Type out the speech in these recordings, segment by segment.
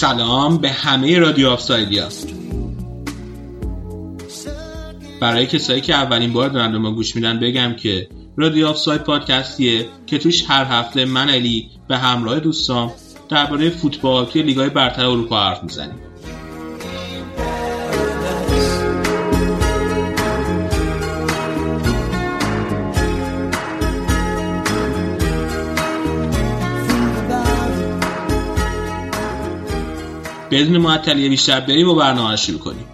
سلام به همه رادیو آفسایدیا برای کسایی که اولین بار دارن به ما گوش میدن بگم که رادیو آفساید پادکستیه که توش هر هفته من علی به همراه دوستان درباره فوتبال توی لیگای برتر اروپا حرف می‌زنیم. بدون معطلی بیشتر بریم و برنامه رو شروع کنیم.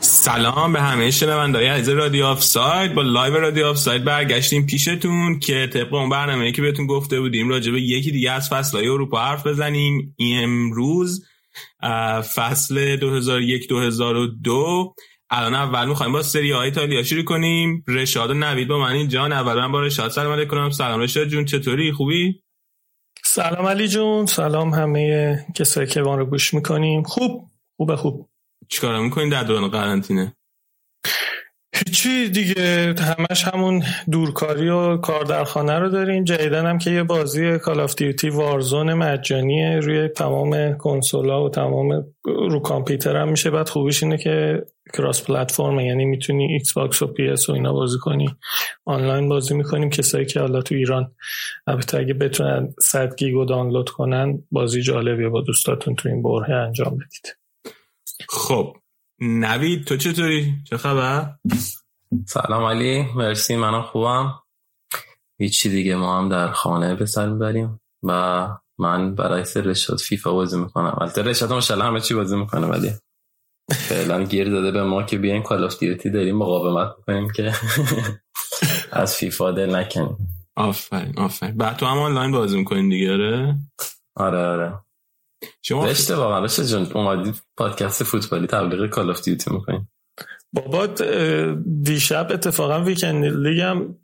سلام به همه شنوندگان عزیز رادیو آف ساید با live رادیو آف ساید برگشتیم پیشتون که طبق اون برنامه‌ای که بهتون گفته بودیم راجع به یکی دیگه از فصل‌های اروپا حرف بزنیم. امروز فصل 2001 2002 الان اول می‌خوایم با سری آی ایتالیا شروع کنیم. رشاد و نوید با من اینجا اول من با رشاد سلام علیکم. سلام رشاد جون چطوری؟ خوبی؟ سلام علی جون. سلام همه کسایی که ما رو گوش می‌کنن. خوب. خوبه خوب. چیکار می‌کنین در دوران قرنطینه؟ هیچی دیگه همش همون دورکاری و کار در خانه رو داریم. جدیدن هم که یه بازی Call of Duty Warzone مجانیه روی تمام کنسولا و تمام رو کامپیوتر هم میشه. بعد خوبیش اینه که cross-platform یعنی می‌تونی Xbox و PS و اینا بازی کنی. آنلاین بازی می‌کنیم. کسایی که حالا تو ایران البته اگه بتونن 100 گیگو دانلود کنن بازی جالبیه. با دوستاتون تو این برهه انجام بدید. خب نوید تو چطوری؟ چه خبر؟ سلام علی مرسی منم خوبم. هیچی دیگه ما هم در خانه به سر می‌بریم و من برای سر رشاد فیفا بازی می‌کنم. البته رشاد هم همه چی بازی می‌کنه ولی فعلا گیر داده به ما که بیاین Call of Duty داریم مقاومت کنیم که از فیفا دل نکنیم. آفرین آفرین. بعد تو هم آنلاین بازی می‌کنین دیگه آره؟ آره آره. شما رشاد واقعا رشاد جان اومدی پادکست فوتبالی تبلیغ Call of Duty می‌کنین بابا دیشب اتفاقا Weekend League م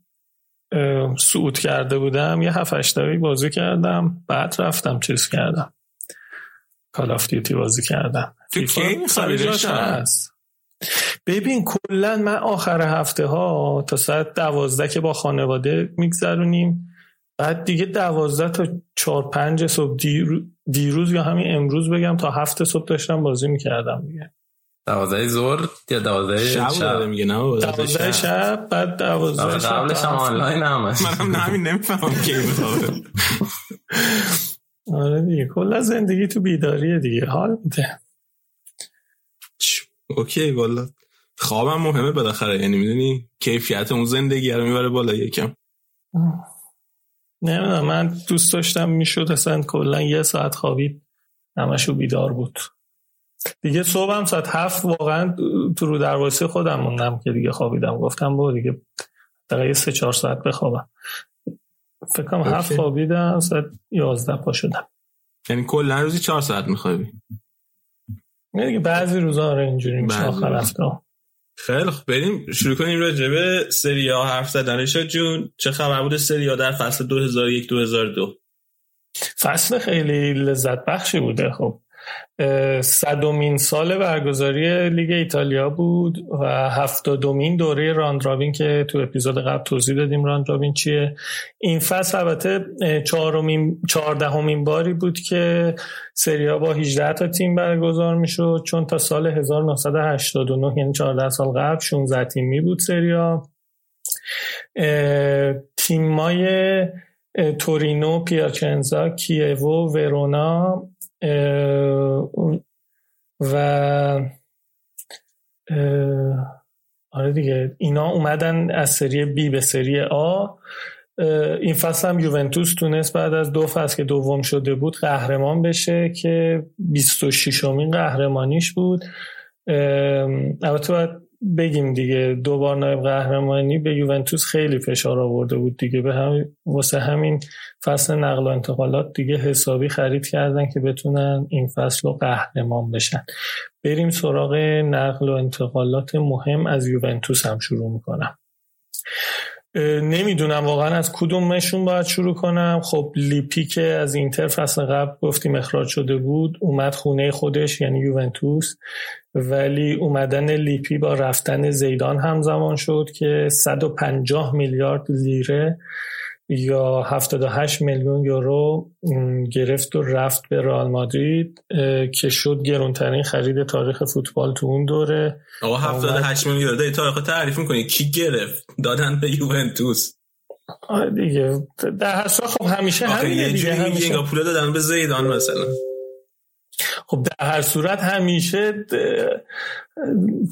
صعود کرده بودم. یه هفت هشت بازی کردم. بعد رفتم چیز کردم. کال اف دیوتی بازی کردم. تو کی هست. ببین کلا من آخر هفته ها تا ساعت دوازده که با خانواده میگذرونیم بعد دیگه دوازده تا چهار پنج صبح دیروز یا همین امروز بگم تا هفت صبح داشتم بازی می‌کردم دیگه. دوازده زور یا دوازده شب, شب. میگه نه دوازده شب. بعد دوازده شب قبلش هم آنلاین هم منم همین نمی‌فهمم کی بود. آره دیگه کلا زندگی تو بیداریه دیگه حال میده. اوکی والا خوابم مهمه بالاخره یعنی می‌دونی کیفیت اون زندگی رو می‌بره بالا یکم. نمی‌دونم من دوست داشتم می‌شد اصلا کلا یه ساعت خوابید همشو بیدار بود. دیگه صبحم ساعت هفت واقعا تو رو دروازه خودم موندم که دیگه خوابیدم. گفتم با دیگه دقیقه سه چهار ساعت بخوابم. فکر کنم هفت خوابیدم ساعت یازده پا شدم. یعنی کلا روزی چهار ساعت میخوابی؟ دیگه بعضی روزا آره اینجوری میشه آخر هفته خیلی خب بریم شروع کنیم راجع به سری ها حرف زدن جون چه خبر بود سری ها در فصل 2001 2002 فصل خیلی لذت بخشی بوده خب. صدومین سال برگزاری لیگ ایتالیا بود و هفتادمین دوره راندراوین که تو اپیزود قبل توضیح دادیم راندراوین چیه. این فصل البته چهاردهمین باری بود که سریا با 18 تا تیم برگزار می‌شد چون تا سال 1989 یعنی 14 سال قبل 16 تیمی بود سریا تیمای تورینو، پیاچنزا، کیوو، ورونا و آره دیگه اینا اومدن از سری بی به سری آ. این فصل هم یوونتوس تونست بعد از دو فصل که دوم شده بود قهرمان بشه که 26 امین قهرمانیش بود. البته باید بگیم دیگه. دو بار نایب قهرمانی به یوونتوس خیلی فشار آورده بود دیگه. به هم واسه همین فصل نقل و انتقالات دیگه حسابی خرید کردن که بتونن این فصل رو قهرمان بشن. بریم سراغ نقل و انتقالات مهم از یوونتوس هم شروع می‌کنم. نمی‌دونم واقعا از کدومشون باید شروع کنم. خب لیپی که از اینتر فصل قبل گفتیم اخراج شده بود اومد خونه خودش یعنی یوونتوس. ولی اومدن لیپی با رفتن زیدان همزمان شد که 150 میلیارد لیره یا 78 میلیون یورو گرفت و رفت به رئال مادرید که شد گرونترین خرید تاریخ فوتبال تو اون دوره. آقا 78 میلیون یورو تاریخ تعریف می‌کنی کی گرفت؟ دادن به یوونتوس. دیگه. در هر خب همیشه همینه دیگه همیشه. پول دادن به زیدان مثلا. خب در هر صورت همیشه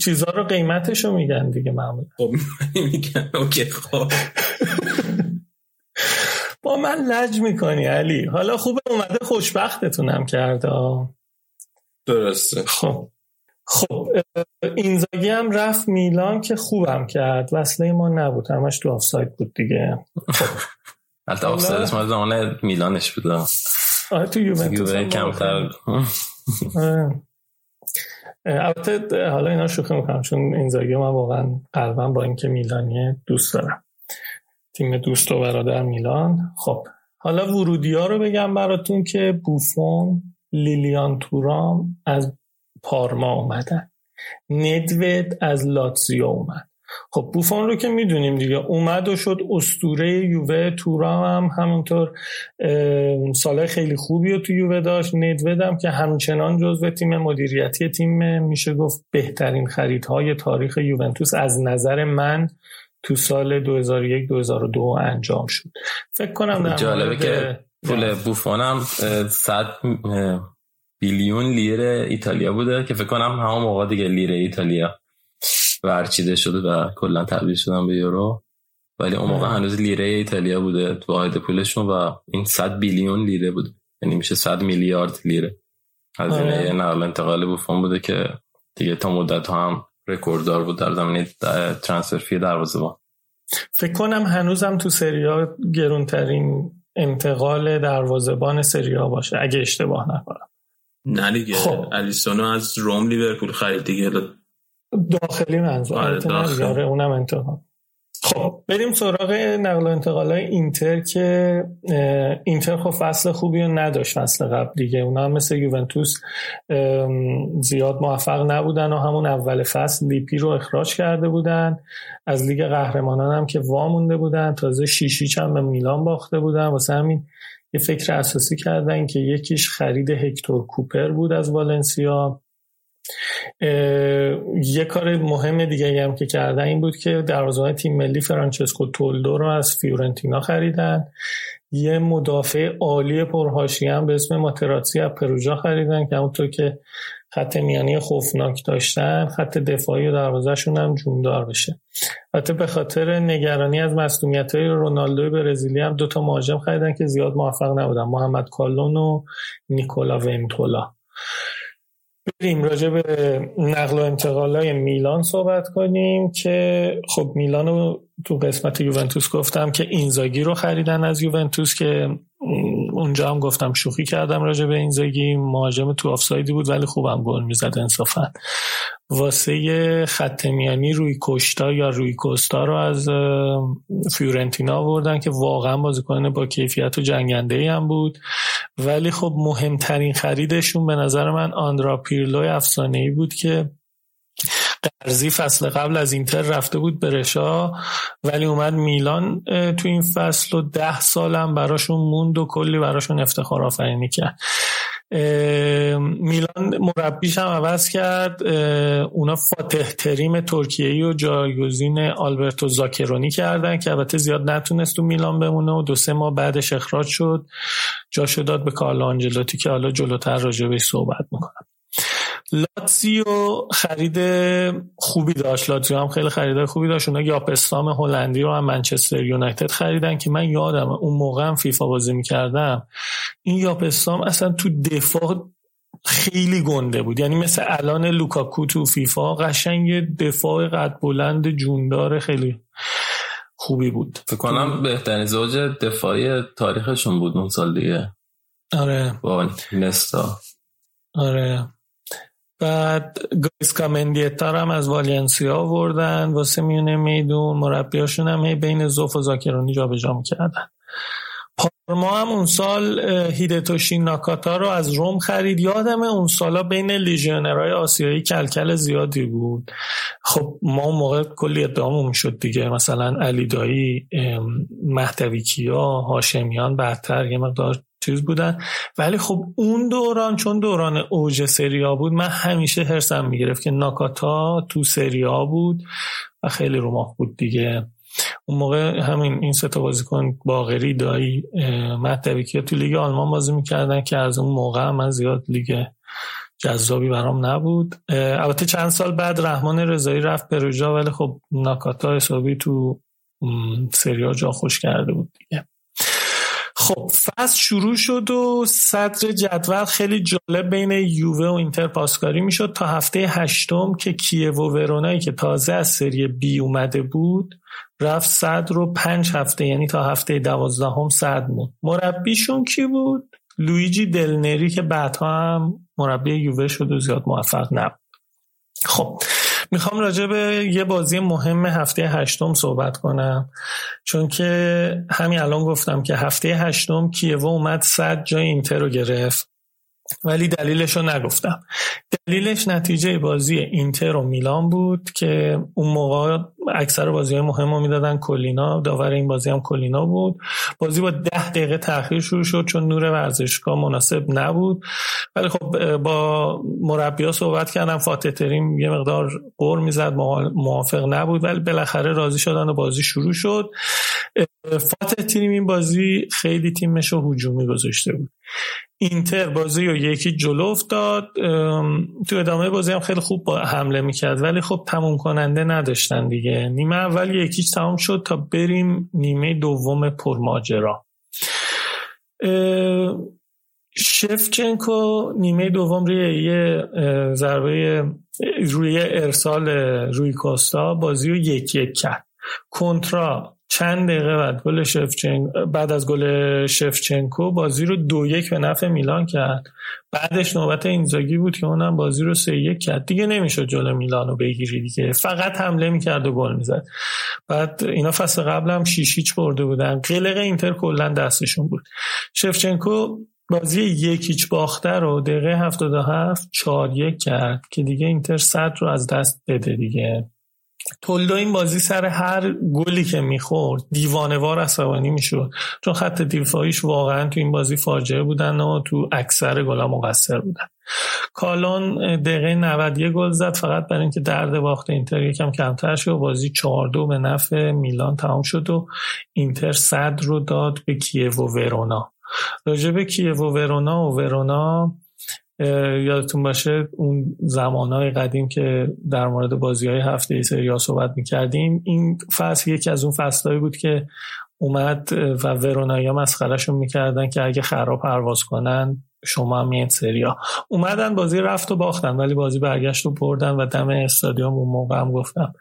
چیزها رو قیمتشو میگن دیگه معمولا. خب میگن. اوکی خب. با من لج می‌کنی علی. حالا خوبه اومده خوشبختتونم کرده. درسته. خب. خب اینزاگی هم رفت میلان که خوبم کرد. وصله ما نبود. همش تو آفساید بود دیگه. البته آفساید ما زمان میلانش بود. آره تو یوونتوس کمتر. البته حالا اینا شوخی می‌کنم چون اینزاگی من واقعا قلبا با اینکه میلانیه دوست دارم. تیم دوست و برادر میلان. خب حالا ورودی ها رو بگم براتون که بوفون لیلیان تورام از پارما اومدن. ندوید از لاتزیو اومد. خب بوفون رو که می‌دونیم دیگه اومد و شد استوره یووه تورام هم همونطور سالهای خیلی خوبی رو تو یووه داشت. ندودم که همچنان جزو تیم مدیریتی تیم میشه گفت بهترین خریدهای تاریخ یوونتوس. از نظر من تو سال 2001 2002 انجام شد. فکر کنم جالبه که پول بوفونم 100 بیلیون لیر ایتالیا بوده که فکر کنم همون موقع دیگه لیر ایتالیا ورچیده شده و کلا تبدیل شدن به یورو. ولی اون موقع هنوز لیره ایتالیا بوده تو واحد پولشون و این 100 بیلیون لیره بوده یعنی میشه 100 میلیارد لیره. هزینه آره. نقل انتقال بوفون بوده که دیگه تا مدت هم رکورددار بود در زمینه ترانسفر فی با فکر کنم هنوزم تو سریا گرونترین انتقال دروازه‌بان سریا باشه اگه اشتباه نکنم نه دیگه خب. الیسونو از روم لیورپول خرید دیگه داخلی منظور آره داخل. آره اونم انتقال خب بریم سراغ نقل و انتقال های اینتر که اینتر خب فصل خوبی رو نداشت فصل قبل دیگه. اونا هم مثل یوونتوس زیاد موفق نبودن و همون اول فصل لیپی رو اخراج کرده بودن. از لیگ قهرمانان هم که وامونده بودن. تازه شیش هیچ هم به میلان باخته بودن. واسه همین یه فکر اساسی کردن که یکیش خرید هکتور کوپر بود از والنسیا. یه کار مهم دیگه هم که کردن این بود که در تیم ملی فرانچسکو تولدو رو از فیورنتینا خریدن. یه مدافع عالی پرحاشیه هم به اسم ماتراتسی از پروژا خریدن که همونطور که خط میانی خوفناک داشتن خط دفاعی و دروازهشون هم جوندار بشه. حتی به خاطر نگرانی از مسئولیت های رونالدو برزیلی هم دوتا مهاجم خریدن که زیاد موفق نبودن. محمد کالون و نیکولا ونتولا. بریم راجع به نقل و انتقال های میلان صحبت کنیم که خب میلان رو تو قسمت یوونتوس گفتم که اینزاگی رو خریدن از یوونتوس که اونجا هم گفتم شوخی کردم راجع به اینزاگی. مهاجم تو آفسایدی بود ولی خوبم گل می‌زد انصافا. واسه خط میانی روی کشتا یا روی کوستا رو از فیورنتینا آوردن که واقعا بازیکن با کیفیت و جنگنده ای هم بود. ولی خب مهمترین خریدشون به نظر من آندرا پیرلوی افسانه ای بود که قرضی فصل قبل از اینتر رفته بود به رشا ولی اومد میلان تو این فصل و ده سالم براشون موند و کلی براشون افتخار آفرینی کرد. میلان مربیش هم عوض کرد. اونا فاتح تریم ترکیهی و جایگزین آلبرتو زاکرونی کردن که البته زیاد نتونست تو میلان بمونه و دو سه ماه بعدش اخراج شد. جاشو داد به کارلو آنجلوتی که حالا جلوتر راجبش صحبت می‌کنم. لاتزیو خرید خوبی داشت. لاتزیو هم خیلی خریدای خوبی داشت. اونا یاپستام هلندی رو هم منچستر یونایتد خریدن که من یادم اون موقع هم فیفا بازی می‌کردم. این یاپستام اصلا تو دفاع خیلی گنده بود. یعنی مثل الان لوکاکو تو فیفا قشنگ دفاع قد بلند جوندار خیلی خوبی بود. فکر کنم بهترین زوج دفاعی تاریخشون بود اون سال دیگه. آره. با نستا. آره. بعد گایسکا مندیتا هم از والنسیا آوردن واسه میونه میدون مربیاشون هم بین زوف و زاکرونی جابجا می‌کردن. پارما هم اون سال هیدتوشی ناکاتا رو از روم خرید. یادمه اون سالا بین لیژیونرهای آسیایی کلکل زیادی بود. خب ما اون موقع کلی ادعامون می‌شد دیگه. مثلا علی دایی مهدوی کیا هاشمیان بدتر یه مقدار چیز بودن. ولی خب اون دوران چون دوران اوج سریا بود من همیشه حرسم می‌گرفت که ناکاتا تو سریا بود و خیلی رو بود دیگه. اون موقع همین این سه تا بازیکن باغری دایی مهدوی که تو لیگ آلمان بازی می‌کردن که از اون موقع من زیاد لیگ جذابی برام نبود. البته چند سال بعد رحمان رضایی رفت پروژا ولی خب ناکاتا حسابی تو سریا جا خوش کرده بود دیگه. خب فصل شروع شد و صدر جدول خیلی جالب بین یووه و اینتر پاسکاری می‌شد. تا هفته هشتم که کیو و ورونایی که تازه از سری بی اومده بود رفت صدر رو پنج هفته یعنی تا هفته دوازدهم صدر موند. مربیشون کی بود؟ لویجی دلنری که بعدها هم مربی یووه شد و زیاد موفق نبود. خب می‌خوام راجع به یه بازی مهم هفته هشتم صحبت کنم. چون که همین الان گفتم که هفته هشتم کیوه اومد صد جای اینتر رو گرفت. ولی دلیلش رو نگفتم. دلیلش نتیجه بازی اینتر و میلان بود که اون موقع اکثر بازی های مهم رو می‌دادن کلینا داور این بازی هم کلینا بود. بازی با ده دقیقه تاخیر شروع شد چون نور ورزشگاه مناسب نبود. ولی خب با مربیا صحبت کردم فاتح تریم یه مقدار قور می‌زد موافق نبود ولی بالاخره راضی شدن و بازی شروع شد. فاتح تریم این بازی خیلی تیمش رو هجومی گذاشته بود. اینتر بازی رو یکی جلو افتاد تو ادامه بازی هم خیلی خوب با حمله می‌کرد ولی خب تموم کننده نداشتن دیگه. نیمه اول یکیچ تمام شد تا بریم نیمه دوم پرماجرا. شفچنکو نیمه دوم روی یه ضربه روی ارسال روی کوستا بازی رو یک یک کرد. کنترا چند دقیقه بعد گل شفچن بعد از گل شفچنکو بازی رو دو یک به نفع میلان کرد. بعدش نوبت اینزاگی بود که اونم بازی رو سه یک کرد. دیگه نمی‌شد جلو میلان رو بگیری دیگه. فقط حمله می‌کرد و گل می‌زد. بعد اینا فصل قبل هم شیشیچ برده بودن. قلق اینتر کلا دستشون بود. شفچنکو بازی یکیچ باخته رو دقیقه 77 4 یک کرد که دیگه اینتر صد رو از دست بده دیگه. تولدو این بازی سر هر گلی که می‌خورد دیوانوار عصبانی می‌شد. چون خط دفاعیش واقعا تو این بازی فاجعه بودن و تو اکثر گلا مقصر بودن. کالون دقیقه 91 گل زد فقط برای اینکه درد باخت اینتر یکم کمتر شد. و بازی 4 دو به نفع میلان تمام شد و اینتر صد رو داد به کیو و ورونا. راجع به کیو و ورونا و ورونا یادتون باشه اون زمانهای قدیم که در مورد بازی های هفته ای سریا صحبت می‌کردیم این فصل یکی از اون فصلهایی بود که اومد و ورونایی ها مسخرشون می‌کردن که اگه خراب پرواز کنن شما هم سریا اومدن بازی رفت و باختن ولی بازی برگشت و بردن و دم استادیوم اون موقع هم گفتم.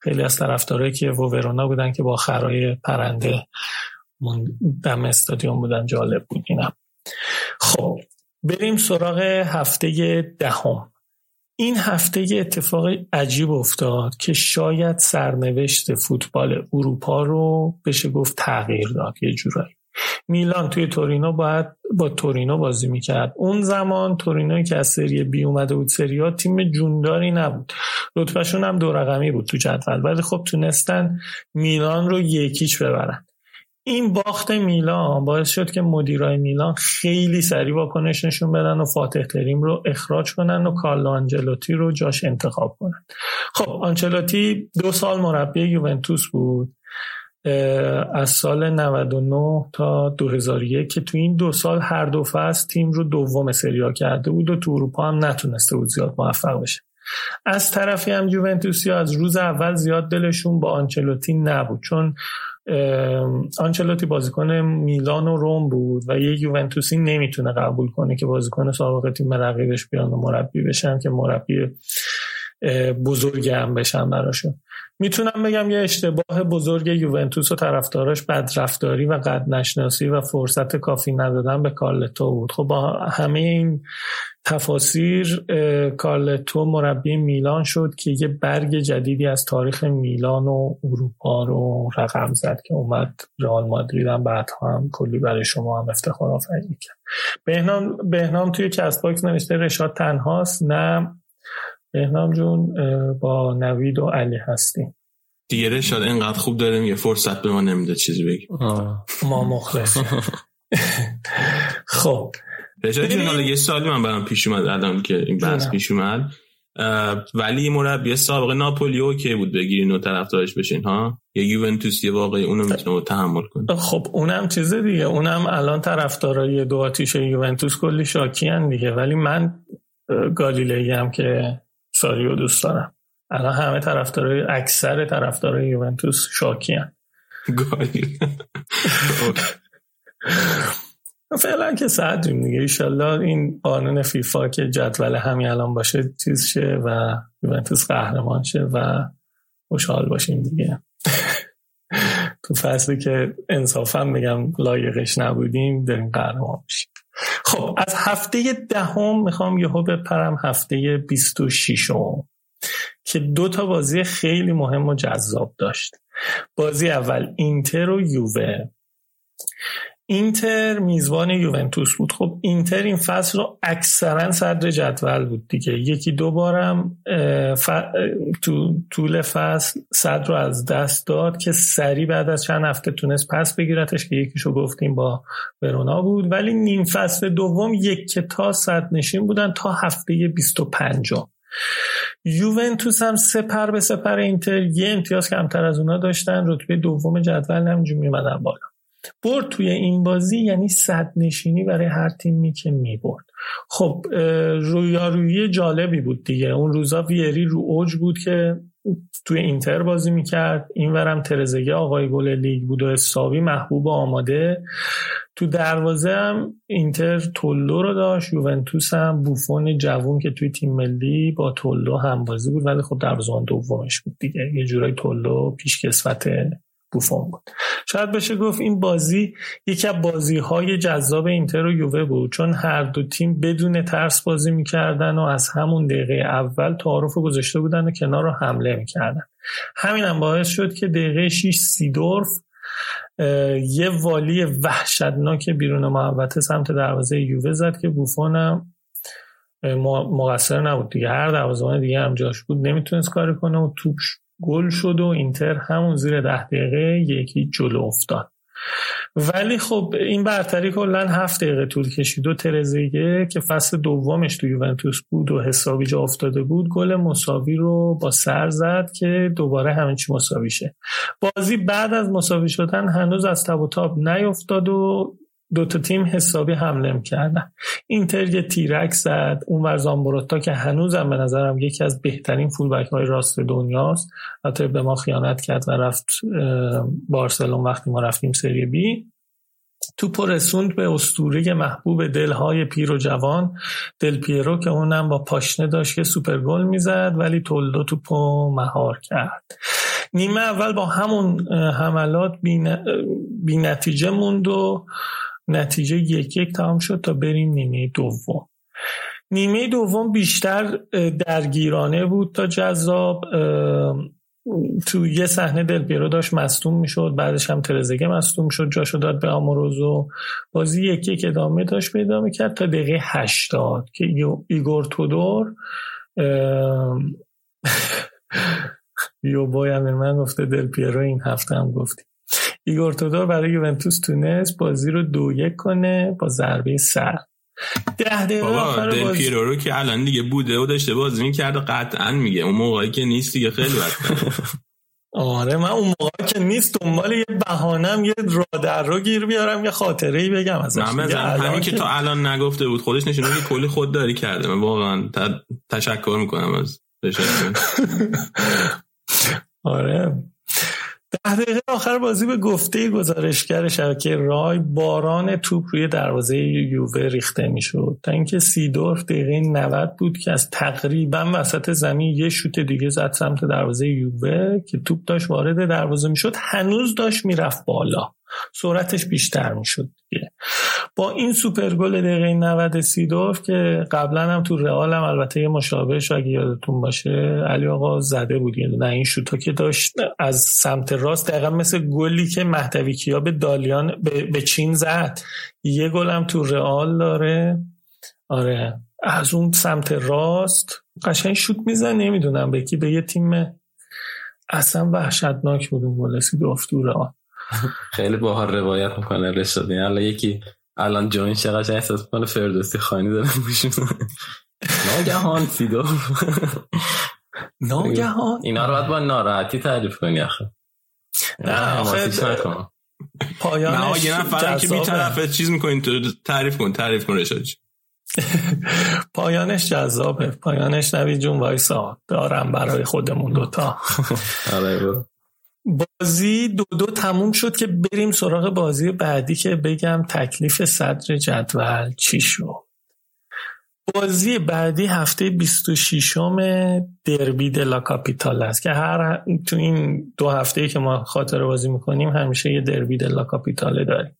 خیلی از طرفدارایی که و ورونا بودن که با خرای پرنده دم استادیوم بودن جالب بود اینم. خب بریم سراغ هفته دهم. این هفته اتفاق عجیب افتاد که شاید سرنوشت فوتبال اروپا رو بشه گفت تغییر داد یه جورایی. میلان توی تورینو باید با تورینو بازی می‌کرد. اون زمان تورینوی که از سری بی اومده بود سری تیم جونداری نبود. رتبهشون هم دو رقمی بود تو جدول. ولی خب تونستن میلان رو یکیچ ببرن. این باخت میلان باعث شد که مدیرای میلان خیلی سریع واکنش نشون بدن و فاتح تریم رو اخراج کنن و کارلو آنجلوتی رو جاش انتخاب کنن. خب آنچلوتی دو سال مربی یوونتوس بود از سال 99 تا 2001 که تو این دو سال هر دو فصل تیم رو دوم سریا کرده بود و تو اروپا هم نتونسته بود زیاد موفق بشه. از طرفی هم یوونتوسی از روز اول زیاد دلشون با آنچلوتی نبود چون آنچلوتی بازیکن میلان و روم بود و یه یوونتوسی نمی‌تونه قبول کنه که بازیکن سابق تیم رقیبش بیان و مربی بشن که مربی بزرگی هم بشن براشون. می‌تونم بگم یه اشتباه بزرگ یوونتوس و طرفداراش بدرفتاری و قد نشناسی و فرصت کافی ندادن به کارلتو بود. خب با همه این تفاسیر کارلتو مربی میلان شد که یه برگ جدیدی از تاریخ میلان و اروپا رو رقم زد که اومد رئال مادرید هم بعد هم کلی برای شما هم افتخار آفرینی کرد بهنام بهنام توی Castbox نوشته رشاد تنهاست نه بهنام جون با نوید و علی هستیم. دیگه رشاد اینقدر خوب داره میگه فرصت به ما نمیده چیزی بگی ما مخلص خب. رشاد جون حالا یه سالی من برام پیش اومد الان که این بحث پیش اومد. ولی مربی سابق ناپولی که بود بگیرین و طرفدارش بشین ها؟ یا یوونتوس یه واقعی اونو می‌تونه تحمل کنه. خب اونم چیز دیگه. اونم الان طرفدارای دو آتیش یوونتوس کلی شاکی دیگه. ولی من گالیلی هم که ساریو دوست دارم. الان همه طرفدارای اکثر طرفدارای یوونتوس شاکی هم. فعلا که صدریم دیگه. ایشالله این قانون فیفا که جدول همین الان باشه چیز شه و یوونتوس قهرمان شه و خوشحال باشیم دیگه. تو فصلی که انصافا میگم لایقش نبودیم داریم قهرمان بشیم خب از هفته دهم می‌خوام یهو بپرم هفته 26 که دو تا بازی خیلی مهم و جذاب داشت. بازی اول اینتر و یووه. اینتر میزبان یوونتوس بود. خب اینتر این فصل رو اکثرا صدر جدول بود دیگه. یکی دو بارم تو طول فصل صدر رو از دست داد که سری بعد از چند هفته تونست پس بگیرتش که یکیشو گفتیم با ورونا بود. ولی نیم فصل دوم یک تا صد نشین بودن تا هفته 25 یوونتوس هم سپر به سپر اینتر. یه امتیاز کمتر از اونا داشتن. رتبه دوم جدول همینجور میمدن بالا. برد توی این بازی یعنی صدرنشینی برای هر تیمی که می‌برد. خب رویارویی جالبی بود دیگه. اون روزا ویری رو اوج بود که توی اینتر بازی می‌کرد. این ورم ترزگه آقای گل لیگ بود و حسابی محبوب آماده. تو دروازه هم اینتر تولدو رو داشت یوونتوس هم بوفون جوون که توی تیم ملی با تولدو هم بازی بود. ولی خب دروازه دومش بود دیگه. یه جورای تولدو پیشکسوت بوفون بود. شاید بشه گفت این بازی یکی از بازی های جذاب اینتر و یووه بود چون هر دو تیم بدون ترس بازی می‌کردن و از همون دقیقه اول تعارف گذاشته بودن و کنار رو حمله می‌کردن. همین هم باعث شد که دقیقه 6 سیدورف یه والی وحشتناک بیرون محوطه سمت دروازه یووه زد که بوفون هم مقصر نبود دیگه. هر دروازه‌بان دیگه هم جاش بود. نمی‌تونست کاری کنه و توپ گل شد و اینتر همون زیر ده دقیقه یکی جلو افتاد. ولی خب این برتری کلا هفت دقیقه طول کشید و ترزیگه که فصل دومش تو یوونتوس بود و حسابی جا افتاده بود گل مساوی رو با سر زد که دوباره همه چی مساوی شه بازی بعد از مساوی شدن هنوز از تب و تاب نیفتاد و دو تا تیم حسابی حمله می‌کردن اینتر یه تیرک زد اون ور زامبروتا که هنوزم به نظرم یکی از بهترین فولبک های راست دنیاست حتی به ما خیانت کرد و رفت بارسلون وقتی ما رفتیم سری بی. تو رسوند به استوره محبوب دلهای پیر و جوان. دل پیرو که اونم با پاشنه داشت که سوپر گل می‌زد ولی تولدو توپو مهار کرد. نیمه اول با همون حملات بی نتیجه موند و نتیجه یک یک تمام شد تا بریم نیمه دوم. نیمه دوم بیشتر درگیرانه بود تا جذاب. تو یه صحنه دل پیرو داشت مصدوم می‌شد بعدش هم ترزگه مصدوم شد جاشو داد به آموروزو. بازی یک یک ادامه داشت پیدا می‌کرد تا دقیقه هشتاد که ایگور تودور یو بای من گفته دل پیرو این هفته هم گفتی. ایگور تودور برای یوونتوس تونست بازی رو دو یک کنه با ضربه سر. ده دقیقه دل پیرو رو که الان دیگه بوده و داشته بازی می‌کرد قطعا میگه اون موقعی که نیست دیگه خیلی وقت آره من اون موقع که نیست دنبال یه بهانم یه را در رو گیر بیارم یه خاطره ای بگم ازش. همین که تا الان نگفته بود خودش نشونه که کلی خود داری کرده. من واقعا تشکر می‌کنم از آره. ده دقیقه آخر بازی به گفته گزارشگر شبکه رای باران توپ روی دروازه یووه ریخته می‌شد. تا اینکه سیدورف دقیقه 90 بود که از تقریبا وسط زمین یه شوت دیگه زد سمت دروازه یووه که توپ داشت وارد دروازه می‌شد. هنوز داشت می‌رفت بالا. سرعتش بیشتر می‌شد دیگه. با این سوپر گل دقیقه 90 سیدورف که قبلا هم تو رئال هم البته یه مشابهش اگه یادتون باشه علی آقا زده بود. نه این شوتا که داشت از سمت راست دقیقا مثل گلی که مهدوی کیا به دالیان به چین زد. یه گل هم تو رئال داره. آره. از اون سمت راست قشنگ شوت میزن نمی‌دونم به کی به یه تیم اصلا وحشتناک بود اون گل سیدورف تو رئال. خیلی باحال روایت می‌کنه رشادی الان یکی الان جوین چقدر احساس کنه فردوسی خانی داره گوش ناگهان فیدو ناگهان. اینا رو باید با ناراحتی تعریف کنی آخه. نه آخه پایانش نه نفر که بی طرف چیز می‌کنین تو تعریف کن تعریف کن رشاد پایانش جذابه. پایانش نوی جون وایسا. دارم برای خودمون دوتا. آره بازی دو دو تموم شد که بریم سراغ بازی بعدی که بگم تکلیف صدر جدول چی شد. بازی بعدی هفته 26 Derby della Capitale است که هر تو این دو هفته که ما خاطره بازی می‌کنیم همیشه یه Derby della Capitale داریم.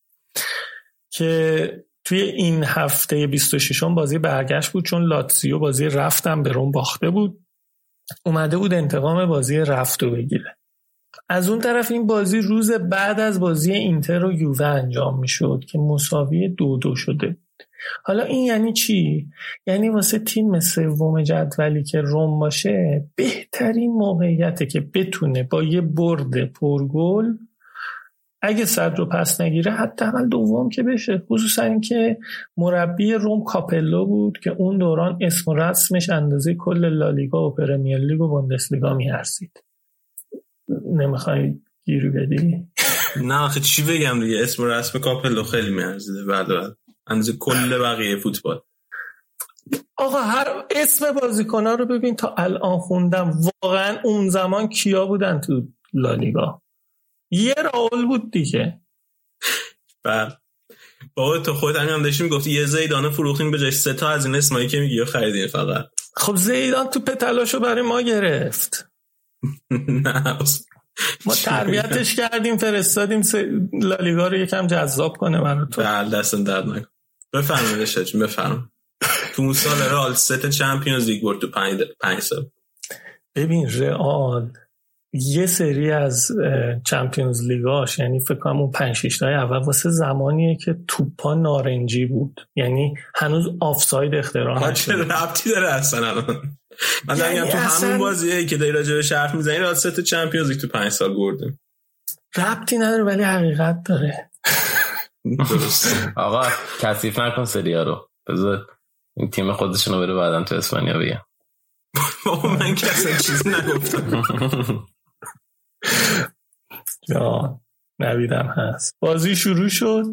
که توی این هفته 26 بازی برگشت بود چون لاتزیو بازی رفتم به روم باخته بود. اومده بود انتقام بازی رفت و بگیره. از اون طرف این بازی روز بعد از بازی اینتر و یووه انجام می‌شد که مساوی دو دو شده. حالا این یعنی چی؟ یعنی واسه تیم سوم جدولی که روم باشه بهترین موقعیته که بتونه با یه برد پرگل اگه صدر رو پس نگیره حداقل دوم که بشه. خصوصا اینکه مربی روم کاپلو بود که اون دوران اسم و رسمش اندازه کل لالیگا و پرمیر لیگ و بوندسلیگا میارزید. نمی‌خوای گیری بدی؟ نه آخه چی بگم دیگه؟ اسم رسم کاپلو خیلی میارزیده. بعد بعد اندازه کل بقیه فوتبال. آقا هر اسم ها رو ببین تا الان خوندم. واقعا اون زمان کیا بودن تو لالیگا؟ یه راول بود دیگه. بله. بابا تو خود هم داشتی می‌گفتی یه زیدان فروختین به سه تا از این اسمایی که میگی خریدین فقط. خب زیدان تو پتلاشو برای ما گرفت. نه ما تربیتش کردیم فرستادیم لالیگا رو یکم جذاب کنه برای تو. بله دستن درد نکن بفرمایید شاید بفرم تو اون سال رئال ست چمپیونز لیگ برد تو پنج, پنج سال. ببین رئال یه سری از چمپیونز لیگاش یعنی فکر کنم اون 5 6 اول واسه زمانیه که توپا نارنجی بود. یعنی هنوز آفساید اختراع نشده. ربطی داره اصلا الان؟ من دارم یعنی تو همون بازیه که داری راجع به شرف می‌زنی را ست چمپیونز لیگ تو 5 سال بردیم. ربطی نداره ولی حقیقت داره. آقا کثیف نکن سریا رو. بذار این تیم خودشونو بره بعدا تو اسپانیا بگم من کسی چیزی نگفتم. یا نویدم هست. بازی شروع شد.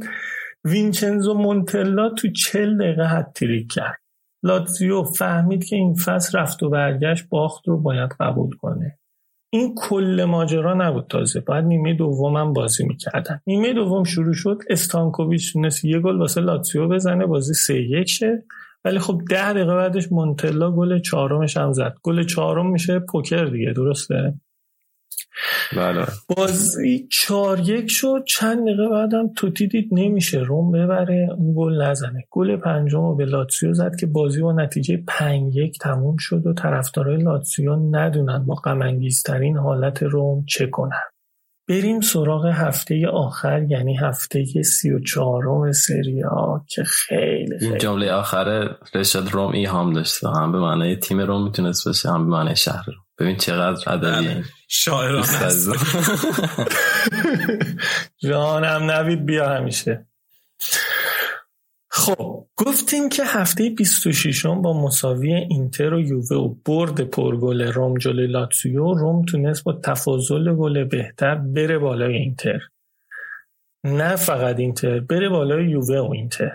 وینچنزو مونتلا تو چل دقیقه حد تریک کرد. لاتزیو فهمید که این فصل رفت و برگشت باخت رو باید قبول کنه. این کل ماجرا نبود تازه. بعد نیمه دوم هم بازی می‌کردن. نیمه دوم شروع شد. استانکوویچ تونست یه گل واسه لاتزیو بزنه. بازی سه یک شه. ولی خب ده دقیقه بعدش مونتلا گل چهارمش هم زد. گل چهارم میشه پوکر دیگه درسته؟ بله. بازی چهار یک شد. چند دقیقه بعدم توتی دید نمیشه. روم ببره. اون گل نزنه. گل پنجم رو به لاتسیو زد که بازی با نتیجه پنج یک تموم شد و طرفدارای لاتسیو ندونن با غمانگیزترین حالت روم چه کنن. بریم سراغ هفته آخر یعنی هفته سی و چهارم سری ها که خیلی خیلی. این جمله آخر رشاد روم ای هم داشته هم به معنی تیم روم می‌تونست باشه هم به معنی شهر روم. ببین چقدر ادبی شاعران جانم نوید بیا همیشه. خب گفتیم که هفته 26 با مساوی اینتر و یووه و برد پرگل روم جلوی لاتسیو روم تونست با تفاضل گل بهتر بره بالای اینتر. نه فقط اینتر بره بالای یووه و اینتر.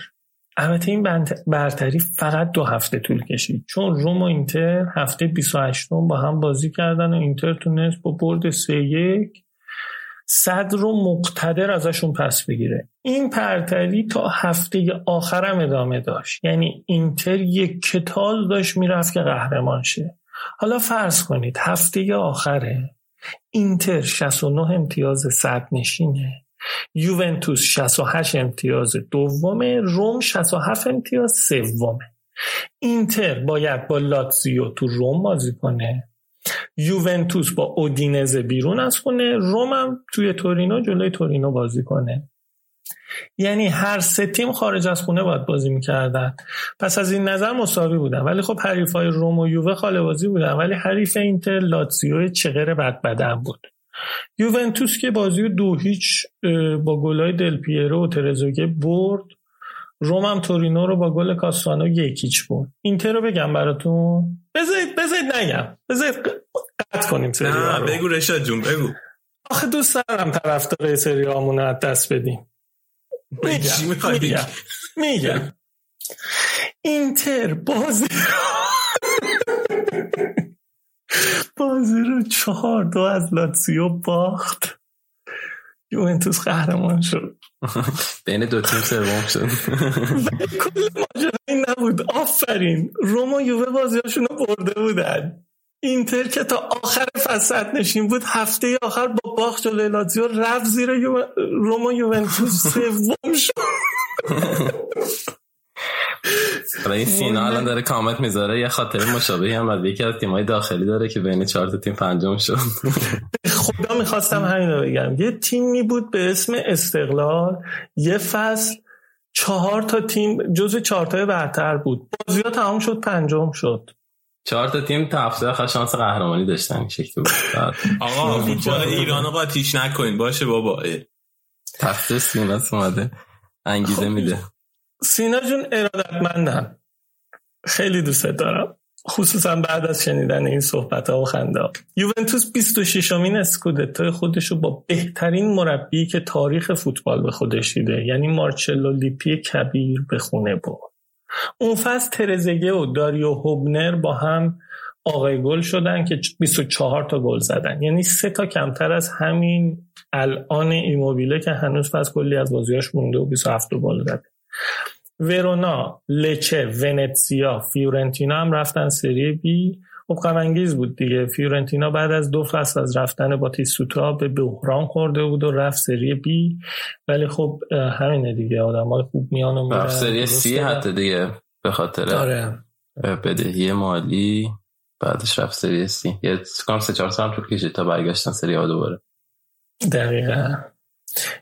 البته این برتری فقط دو هفته طول کشید. چون روم و اینتر هفته 28 با هم بازی کردن و اینتر تونست با برد 3 1 صدر رو مقتدر ازشون پس بگیره. این پرتری تا هفته آخرم ادامه داشت. یعنی اینتر یک کتال داشت می‌رفت که قهرمان شه. حالا فرض کنید هفته آخره اینتر 69 امتیاز صد نشینه. یوونتوس 68 امتیاز دومه روم 67 امتیاز سومه. اینتر باید با لاتزیو تو روم بازی کنه. یوونتوس با اودینز بیرون از خونه روم هم توی تورینو جلوی تورینو بازی کنه. یعنی هر سه تیم خارج از خونه باید بازی می‌کردن. پس از این نظر مساوی بودن. ولی خب حریف های روم و یووه خاله بازی بودن. ولی حریف اینتر لاتزیو چغر بد بدن بود. یوونتوس که بازی دو هیچ با گلای دل پیرو و ترزوگه برد. روم هم تورینو رو با گل کاستانو یکیچ برد. اینتر رو بگم براتون. بذارید بذارید نگم. بذارید قطع کنیم سری نه بگو رشاد جون بگو. آخه دوست دارم طرفدار سری از دست بدیم. میگم میگم میگم. اینتر بازی بازی رو چهار دو از لاتسیو باخت. یوونتوس قهرمان شد. بین دو تیم سوم شد. کل ماجرا این نبود. آفرین. روما یووه بازیاشون رو برده بودن. اینتر که تا آخر فصل نشین بود هفته آخر با باخت جلوی لاتزیو رفت زیر یو... روما یوونتوس. سوم شد. این سینا الان داره کامنت می‌ذاره یه خاطر مشابهی هم از یکی از تیمای داخلی داره که بین چهار تا تیم پنجم شد. خدا می‌خواستم همین رو بگم. یه تیمی بود به اسم استقلال یه فصل چهار تا تیم جزو چهار تا برتر بود. بازی ها تمام شد پنجم شد. چهار تا تیم تا هفته آخر شانس قهرمانی داشتن شکل بود. آقا فوتبال ایران قاطیش نکنین. باشه بابا. تخت سینا اومده. انگیزه میده. سینا جون ارادتمندم خیلی دوست دارم. خصوصا بعد از شنیدن این صحبت ها و خنده یوونتوس 26 امین اسکودتو خودش رو با بهترین مربی که تاریخ فوتبال به خودش دیده. یعنی مارچلو لیپی کبیر به خونه بود اون فصل ترزگه و داریو هوبنر با هم آقای گل شدن که 24 تا گل زدن. یعنی سه تا کمتر از همین الان ایموبیله که هنوز پس کلی از بازیاش مونده و 27 گل زده. ورونا، لچه، ونتسیا، فیورنتینا هم رفتن سری بی. خب غمانگیز بود دیگه. فیورنتینا بعد از دو فصل از رفتن باتیستوتا به بحران خورده بود و رفت سری بی. ولی خب همینه دیگه. آدم های خوب میان و رفت سری سی حتی دیگه به خاطر آره. بدهی مالی. بعدش رفت سری سی. یه کام سه چهار سال تو کشید تا برگشتن سری ها دوباره. دقیقا.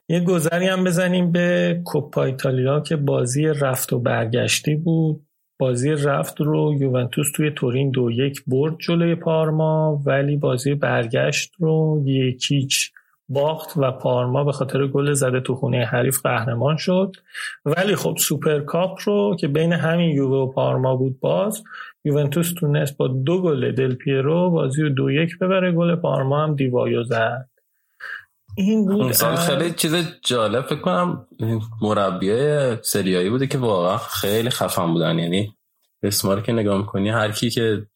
یه گذری هم بزنیم به کوپا ایتالیا که بازی رفت و برگشتی بود. بازی رفت رو یوونتوس توی تورین دو یک برد جلوی پارما ولی بازی برگشت رو یکیچ باخت و پارما به خاطر گل زده تو خونه حریف قهرمان شد. ولی خب سوپرکاپ رو که بین همین یووه و پارما بود باز یوونتوس تونست با دو گل دل پیرو بازی رو دو یک ببره. گل پارما هم دیوایو زد. این بود. سال خیلی چیز جالب فکر کنم مربیه سری آیی بوده که واقعا خیلی خفن بودن. یعنی اسما رو که نگاه می‌کنی هر کی که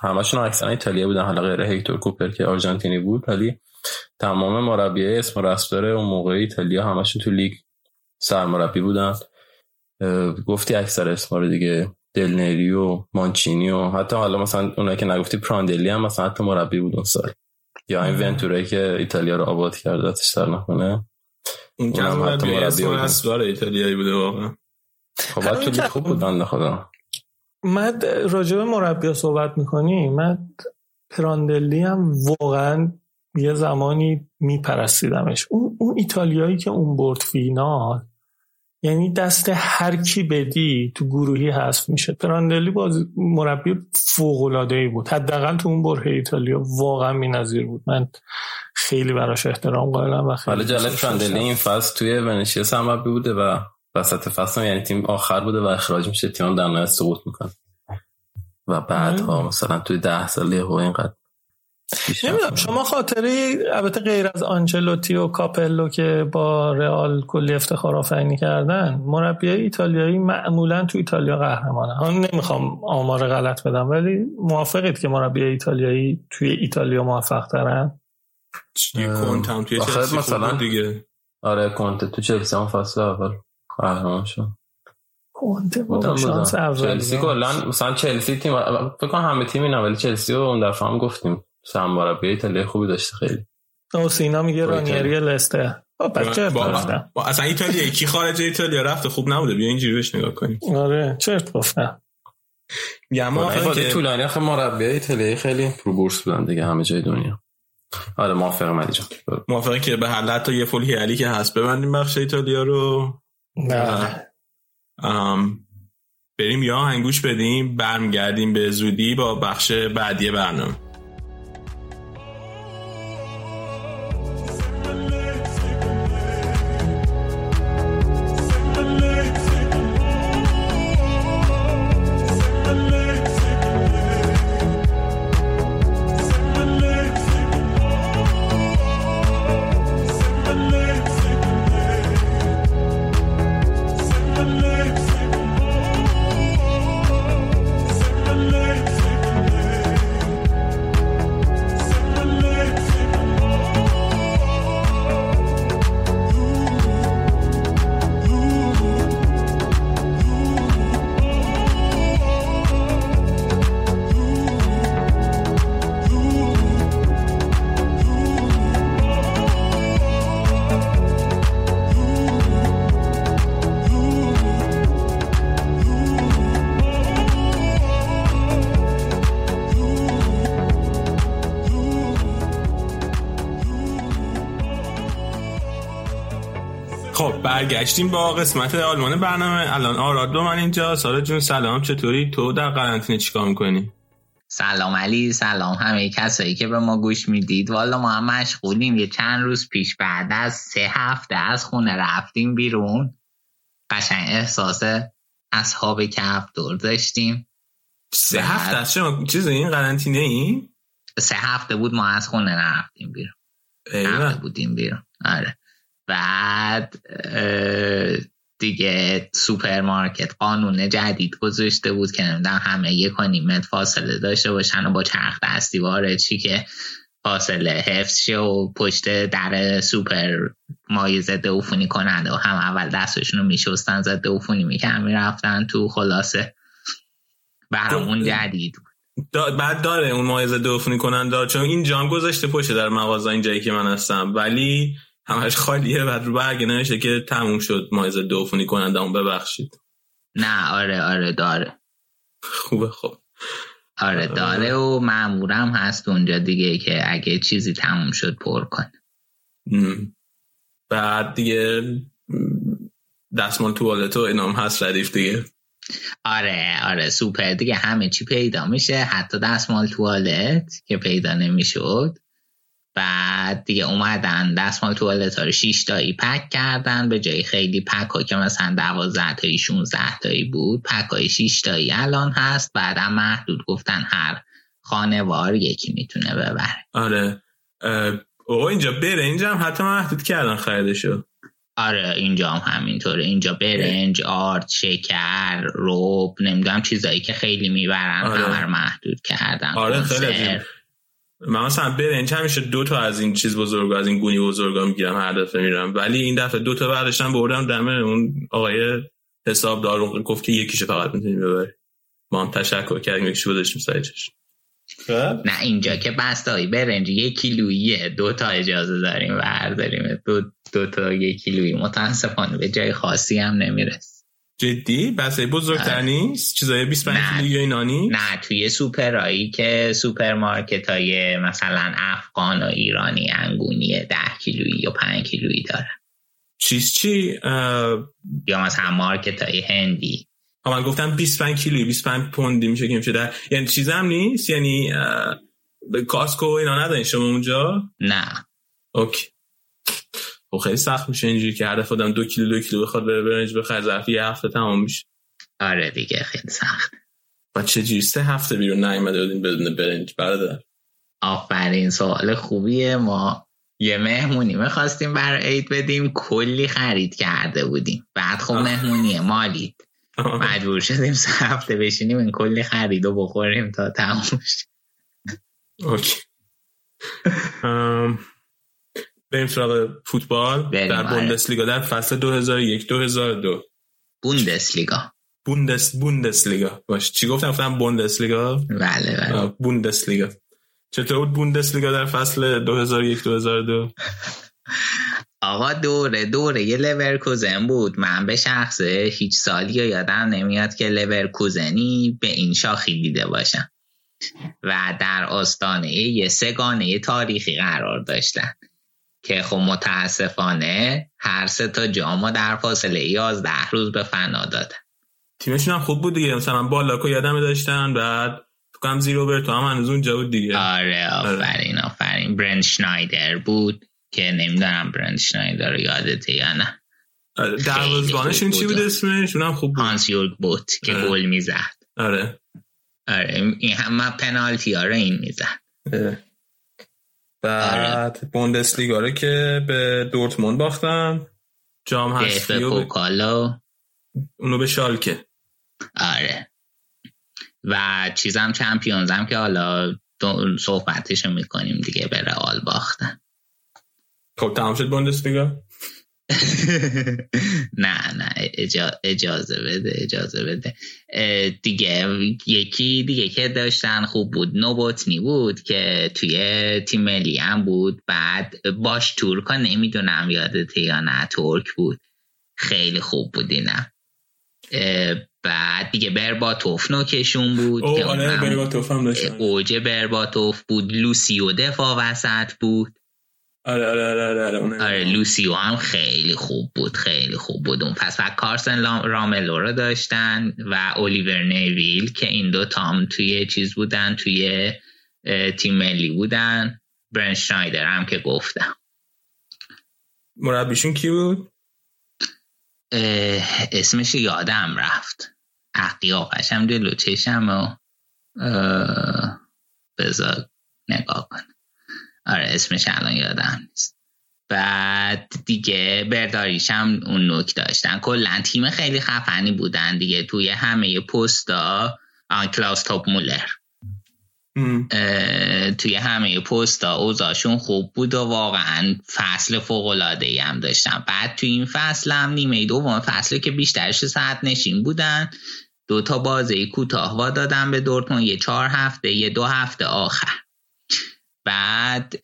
همشون اکثرا ایتالیا بودن حالا غیر هیکتور کوپر که آرژانتینی بود ولی تمام مربیای اسم رسم داره اون موقع ایتالیا همشون تو لیگ سرمربی بودن. گفتی اکثر اسما رو دیگه دلنری و مانچینی و حتی حالا مثلا اونایی که نگفتی پراندلی هم مثلا حتی مربی بود اون سال. یا این ونتورایی که ایتالیا رو آباد کرده اتش در نکنه؟ اون که هم حتی مربی اسوار ایتالیایی بوده واقعا. خب تو خوب بود خدا. من راجب مربی صحبت می‌کنی؟ من پراندلی هم واقعا یه زمانی میپرستیدمش. اون, اون ایتالیایی که اون برد فینال یعنی دست هر کی بدی تو گروهی حذف میشه. پراندلی باز مربی فوق العاده ای بود. حداقل تو اون بره ایتالیا واقعا بی‌نظیر بود. من خیلی براش احترام قائلم و خیلی جالب پراندلی این فصل توی ونیسیا مربی بوده و وسط فصل یعنی تیم آخر بوده و اخراج میشه. تیم در نهایت سقوط می‌کنه. و بعدها مثلا توی ده ساله و اینقدر نمی‌دونم شما خاطره البته غیر از آنچلوتی و کاپلو که با رئال کلی افتخار آفرینی کردن مربی ایتالیایی معمولا تو ایتالیا قهرمانه ها نمی‌خوام آمار غلط بدم ولی موافقید که مربی ایتالیایی توی ایتالیا موفق ترن کنتم توی مثلا دیگه. آره کنته تو چلسی هم فصل اول قهرمان شد. کنته با شانس چلسی کلا مثلا چلسی تیم فکر کنم همه تیم اینا ولی چلسی رو اون دفعه هم گفتیم. سم مربی ایتالیا خوبی داشته خیلی. او سینا میگه رانیری لسته بچه با, با اصلا ایتالیا کی خارج ایتالیا رفته؟ خوب نبوده. بیا اینجوری بهش نگاه کنیم. آره چرت گفتم. یا ما که طولانی. آخه مربی ایتالیایی خیلی رو بورس بودن دیگه همه جای دنیا. آره موافقم علی جان. موافقه که به حل حتی یه فول هیالی که هست ببندیم بخش ایتالیا رو. نه بریم یا هنگوش بدیم برمیگردیم به زودی با بخش بعدی برنامه. برگشتیم با قسمت آلمان برنامه. الان آراد من اینجا. سارا جون سلام. چطوری؟ تو در قرنطینه چیکار می‌کنی؟ سلام علی سلام همه کسایی که به ما گوش می‌دید. والا ما هم مشغولیم. یه چند روز پیش بعد از سه هفته از خونه رفتیم بیرون. قشنگ احساس اصحاب کف دور داشتیم. سه هفته از چه چیز این قرنطینه ای؟ سه هفته بود ما از خونه نرفتیم بیرون. هفته بودیم بیرون. آره. بعد دیگه سوپرمارکت قانون جدید گذاشته بود که نمی‌دونم همه یک و نیم متر فاصله داشته باشن و با چرخ دستی وارد چی که فاصله حفظ شه و پشت در سوپر مایه ضد عفونی کننده و هم اول دستشون رو میشستن ضد عفونی می‌کردن می‌رفتن تو خلاصه. برامون جدید بعد داره اون مایه ضد عفونی کننده چون این جام گذاشته پشت در مغازه اینجایی که من هستم. ولی همش خالیه و رو برگ نمیشه که تموم شد. مایز دوفونی کننده اون ببخشید. نه آره آره داره. خوبه خب. آره داره و معمورم هست اونجا دیگه که اگه چیزی تموم شد پر کن. بعد دیگه دستمال توالت و اینام هست ردیف دیگه. آره آره سوپر. دیگه همه چی پیدا میشه. حتی دستمال توالت که پیدا نمی‌شد. بعد دیگه اومدن دستمال توالت ها رو 6 تایی پک کردن به جای خیلی پک ها که مثلا 12 تایی 16 تایی بود پک های 6 تایی الان هست. بعدم محدود گفتن هر خانوار یکی می‌تونه ببره. آره. او اینجا برنج هم حتی محدود کردن خریدشو. آره اینجا هم همینطوره. اینجا برنج آرد شکر روب نمی‌دونم چیزایی که خیلی می‌برن آره. همه محدود کردن. آره خیلی من مثلا برنج همیشه دو تا از این چیز بزرگ از این گونی بزرگا می‌گیرم هر دفعه میرم ولی این دفعه دو تا برداشتم بردم دمه اون آقای حسابدار گفت که یکیشو فقط می‌تونی ببری. ما هم تشکر کردیم یکیشو گذاشتیم سر خب؟ نه اینجا که بستایی. برنج یک کیلوییه. دو تا اجازه داریم برداریم. دو, دو تا یک کیلویی. متاسفانه به جای خاصی هم نمیرس جدی؟ بسه بزرگتر آره. نیست؟ چیزای 25 کیلویی اینانی نه. توی سوپرایی که سوپرمارکت های مثلا افغان و ایرانی انگونی 10 کیلویی یا 5 کیلویی دارن. چیز چی؟ یا مثلا مارکت های هندی من گفتم 25 کیلویی 25 پوندی میشه که میشه در یعنی چیز هم نیست؟ یعنی به کاسکو اینا ندارین شما اونجا؟ نه. اوکی. خب خیلی سخت میشه اینجوری که هر خودم دو کیلو دو کیلو بخواد بره برنج بخره ظرف یه هفته تمام میشه. آره دیگه خیلی سخت. و چه سه هفته بیرون نیومده بودین بدون برنج برادر. آفرین سوال خوبیه. ما یه مهمونی می‌خواستیم برای عید بدیم کلی خرید کرده بودیم. بعد خب مهمونی مالی. مجبور شدیم سه هفته بشینیم این کلی خرید و بخوریم تا تموم اوکی. بریم سراغ فوتبال. در آره. بوندسلیگا در فصل 2001 2002 بوندسلیگا. بوندس بوندسلیگا. باش. چی گفتم؟ گفتم بوندسلیگا؟ بله بله. بوندسلیگا. چطور بود بوندسلیگا در فصل 2001 2002 آقا دوره دوره یه لورکوزن بود. من به شخصه هیچ سالی یادم نمیاد که لورکوزنی به این شاخی دیده باشم. و در آستانه یه سگانه تاریخی قرار داشتن. که خب متاسفانه هر سه تا جامو در فاصله 11 روز به فنا دادن. تیمشون هم خوب بود دیگه. مثلا بالاکو یادم داشتن بعد فکرم زیرو تو هم هنوز اونجا بود دیگه. آره آفرین آفرین. برند شنایدر بود که نمی‌دونم برند شنایدر رو یادته یا نه. آره، دروازبانشون چی بود. اسمش؟ اونم خوب بود. هانس یورگ بود که آره. گل می‌زد. آره. آره این همه پنالتی رو این می‌زد. بعد آره. بوندسلیگا رو که به دورتموند باختن. جام هستی و پوکالو اونو به شالکه. آره. و چیزم چمپیونز هم که حالا صحبتشو می‌کنیم دیگه به رئال باختن. خب تمام شد بوندسلیگا؟ نه نه اجازه بده اجازه بده. دیگه یکی دیگه که داشتن خوب بود. نووتنی بود که توی تیم ملی هم بود. بعد باشتورک نمی‌دونم یادته یا نه ترک بود. خیلی خوب بود اینم بعد دیگه برباتوف نوکشون بود که آره برباتوف هم داشتن. اوج برباتوف بود. لوسیو دفاع وسط بود. آره آره آره آره, آره, آره لوسیو هم خیلی خوب بود خیلی خوب بود اون پس. و کارسن راملو رو داشتن و الیور نیویل که این دو تام توی چیز بودن توی تیم ملی بودن. برن شنایدر هم که گفتم. مربیشون کی بود؟ اسمش یادم رفت. اقیاقش هم دلو چشم و بذار نگاه کن آره اسمش الان یادم نیست. بعد دیگه برداریش هم اون نوک داشتن. کلا تیم خیلی خفنی بودن دیگه. توی همه پستا کلاس توپ مولر. توی همه پستا اوزاشون خوب بود و واقعا فصل فوق العاده هم داشتن. بعد توی این فصل هم نیمه دوم فصل که بیشترش ساعت نشین بودن. دو تا بازی کوتاه وا دادن به دورتموند. یه چهار هفته یه دو هفته آخر. بعد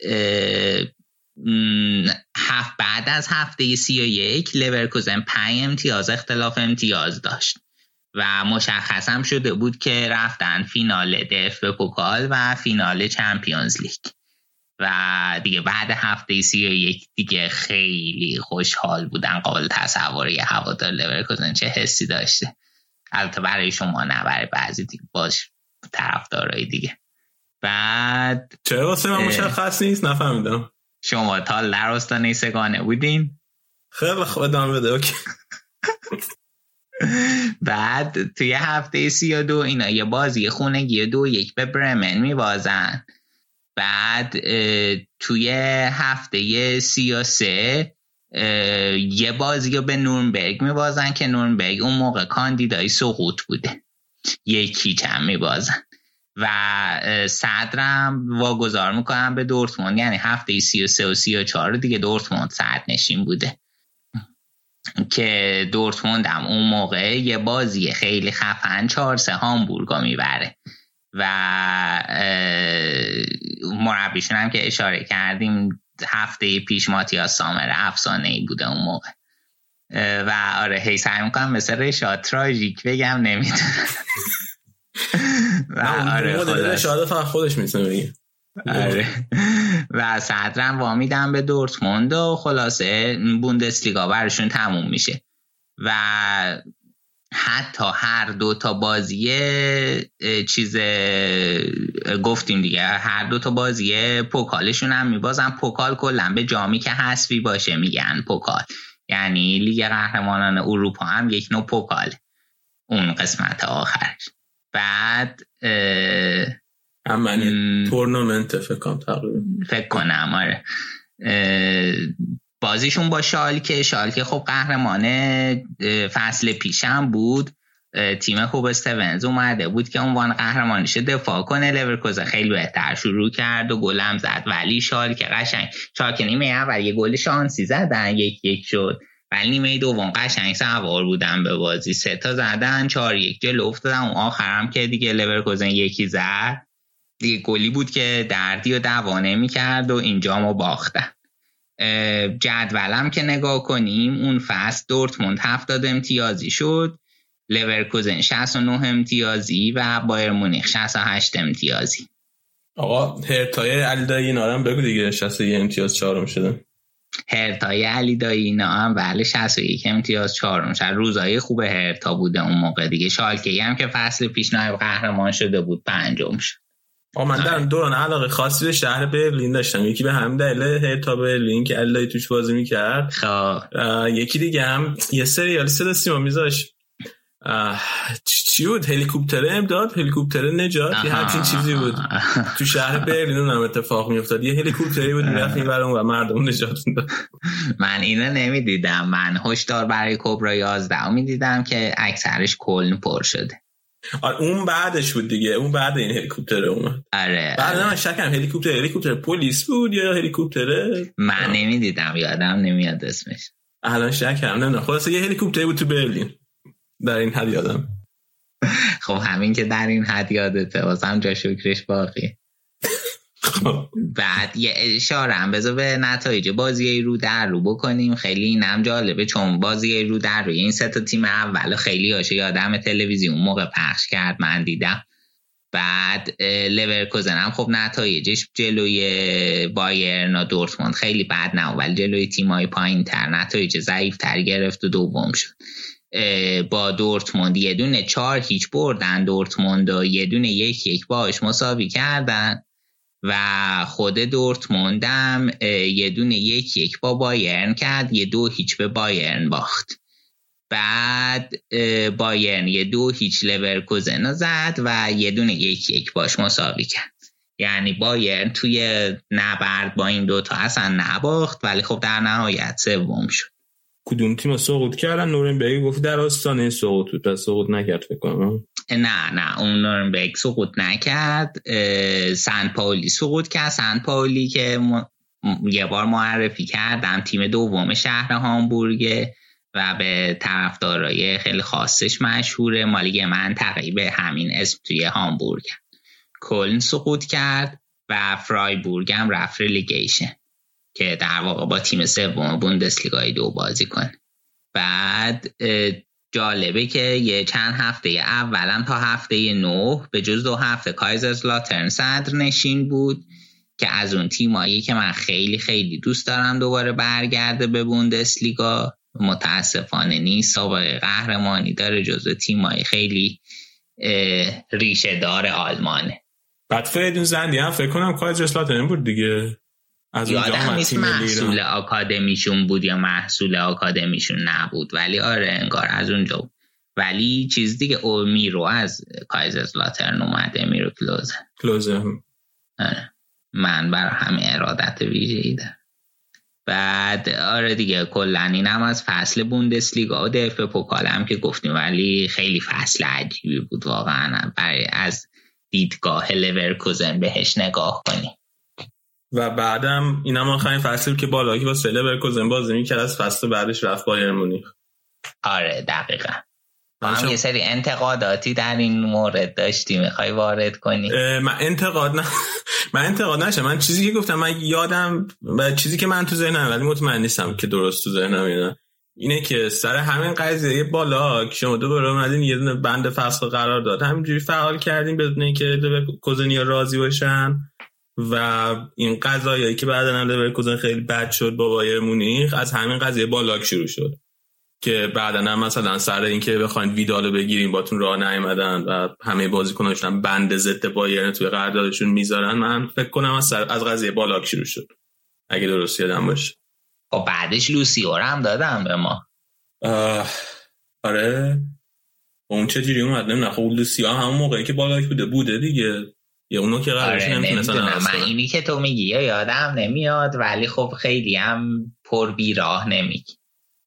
هفت بعد از هفته سی و یک لورکوزن پنج امتیاز اختلاف امتیاز داشت و مشخص هم شده بود که رفتن فینال DFB-Pokal و فینال Champions League. و دیگه بعد هفته سی و یک دیگه خیلی خوشحال بودن قابل تصور هوادار لورکوزن چه حسی داشته. البته برای شما نه برای بعضی دیگه باش طرفدارای دیگه. بعد چرا واسه من مشخص نیست؟ نفهمیدم. شما تا در آستانه سه‌گانه بودین. خیلی خوب ادامه بده اوکی. بعد توی هفته سی و دو اینا یه بازی خونگی دو یک به برمن میبازن. بعد توی هفته سی و سه یه بازی رو به نورنبرگ میبازن که نورنبرگ اون موقع کاندیدای سقوط بوده. یکی چم میبازن. و صدرم واگذار می‌کنم به دورتموند. یعنی هفته سی و سه و سی و چهار دیگه دورتموند صد نشین بوده. که دورتموند هم اون موقع یه بازی خیلی خفن چهار سه هامبورگا می‌بره. و مربیشون هم که اشاره کردیم هفته پیش ماتیاس سامر افسانه ای بوده اون موقع. و آره هی سعی می‌کنم مثل رشاد تراژیک بگم نمی‌دونم. و آره خودش می‌تونه آره. و صدرم وامیدم به دورتموند و خلاصه بوندسلیگا برشون تموم میشه. و حتی هر دو تا بازی چیز گفتیم دیگه هر دو تا بازی Pokal شون هم میبازن. Pokal کلا به جامی که حسفی باشه میگن Pokal. یعنی لیگ قهرمانان اروپا هم یک نوع Pokal اون قسمت آخرش بعد من تورنمنت فکر کنم تقریبا. فکر کنم آره. بازیشون با شالکه شالکه خب قهرمان فصل پیشم بود. تیم خوب استونز اومده بود که عنوان قهرمانیش دفاع کنه. لورکوزن خیلی بهتر شروع کرد و گلم زد. ولی شالکه قشنگ شالکه نیمه اول یه گل شانسی زدن یک یک شد. ولی نیمه دوم قشنگ سوار بودن به بازی. سه تا زدن چهار یک جلو افتادن اون آخرم که دیگه لورکوزن یکی زد. دیگه گلی بود که دردی و دوانه می‌کرد و اینجا ما باختن. جدولم که نگاه کنیم اون فصل دورتموند 70 امتیازی شد. لورکوزن 69 امتیازی و بایر مونیخ 68 امتیازی. آقا هرتای علی دایی اینا هم بگو دیگه. 61 امتیاز چهارم شده. هرتای علی دایی اینا هم. بله 61 امتیاز چهارم شد روزای خوب هرتا بوده اون موقع دیگه. شالکه هم که فصل پیش نایب قهرمان شده بود پنجم شد. من در دوران علاقه خاصی به شهر برلین داشتم. یکی به همین دلیل هرتا برلین که الهی توش بازی می‌کرد. خب. یکی دیگه هم یه سریال صدا سیما میذاش. چی بود؟ هلیکوپتر امداد هلیکوپتر نجات؟ یه همچین چیزی بود. تو شهر برلین اونم اتفاق میافتاد. یه هلیکوپتری بود می‌رفت این و مردم نجات می‌داد. من اینو نمی‌دیدم. من هشدار برای کبرا 11 می‌دیدم که اکثرش کلن پر شده. آره اون بعدش بود دیگه. اون بعد این هلیکوپتر اومد. آره بعد آره. من شکم. هلیکوپتر هلیکوپتر پلیس بود یا هلیکوپتر من نمی‌دیدم. یادم نمیاد اسمش. الان شکم. نه خلاص یه هلیکوپتر بود تو برلین. در این حد یادم. خب همین که در این حد یادته واسم جا شکرش باقی. خب. بعد یه اشاره هم بذار به نتایج. بازی رو در رو بکنیم. خیلی اینم جالبه چون بازی رو در رو. این سه تا تیم اول خیلی هاشه. یادم تلویزیون موقع پخش کرد من دیدم. بعد لورکوزن هم. خب نتایجش جلوی بایرن و دورتموند خیلی بد نه ولی جلوی تیمای پایین تر نتایج ضعیف تر گرفت و دوم شد. با دورتموند یه دونه چهار هیچ بردن. دورتموند و یه دونه یک یک باش مساوی کردن. و خود دورتموندم یه دونه یک یک با بایرن کرد یه دو هیچ به بایرن باخت. بعد بایرن یه دو هیچ لورکوزن زد و یه دونه یک یک باش مساوی کرد. یعنی بایرن توی نبرد با این دوتا اصلا نباخت ولی خب در نهایت سوم شد. کدوم تیم سقوط کردن؟ نورنبرگ گفت در آستانه سقوط بود. پس سقوط نکرد فکر نه نه. اون نورنبرگ سقوط نکرد. سن پاولی سقوط کرد. سن پاولی که یه بار معرفی کردم تیم دوم شهر هامبورگ و به طرفدارای خیلی خاصش مشهوره. مال یه منطقه به همین اسم توی هامبورگ. کلن سقوط کرد و فرایبورگ هم رفت Relegation که در واقع با تیم سوم بوندسلیگای دو بازی کنه. بعد جالبه که یه چند هفته اولم تا هفته نه به جز دو هفته کایزرسلاترن صدر نشین بود که از اون تیمایی که من خیلی خیلی دوست دارم دوباره برگرده به بوندسلیگا. متاسفانه نیست سابقه قهرمانی داره جزو تیمایی خیلی ریشه دار آلمانه. بعد فریدون زندی هم فکر کنم کایزرز لاترن بود دیگه. از یادم نیست محصول آکادمیشون بود یا محصول آکادمیشون نبود. ولی آره انگار از اونجا ولی چیز دیگه او میرو از کایزرز لاترن اومده میرو کلوزه. کلوزه. آره. من برای همه ارادت ویژه دارم. بعد آره دیگه کلا اینم از فصل بوندسلیگا و دف پوکالم که گفتیم. ولی خیلی فصل عجیبی بود واقعا. برای از دیدگاه لورکوزن بهش نگاه کنیم. و بعدم اینم آخرین فصل که بالا که با سله برکوزن بازی می‌کرد از فصل بعدش رفت بایر مونیخ. آره دقیقا. هم یه سری انتقاداتی در این مورد داشتی می‌خوای وارد کنی؟ من انتقاد نه من انتقاد نشم. من چیزی که گفتم من یادم و چیزی که من تو ذهنم ولی مطمئن نیستم که درست تو ذهنم اینه اینه که سر همین قضیه بالا شما دوباره اومدین یه دونه بند فصل قرار داد. همینجوری فعال کردیم بدون اینکه کوزنیا راضی باشن. و این قضایایی که بعدا هم کوزن خیلی بد شد با بایر مونیخ از همین قضیه بالاک شروع شد. که بعدا هم مثلا سر اینکه بخواین ویدالو بگیریم باتون راه نیومدن و همه بازیکناشون بند ضد بایرن توی قراردادشون می‌ذارن من فکر کنم از, از قضیه بالاک شروع شد. اگه درست یادم باشه. خب بعدش لوسیو هم دادن به ما. آره. اون چه جوری اومد نمی‌دونم. خب لوسیو همون موقعی که بالاک بوده بوده دیگه. یا اونو که قرارش آره من اینی که تو میگی یا یادم نمیاد ولی خب خیلی هم پر بیراه نمیگی.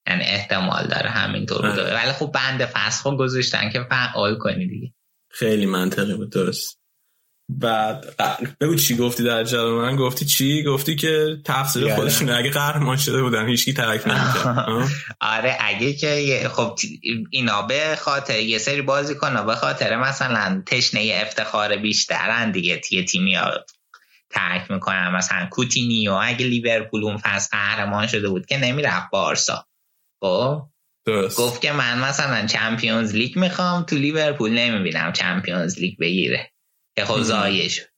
یعنی احتمال داره همینطور بوده. آره. ولی خب بند فسخ گذاشتن که فعال کنی دیگه. خیلی منطقی بود درست. بعد بگو چی گفتی در جواب من؟ گفتی چی؟ گفتی که تفسیر خودشون اگه قهرمان شده بودن هیچکی ترک نمی‌کرد. آره اگه که خب اینا به خاطر یه سری بازیکنا به خاطر مثلا تشنه افتخار بیشترن دیگه. یه تیمی ها ترک می‌کنن. مثلا کوتینیو اگه لیورپول اون فصل قهرمان شده بود که نمی‌رفت بارسا. خب؟ گفت که من مثلا Champions League می‌خوام تو لیورپول نمی‌بینم Champions League بگیره. که خب زایه شد.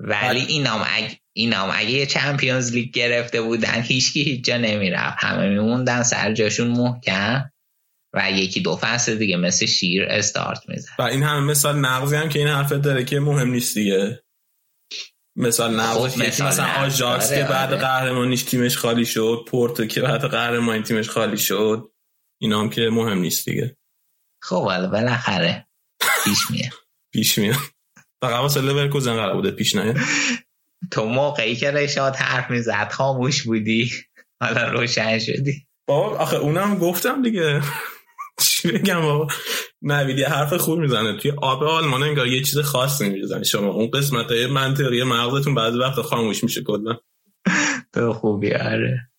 ولی اینام اگه اینام اگه یه چمپیونز لیگ گرفته بودن هیچکی هیچ جا نمی‌رفت. همه میموندن سر جاشون محکم و یکی دو فصل دیگه مثل شیر استارت میزن و این همه مثال نقضی هم که این حرفت داره که مهم نیست دیگه. مثال نقضی خب مثلا, مثلا آجاکس که بعد آره. قهرمانیش تیمش خالی شد پورتو که بعد قهرمانی تیمش خالی شد اینا هم که مهم نیست دیگه. خب ولی بالاخره پیش میاد. پیش میاد. فقط واسه لورکوزن قرار بوده پیش نه تو موقعی که رشاد حرف می‌زد خاموش بودی. حالا روشن شدی. بابا آخه اونم گفتم دیگه. چی بگم بابا؟ نویدی حرف خوب می‌زنه. توی آب آلمان انگار یه چیز خاص نمی‌زنه شما اون قسمت های منطقی مغزتون بعضی وقت خاموش میشه کلا. تو خوبی آره.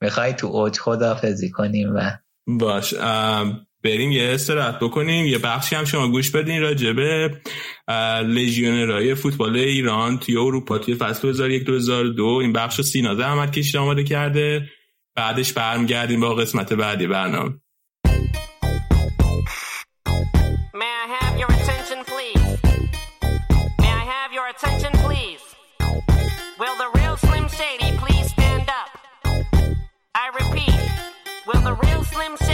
می‌خوای تو اوج خدافزی کنیم و باش. بریم یه استراحت بکنیم. یه بخشی هم شما گوش بدین راجبه لژیونرهای فوتبال ایران توی اروپا توی فصل 2001 2002 این بخش رو سینازه احمد کشید آماده کرده. بعدش برمیگردیم با قسمت بعدی برنامه. Slim Shady Slim Shady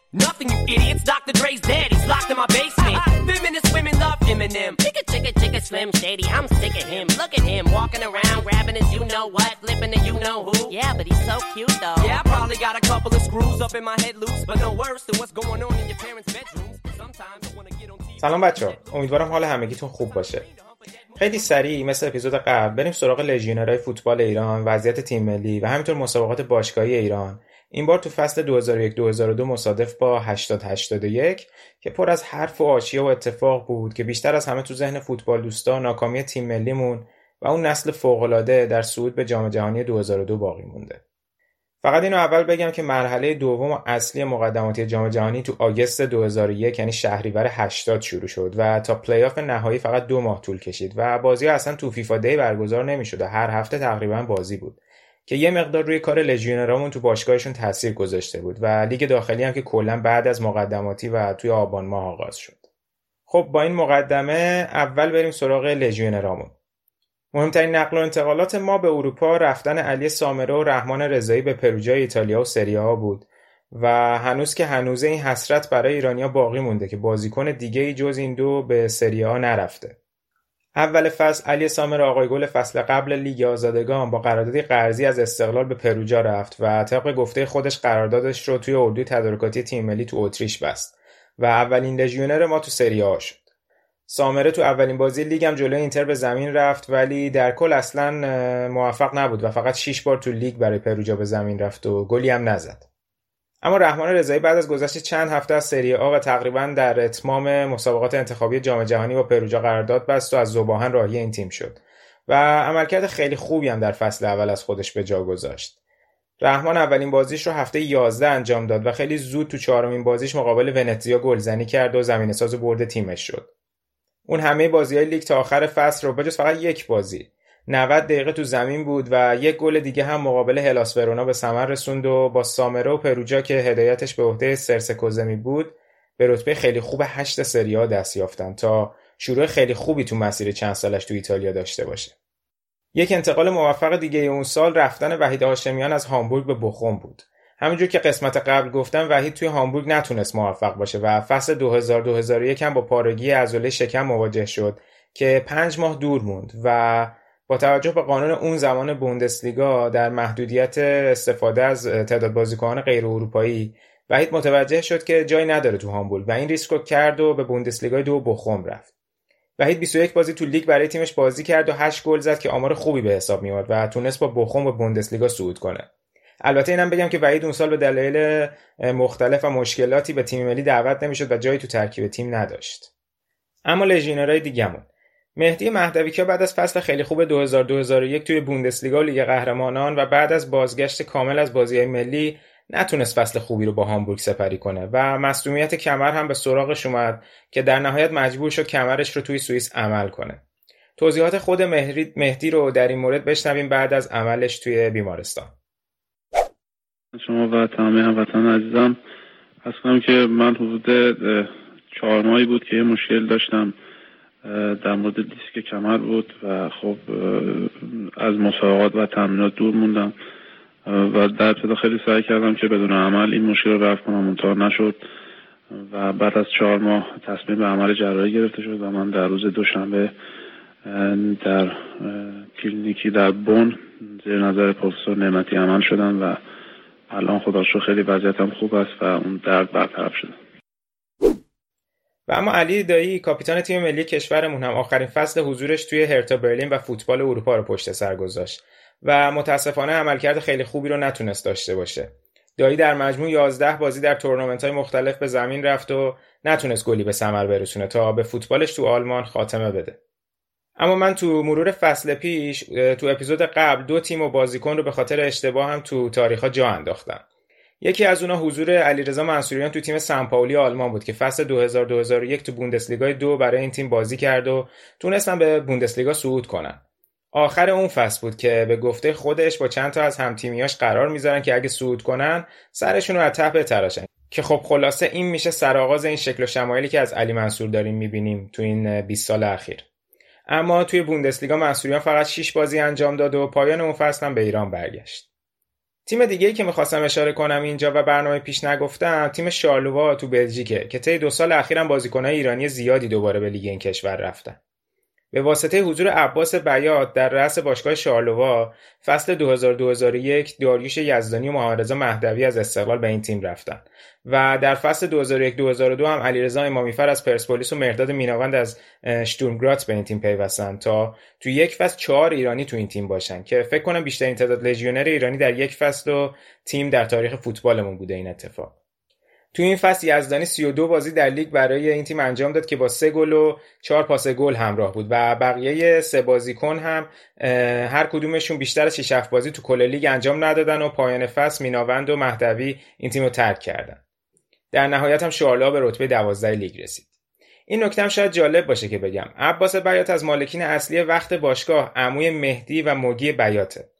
Nothing, you idiots. Dr. Dre's dead. He's locked in my basement. Feminist women love Eminem. Chicka, chicka, chicka, Slim Shady. I'm sick of him. Look at him walking around, grabbing his you know what, flipping the you know who. Yeah, but he's so cute though. Yeah, I probably got a couple of screws up in my head loose, but no worse than what's going on in your parents' bedrooms. Sometimes I wanna get on TV. سلام بچه امیدوارم حال همگیتون خوب باشه. خیلی سریع مثل اپیزود قبل بریم سراغ لژیونرهای فوتبال ایران، وضعیت تیم ملی و همینطور مسابقات باشگاهی ایران این بار تو فصل 2001-2002 مصادف با 80-81 که پر از حرف و حاشیه و اتفاق بود که بیشتر از همه تو ذهن فوتبال دوستا ناکامی تیم ملیمون و اون نسل فوق‌العاده در صعود به جام جهانی 2002 باقی مونده. فقط اینو اول بگم که مرحله دوم و اصلی مقدماتی جام جهانی تو August 2001 یعنی شهریور 80 شروع شد و تا پلی‌آف نهایی فقط دو ماه طول کشید و بازی اصلا تو FIFA Day برگزار نمی‌شد و هر هفته تقریبا بازی بود. که یه مقدار روی کار لژیونرامون تو باشگاهشون تاثیر گذاشته بود و لیگ داخلی هم که کلا بعد از مقدماتی و توی آبان ماه آغاز شد. خب با این مقدمه اول بریم سراغ لژیونرامون. مهمترین نقل و انتقالات ما به اروپا رفتن علی سامره و رحمان رضایی به پروژای ایتالیا و سریا بود و هنوز که هنوزه این حسرت برای ایرانیا باقی مونده که بازیکن دیگه ای جز این دو به سریا نرفته. اول فصل علی سامره آقای گل فصل قبل لیگ آزادگان با قراردادی قرضی از استقلال به پروجا رفت و طبق گفته خودش قراردادش رو توی اردوی تدارکاتی تیم ملی تو اتریش بست و اولین لژیونر ما تو سری آ شد. سامره تو اولین بازی لیگ هم جلوی اینتر به زمین رفت ولی در کل اصلا موفق نبود و فقط 6 بار تو لیگ برای پروجا به زمین رفت و گلی هم نزد. اما رحمان رضایی بعد از گذشت چند هفته از سری آ و تقریبا در اتمام مسابقات انتخابی جام جهانی با پروجا قرارداد بست و از ذوب‌آهن راهی این تیم شد و عملکرد خیلی خوبی هم در فصل اول از خودش به جا گذاشت. رحمان اولین بازیش رو هفته 11 انجام داد و خیلی زود تو چهارمین بازیش مقابل ونتزیا گلزنی کرد و زمین ساز برد تیمش شد. اون همه بازی های لیگ تا آخر فصل رو بجز فقط یک بازی 90 دقیقه تو زمین بود و یک گل دیگه هم مقابل هلاس ورونا به ثمر رسوند و با سامره و پروجا که هدایتش به عهده سرس کوزمی بود به رتبه خیلی خوب هشت سری ها دست یافتن تا شروع خیلی خوبی تو مسیر چند سالش تو ایتالیا داشته باشه. یک انتقال موفق دیگه اون سال رفتن وحید هاشمیان از هامبورگ به بخوم بود. همونجور که قسمت قبل گفتم وحید توی هامبورگ نتونست موفق باشه و فصل 2000-2001 هم با پارگی عضله شکم مواجه شد که پنج ماه دور موند و با توجه به قانون اون زمان بوندسلیگا در محدودیت استفاده از تعداد بازیکنان غیر اروپایی وحید متوجه شد که جایی نداره تو هامبورگ و این ریسک رو کرد و به بوندسلیگای دو بخوم رفت. وحید 21 بازی تو لیگ برای تیمش بازی کرد و 8 گل زد که آمار خوبی به حساب میاد و تونست با بخوم به بوندسلیگا صعود کنه. البته اینم بگم که وحید اون سال به دلایل مختلف و مشکلاتی به تیم ملی دعوت نمی‌شد و جایی تو ترکیب تیم نداشت. اما لژیونرهای دیگهمون. مهدی مهدویکیا بعد از فصل خیلی خوب 2000 2001 توی بوندسلیگا و لیگ قهرمانان و بعد از بازگشت کامل از بازی‌های ملی نتونست فصل خوبی رو با هامبورگ سپری کنه و مصدومیت کمر هم به سراغش اومد که در نهایت مجبور شد کمرش رو توی سوئیس عمل کنه. توضیحات خود مهدی رو در این مورد بشنویم بعد از عملش توی بیمارستان. شما و تمام هموطن عزیزم کنم که من حدود چهار ماهی بود که یه مشکل داشتم در مورد دیسک کمر بود و خب از مسابقات و تمرینات دور موندم و در ابتدا خیلی سعی کردم که بدون عمل این مشکل رو رفت کنم منتها نشد و بعد از چهار ماه تصمیم به عمل جراحی گرفته شد و من در روز دوشنبه در کلینیکی در بون زیر نظر پروفسور نعمتی عمل شدم و الان خدا خیلی وضعیتم خوب است و اون درد برطرف شده. اما علی دایی کاپیتان تیم ملی کشورمون هم آخرین فصل حضورش توی هرتا برلین و فوتبال اروپا رو پشت سر گذاشت و متاسفانه عملکرد خیلی خوبی رو نتونست داشته باشه. دایی در مجموع 11 بازی در تورنمنت های مختلف به زمین رفت و نتونست گلی به ثمر برسونه تا به فوتبالش تو آلمان خاتمه بده. اما من تو مرور فصل پیش تو اپیزود قبل دو تیم و بازیکن رو به خاطر اشتباه هم تو تاریخ جا انداختم. یکی از اونها حضور علیرضا منصوریان تو تیم سمپاولی آلمان بود که فصل 2000-2001 تو بوندسلیگای دو برای این تیم بازی کرد و تونستن به بوندسلیگا صعود کنن. آخر اون فصل بود که به گفته خودش با چند تا از همتیمیاش قرار می‌ذارن که اگه صعود کنن سرشون رو از ته بتراشن. که خب خلاصه این میشه سرآغاز این شکل و شمایلی که از علی منصور داریم می‌بینیم تو این 20 سال اخیر. اما توی بوندسلیگا منصوریان فقط 6 بازی انجام داد و پایان اون فصل هم به ایران برگشت. تیم دیگه که می‌خواستم اشاره کنم اینجا و برنامه پیش نگفتم تیم شارلووا تو بلژیکه که طی دو سال اخیرم بازیکنهای ایرانی زیادی دوباره به لیگ این کشور رفتن. به واسطه حضور عباس بیات در رأس باشگاه شارلووا فصل 2000-2001 داریوش یزدانی و محمد مهدوی از استقلال به این تیم رفتن. و در فصل 2001-2002 هم علیرضا امامی‌فر از پرسپولیس و مرداد میناوند از اشتورم گراتس به این تیم پیوستن تا تو یک فصل چهار ایرانی تو این تیم باشن که فکر کنم بیشترین تعداد لژیونر ایرانی در یک فصل و تیم در تاریخ فوتبالمون بوده این اتفاق. تو این فصل یزدانی 32 بازی در لیگ برای این تیم انجام داد که با سه گل و چهار پاس گل همراه بود و بقیه سه بازیکن هم هر کدومشون بیشتر از 6 بازی تو کل لیگ انجام ندادن و پایان فصل میناوند و مهدوی این تیم رو ترک کردن. در نهایت هم شارلا به رتبه 12 لیگ رسید. این نکته هم شاید جالب باشه که بگم. عباس بیات از مالکین اصلی وقت باشگاه عموی مهدی و موگی بیاته.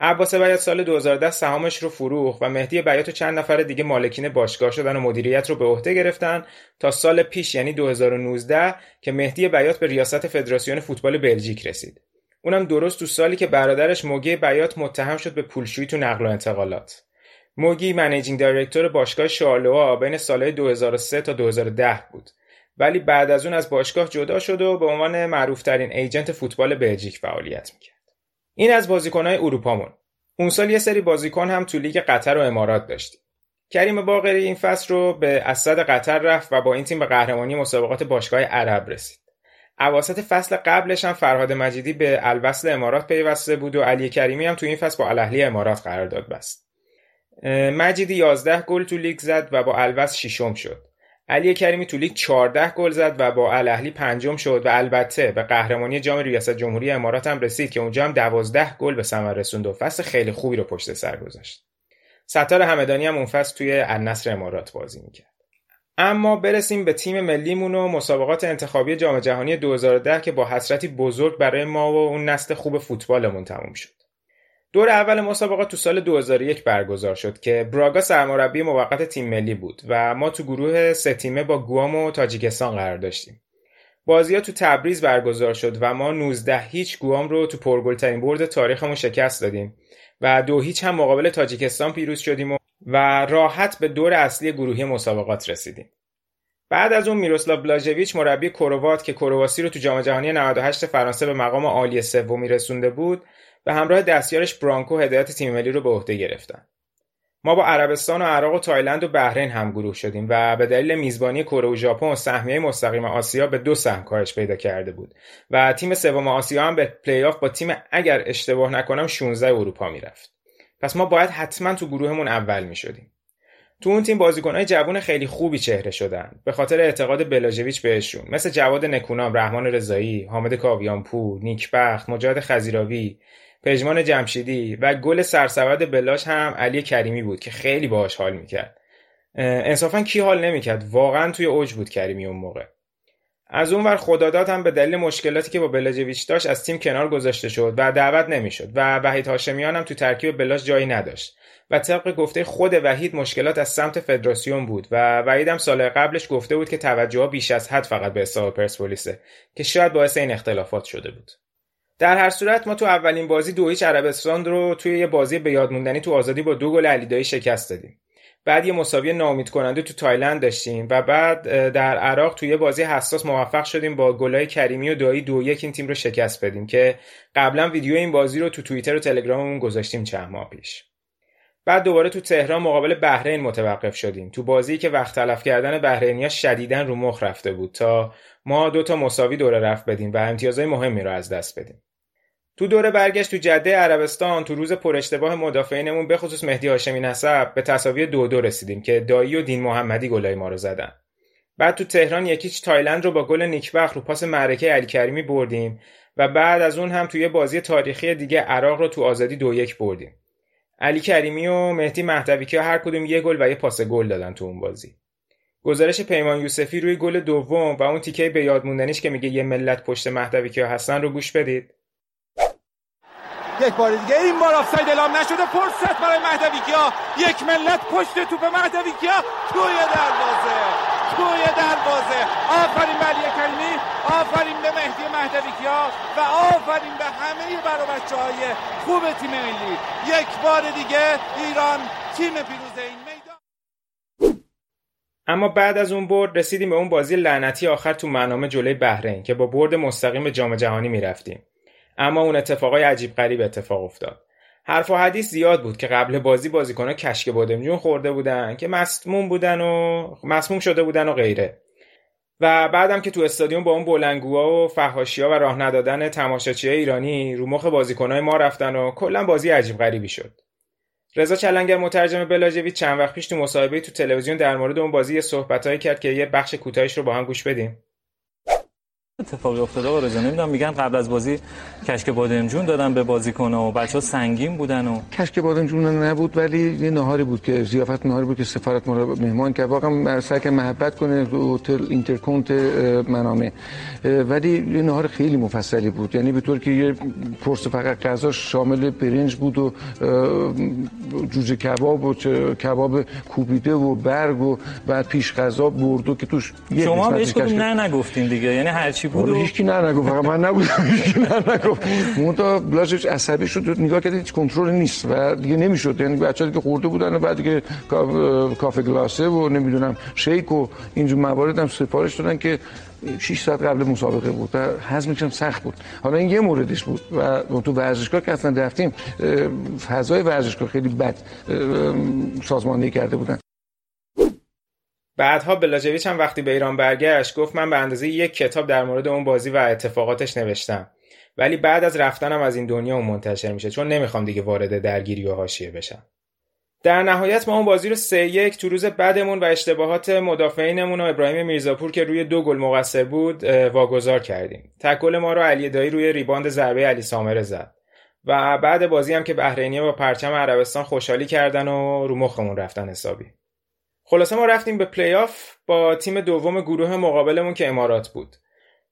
عباس بیات سال 2010 سهامش رو فروخت و مهدی بیات و چند نفر دیگه مالکین باشگاه شدن و مدیریت رو به عهده گرفتن تا سال پیش یعنی 2019 که مهدی بیات به ریاست فدراسیون فوتبال بلژیک رسید. اونم درست تو سالی که برادرش موگی بیات متهم شد به پولشویی تو نقل و انتقالات. موگی managing director باشگاه شارلروا بین سالهای 2003 تا 2010 بود. ولی بعد از اون از باشگاه جدا شد و به عنوان معروفترین agent فوتبال بلژیک فعالیت می‌کرد. این از بازیکنهای اروپامون. اون سال یه سری بازیکن هم تو لیگ قطر و امارات داشتیم کریم باقری این فصل رو به السد قطر رفت و با این تیم به قهرمانی مسابقات باشگاه عرب رسید. اواسط فصل قبلش هم فرهاد مجیدی به الوصل امارات پیوسته بود و علی کریمی هم تو این فصل با الاهلی امارات قرارداد بست. مجیدی 11 گل تو لیگ زد و با الوصل ششم شد. علی کریمی تو لیگ 14 گل زد و با الاهلی پنجم شد و البته به قهرمانی جام ریاست جمهوری امارات هم رسید که اونجا هم 12 گل به ثمر رسوند و فصل خیلی خوبی رو پشت سر گذاشت. ستار همدانی هم اون فصل توی النصر امارات بازی می‌کرد. اما برسیم به تیم ملیمون و مسابقات انتخابی جام جهانی 2010 که با حسرتی بزرگ برای ما و اون نسل خوب فوتبالمون تموم شد. دور اول مسابقات تو سال 2001 برگزار شد که براگا سرمربی موقت تیم ملی بود و ما تو گروه سه تیمه با گوام و تاجیکستان قرار داشتیم. بازی ها تو تبریز برگزار شد و ما 19 هیچ گوام رو تو پرگلترین برد تاریخمون شکست دادیم و دو هیچ هم مقابل تاجیکستان پیروز شدیم و, و راحت به دور اصلی گروهی مسابقات رسیدیم. بعد از اون میروسلاو بلاژویچ مربی کروات که کرواسی رو تو جام جهانی 98 فرانسه به مقام عالی سومی رسونده بود به همراه دستیارش برانکو هدایت تیم ملی رو به عهده گرفتن. ما با عربستان و عراق و تایلند و بحرین هم گروه شدیم و به دلیل میزبانی کره و ژاپن سهمیه مستقیم آسیا به دو سهم کاهش پیدا کرده بود و تیم سوم آسیا هم به پلی آف با تیم اگر اشتباه نکنم 16 اروپا می‌رفت. پس ما باید حتما تو گروهمون اول می شدیم. تو اون تیم بازیکنهای جوون خیلی خوبی چهره شدن به خاطر اعتقاد بلاژویچ بهشون مثل جواد نکونام، رحمان رضایی، حامد کاویانپور، نیکبخت، مجاهد خذیراوی، پژمان جمشیدی و گل سرسبد بلاش هم علی کریمی بود که خیلی باهاش حال می‌کرد. انصافا کی حال نمی‌کرد؟ واقعا توی اوج بود کریمی اون موقع. از اون ور خداداد هم به دلیل مشکلاتی که با بلاجویچ داشت از تیم کنار گذاشته شد و دعوت نمی‌شد و وحید هاشمیان هم تو ترکیب بلاش جایی نداشت و طبق گفته خود وحید مشکلات از سمت فدراسیون بود و وحید هم سال قبلش گفته بود که توجه بیش از حد فقط به حساب پرسپولیسه که شاید باعث این اختلافات شده بود. در هر صورت ما تو اولین بازی دو عربستان رو توی یه بازی به یاد موندنی تو آزادی با دو گل علیدایی شکست دادیم. بعد یه مساوی ناامید کننده تو تایلند داشتیم و بعد در عراق توی یه بازی حساس موفق شدیم با گلای کریمی و دایی دو یک این تیم رو شکست بدیم که قبلا ویدیو این بازی رو تو توییتر و تلگراممون گذاشتیم چند ماه پیش. بعد دوباره تو تهران مقابل بحرین متوقف شدیم. تو بازی که وقت تلف کردن بحرینیا شدیدا رو مخ رفته بود تا ما دو تا مساوی دوره رفت بدیم و امتیازهای مهمی رو از دست بدیم. تو دوره برگشت تو جده عربستان تو روز پر اشتباه مدافعینمون به خصوص مهدی هاشمی نسب به تساوی دو دو رسیدیم که دایی و دین محمدی گلای ما رو زدن. بعد تو تهران یکیچ تایلند رو با گل نیکبخ رو پاس معرکه علی کریمی بردیم و بعد از اون هم توی بازی تاریخی دیگه عراق رو تو آزادی دو یک بردیم. علی کریمی و مهدی مهدوی هر کدوم یه گل و یه پاس گل دادن تو اون بازی. گزارش پیمان یوسفی روی گل دوم و اون تیکه به یاد موندنیش که میگه یه ملت پشت مهدوی هستن رو گوش بدید. یک بار دیگه. این بار آفساید اعلام نشده. فرصت برای مهدوی کیا. یک ملت پشت توپ مهدوی کیا. توی دروازه. توی دروازه. آفرین علی کریمی. آفرین به مهدی مهدوی کیا. و آفرین به همه برا بچه های خوب تیم ملی. یک بار دیگه ایران تیم پیروز این میدان. اما بعد از اون برد رسیدیم به اون بازی لعنتی آخر تو منامه جلوی بحرین که با برد مستقیم به جام جهانی می‌رفتیم. اما اون اتفاقای عجیب غریب اتفاق افتاد. حرف و حدیث زیاد بود که قبل بازی بازیکنها کشک بادمجون خورده بودن که مسموم بودن و مسموم شده بودن و غیره. و بعدم که تو استادیوم با اون بلنگوها و فهاشیا و راه ندادن تماشاچی ایرانی رو مخ بازیکنهای ما رفتن و کلا بازی عجیب غریبی شد. رضا چلنگر مترجم بلاژویچ چند وقت پیش تو مصاحبه تو تلویزیون در مورد اون بازی صحبتایی کرد که یه بخش کوتاهش رو با هم گوش بدیم. اتفاقی افتاده آقا رضا نمی‌دونم میگن قبل از بازی کشک بادمجون دادن به بازیکن‌ها و بچه‌ها سنگین بودن و کشک بادمجون نبود ولی یه نهاری بود که ضیافت نهاری بود که سفارت ما رو مهمان کرد. واقعا سعی محبت کنه هتل اینترکونت منامه. ولی یه نهار خیلی مفصلی بود. یعنی به طور که یه پرس فقط غذا شامل برنج بود و جوجه کباب و کباب کوبیده و برگ و بعد پیش غذا بردو که توش شما بهش نه نگفتین دیگه. یعنی هرچی چی بود هیچ کی نه نگفت فقط من نبودم هیچ نه نگفت مونتا بلاژش عصبی شد نگاه کرد هیچ کنترل نیست و دیگه نمی‌شد. یعنی بچه‌ها که خورده بودن و بعد دیگه کافه گلاسه و نمی‌دونم شیک و اینجور موارد هم سفارش دادن که 6 ساعت قبل مسابقه بود و هضمش هم سخت بود. حالا این یه موردش بود و تو ورزشگاه که اصلا رفتیم فضای ورزشگاه خیلی بد سازماندهی کرده بودن. بعدها بلاجویچ هم وقتی به ایران برگشت گفت من به اندازه یک کتاب در مورد اون بازی و اتفاقاتش نوشتم. ولی بعد از رفتنم از این دنیا اون منتشر میشه چون نمی‌خوام دیگه وارد درگیری و حاشیه بشم. در نهایت ما اون بازی رو سه یک تو روز بعدمون و اشتباهات مدافعینمون و ابراهیم میرزاپور که روی دو گل مقصر بود واگذار کردیم. تکل ما رو علی دایی روی ریباند ضربه علی سامره زد. و بعد بازی هم که بحرینی با پرچم عربستان خوشحالی کردن و رو مخمون رفتن حسابی. خلاصه ما رفتیم به پلی آف با تیم دوم گروه مقابلمون که امارات بود.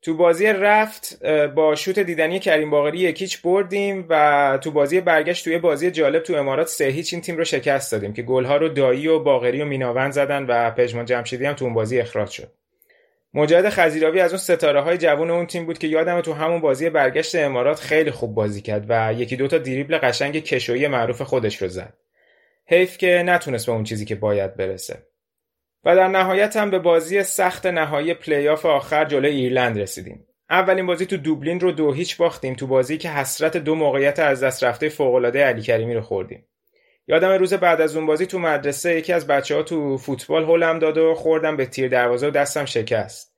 تو بازی رفت با شوت دیدنی کریم باقری یک هیچ بردیم و تو بازی برگشت تو یه بازی جالب تو امارات سه هیچ این تیم رو شکست دادیم که گلها رو دایی و باقری و میناوند زدن و پژمان جمشیدی هم تو اون بازی اخراج شد. مجاهد خذیراوی از اون ستاره های جوان اون تیم بود که یادم تو همون بازی برگشت امارات خیلی خوب بازی کرد و یکی دوتا دریبل قشنگ کشویی معروف خودش رو زد. حیف که نتونست به اون چیزی که باید برسه و در نهایت هم به بازی سخت نهایی پلی‌آف آخر جلوی ایرلند رسیدیم. اولین بازی تو دوبلین رو دو هیچ باختیم تو بازی که حسرت دو موقعیت از دست رفته فوق‌العاده علی کریمی رو خوردیم. یادم روز بعد از اون بازی تو مدرسه یکی از بچه ها تو فوتبال هولم داد و خوردم به تیر دروازه و دستم شکست.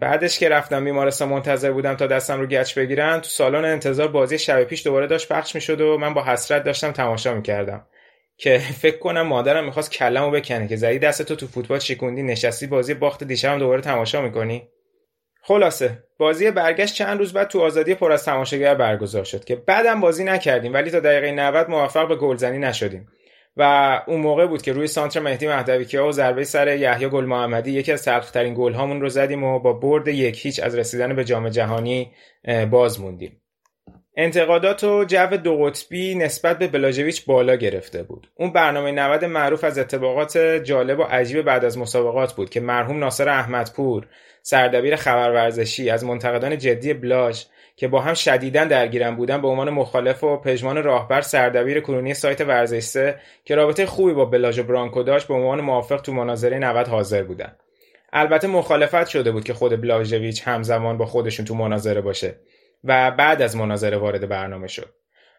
بعدش که رفتم بیمارستان منتظر بودم تا دستم رو گچ بگیرن تو سالن انتظار بازی شب پیش دوباره داشت پخش می‌شد و من با حسرت داشتم تماشا می‌کردم که فکر کنم مادرم می‌خواست کلمو بکنه که زدی دستتو تو فوتبال شکوندی نشستی بازی باخت دیشبم دوباره تماشا می‌کنی. خلاصه بازی برگشت چند روز بعد تو آزادی پر از تماشاگر برگزار شد که بعدم بازی نکردیم ولی تا دقیقه 90 موفق به گلزنی نشدیم. و اون موقع بود که روی سانتر مهدی مهدوی و ضربه سر یحیی گل محمدی یکی از تلخترین گل هامون رو زدیم و با برد یک هیچ از رسیدن به جام جهانی باز موندیم. انتقادات و جو دو قطبی نسبت به بلاژویچ بالا گرفته بود. اون برنامه 90 معروف از اتفاقات جالب و عجیب بعد از مسابقات بود که مرحوم ناصر احمدپور سردبیر خبر ورزشی از منتقدان جدی بلاژ که با هم شدیدا درگیرن بودن به عنوان مخالف و پژمان راهبر سردبیر کنونی سایت ورزش سه که رابطه خوبی با بلاژ و برانکو داشت به عنوان موافق تو مناظره 90 حاضر بودن. البته مخالفت شده بود که خود بلاژویچ همزمان با خودشون تو مناظره باشه و بعد از مناظره وارد برنامه شد.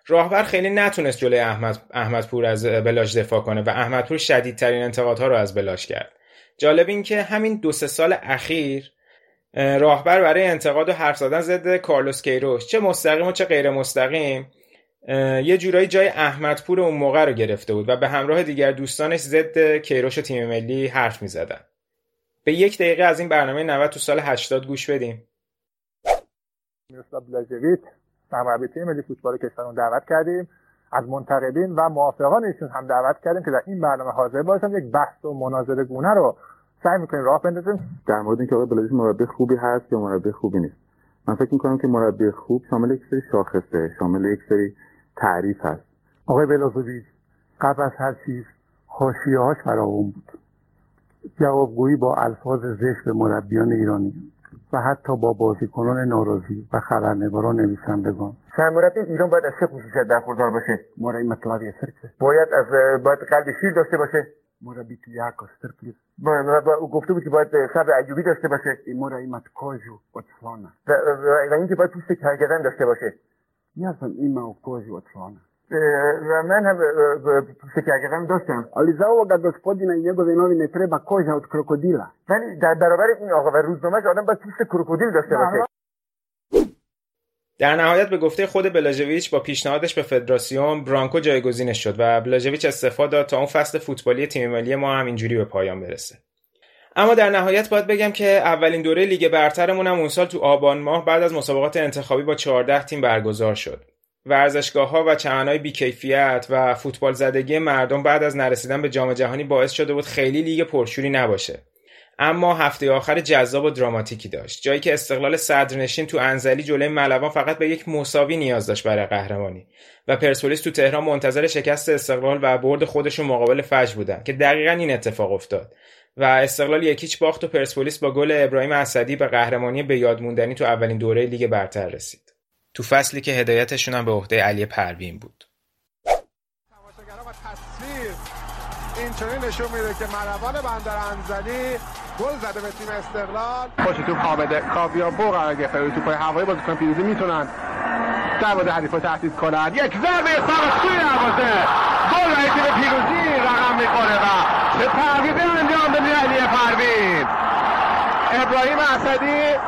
راهبر خیلی نتونست جلوی احمد احمدپور از بلاش دفاع کنه و احمدپور شدیدترین انتقادها رو از بلاش کرد. جالب این که همین دو سه سال اخیر راهبر برای انتقاد و حرف زدن ضد کارلوس کیروش. چه مستقیم و چه غیر مستقیم یه جورایی جای احمدپور اون موقع رو گرفته بود و به همراه دیگر دوستانش ضد کیروش و تیم ملی حرف می‌زدن. به یک دقیقه از این برنامه 90 تو سال 80 گوش بدیم میروسلاو بلاژویچ سرمربی ملی فوتبال کشورمون دعوت کردیم. از منتقدین و موافقان ایشون هم دعوت کردیم که در این برنامه حاضر باشن یک بحث و مناظره گونه رو سعی می‌کنیم راه بندازیم. در مورد اینکه آقای بلاژویچ مربی خوبی هست یا مربی خوبی نیست. من فکر می‌کنم که مربی خوب شامل یک سری شاخصه شامل یک سری تعریف هست. آقای بلاژویچ قبل از هر چیز حاشیه‌هاش فراوون بود. جوابگویی با الفاظ زشت به مربیان ایرانی. و حتی با بازیکنان ناراضی و خبرنگاران نویسندگان. سرمربی ایران باید از چه خصوصیت برخوردار باشه؟ مربی مطلبی سرکه باید از باید قلب شیر داشته باشه؟ مربی تیاکوستر پلیس و او گفته بود که باید صبر ایوبی داشته باشه. مربی متکاجو اطفانا. و اینکه باید پوست کرگدن داشته باشه. نیازم این موکاجو اطفانا. و من هم شکرگرم داشتم ali za ovoga gospodina i njegove novine treba koža od krokodila? ولی در برابر این آقا و روزنامهش آدم باید پوست کروکودیل داشته باشه در نهایت به گفته خود بلاژویچ با پیشنهادش به فدراسیون برانکو جایگزینش شد و بلاژویچ استعفا داد تا اون فصل فوتبالی تیم ملی ما هم اینجوری به پایان برسه. اما در نهایت باید بگم که اولین دوره لیگ برترمون هم اون سال تو آبان ماه بعد از مسابقات انتخابی با 14 تیم برگزار شد. ورزشگاه ها و چمنهای بیکیفیت و فوتبال زدگی مردم بعد از نرسیدن به جام جهانی باعث شده بود خیلی لیگ پرشوری نباشه. اما هفته آخر جذاب و دراماتیکی داشت جایی که استقلال صدرنشین تو انزلی جلوی ملوان فقط به یک مساوی نیاز داشت برای قهرمانی و پرسپولیس تو تهران منتظر شکست استقلال و برد خودشون مقابل فجر بودن که دقیقا این اتفاق افتاد و استقلال یکیچ باخت و پرسپولیس با گل ابراهیم اسدی به قهرمانی به یادموندنی تو اولین دوره لیگ برتر رسید. تو فصلی که هدایتشون هم به عهده علی پروین بود. اینطوری نشون میده که ملوان بندر انزلی گل زده به تیم استقلال. خوش تو حامد کاویا بو قرار گرفته. روی توپای هوایی بازیکن پیروزی می‌تونن. دروازه حریف رو تهدید کنن. یک ضربه ساق سوی دروازه. گل برای تیم پیروزی رقم می‌کنه و به پرویزه انجام به علی پروین. ابراهیم اسدی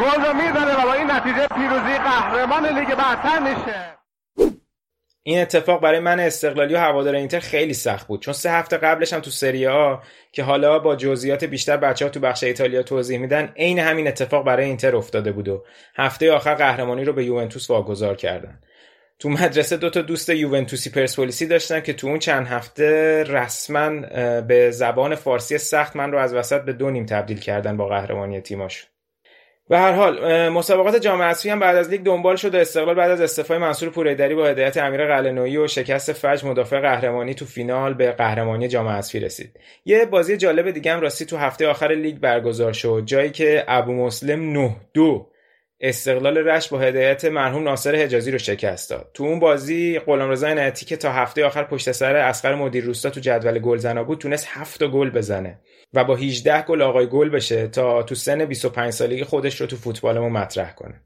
گل رو می‌زنه و با این نتیجه پیروزی قهرمان لیگ برتر میشه. این اتفاق برای من استقلالی و هوادار اینتر خیلی سخت بود. چون سه هفته قبلش هم تو سری آ که حالا با جزئیات بیشتر بچه ها تو بخش ایتالیا توضیح میدن عین همین اتفاق برای اینتر افتاده بود و هفته آخر قهرمانی رو به یوونتوس واگذار کردن. تو مدرسه دو تا دوست یوونتوسی پرسپولیسی داشتم که تو اون چند هفته رسما به زبان فارسی سخت من رو از وسط به دو نیم تبدیل کردن با قهرمانی تیماشون. به هر حال مسابقات جام حذفی هم بعد از لیگ دنبال شد و استقلال بعد از استعفای منصور پوریدری با هدایت امیر قلنویی و شکست فج مدافع قهرمانی تو فینال به قهرمانی جام حذفی رسید. یه بازی جالب دیگه هم راستی تو هفته آخر لیگ برگزار شد جایی که ابو مسلم 9 دو استقلال رشت با هدایت مرحوم ناصر حجازی رو شکست داد تو اون بازی غلامرضا عنایتی که تا هفته آخر پشت سر اسقر مدیر روستا تو جدول گلزنا بود تونست 7 گل بزنه و با 18 گل آقای گل بشه تا تو سن 25 سالگی خودش رو تو فوتبالمون مطرح کنه.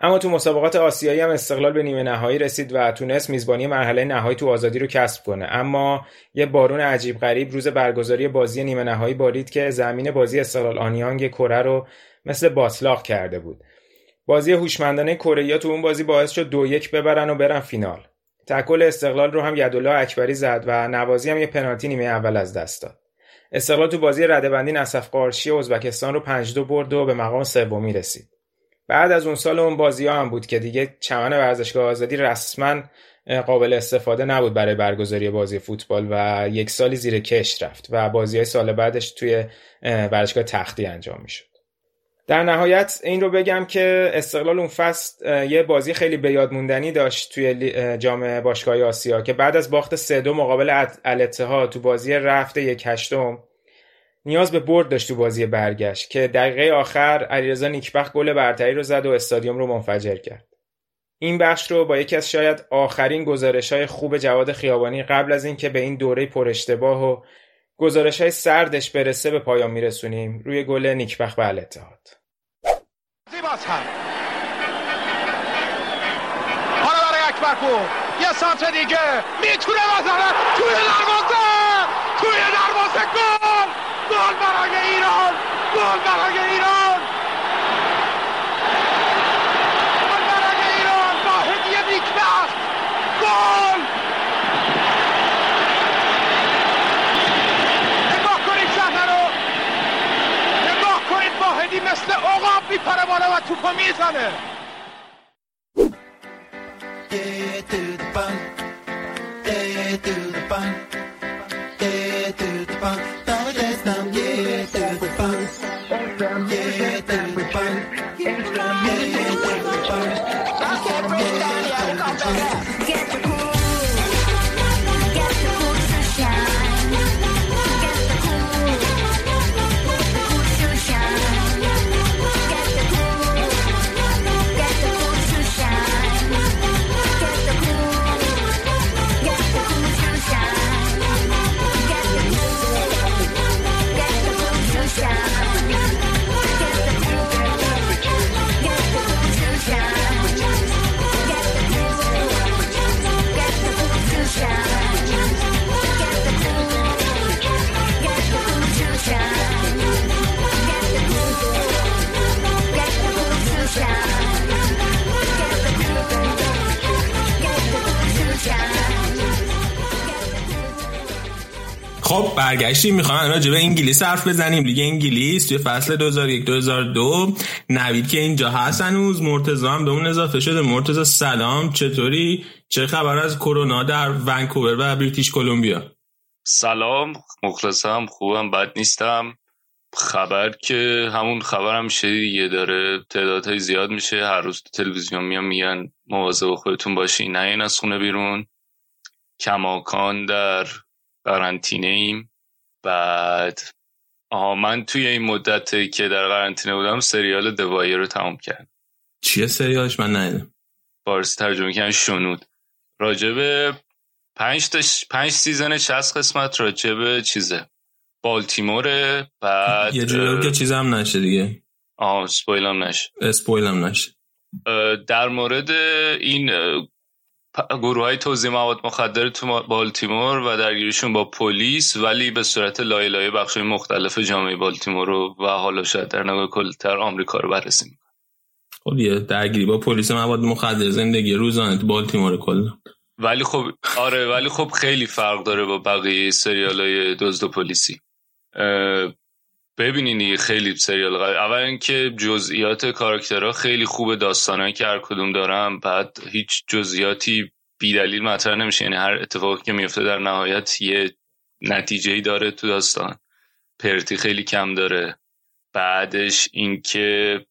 اما تو مسابقات آسیایی هم استقلال به نیمه نهایی رسید و تونست میزبانی مرحله نهایی تو آزادی رو کسب کنه. اما یه بارون عجیب غریب روز برگزاری بازی نیمه نهایی بارید که زمین بازی استقلال آنیانگ کره رو مثل باطلاق کرده بود. بازی هوشمندانه کره تو اون بازی باعث شد دو یک ببرن و برن فینال. تکل استقلال رو هم یدالله اکبری زد و نوازی هم یه پنالتی نیمه اول از دست داد. استقلال تو بازی ردبندی نصف قارشی ازبکستان رو 5 دو برد و به مقام سومی رسید بعد از اون سال اون بازی ها هم بود که دیگه چمن ورزشگاه آزادی رسما قابل استفاده نبود برای برگزاری بازی فوتبال و یک سالی زیر کش رفت و بازی های سال بعدش توی ورزشگاه تختی انجام می‌شد. در نهایت این رو بگم که استقلال اون فصل یه بازی خیلی به یاد موندنی داشت توی جام باشگاه آسیا که بعد از باخت سه دو مقابل الاتحاد تو بازی رفت یک هشتم نیاز به برد داشت تو بازی برگشت که دقیقه آخر علیرضا نیکبخت گل برتری رو زد و استادیوم رو منفجر کرد. این بخش رو با یکی از شاید آخرین گزارش های خوب جواد خیابانی قبل از اینکه به این دوره پر اشتباه و گزارش های سردش برسه به پایان میرسونیم روی گل نیکبخت به الاتحاد. باز هم حالا برای اکبرپور یه سانتر دیگه. می‌تونه بزنه. توی دروازه. توی دروازه. گل. گل برای ایران. گل برای ایران گل برای ایران با هدیه نیکبخت گل نگاه کنید صحنه رو نگاه کنید واحدی مثل عقاب میپره بالا و توپو می‌زنه. خب برگشتیم می‌خوام راجع به انگلیس حرف بزنیم. لیگ انگلیس توی فصل 2001 2002 نوید که اینجا هست هنوز. مرتضی هم به اون اضافه شده. مرتضی سلام. چطوری؟ چه خبر از کرونا در ونکوور و بریتیش کلمبیا؟ سلام. مخلصم. خوبم. بد نیستم. خبر که همون خبر هم دیگه. داره تعدادهای زیاد میشه. هر روز تلویزیون میان میگن مواظب خودتون باشین نه این از خونه بیرون. کماکان در قرنطینه ایم. بعد آها من توی این مدت که در قرنطینه بودم سریال The Wire رو تمام کردم. چیه سریالش؟ من ندیدم. فارسی ترجمه کردن شنود. راجب پنج, تش... پنج season 60 قسمت راجب چیزه؟ بالتیموره بعد یه جوری که چیزم نشه دیگه. آه spoil م نشه. spoil م نشه. در مورد این گروه های توضیح مواد مخدر تو بالتیمور و درگیریشون با پلیس ولی به صورت لایه لایه بخش مختلف جامعه بالتیمور رو و حالا شاید در نگاه کلتر آمریکا رو بررسی خب یه درگیری با پلیس مواد مخدر زندگی روزانه تو بالتیمور کلا ولی خب آره ولی خب خیلی فرق داره با بقیه سریال های دزد و پلیسی. ببینین خیلی سریال قوی اول اینکه جزئیات کاراکترها خیلی خوبه داستانهایی که هر کدوم دارم بعد هیچ جزئیاتی بیدلیل مطرح نمیشه. یعنی هر اتفاقی که میفته در نهایت یه نتیجه ای داره تو داستان. پرتی خیلی کم داره. بعدش اینکه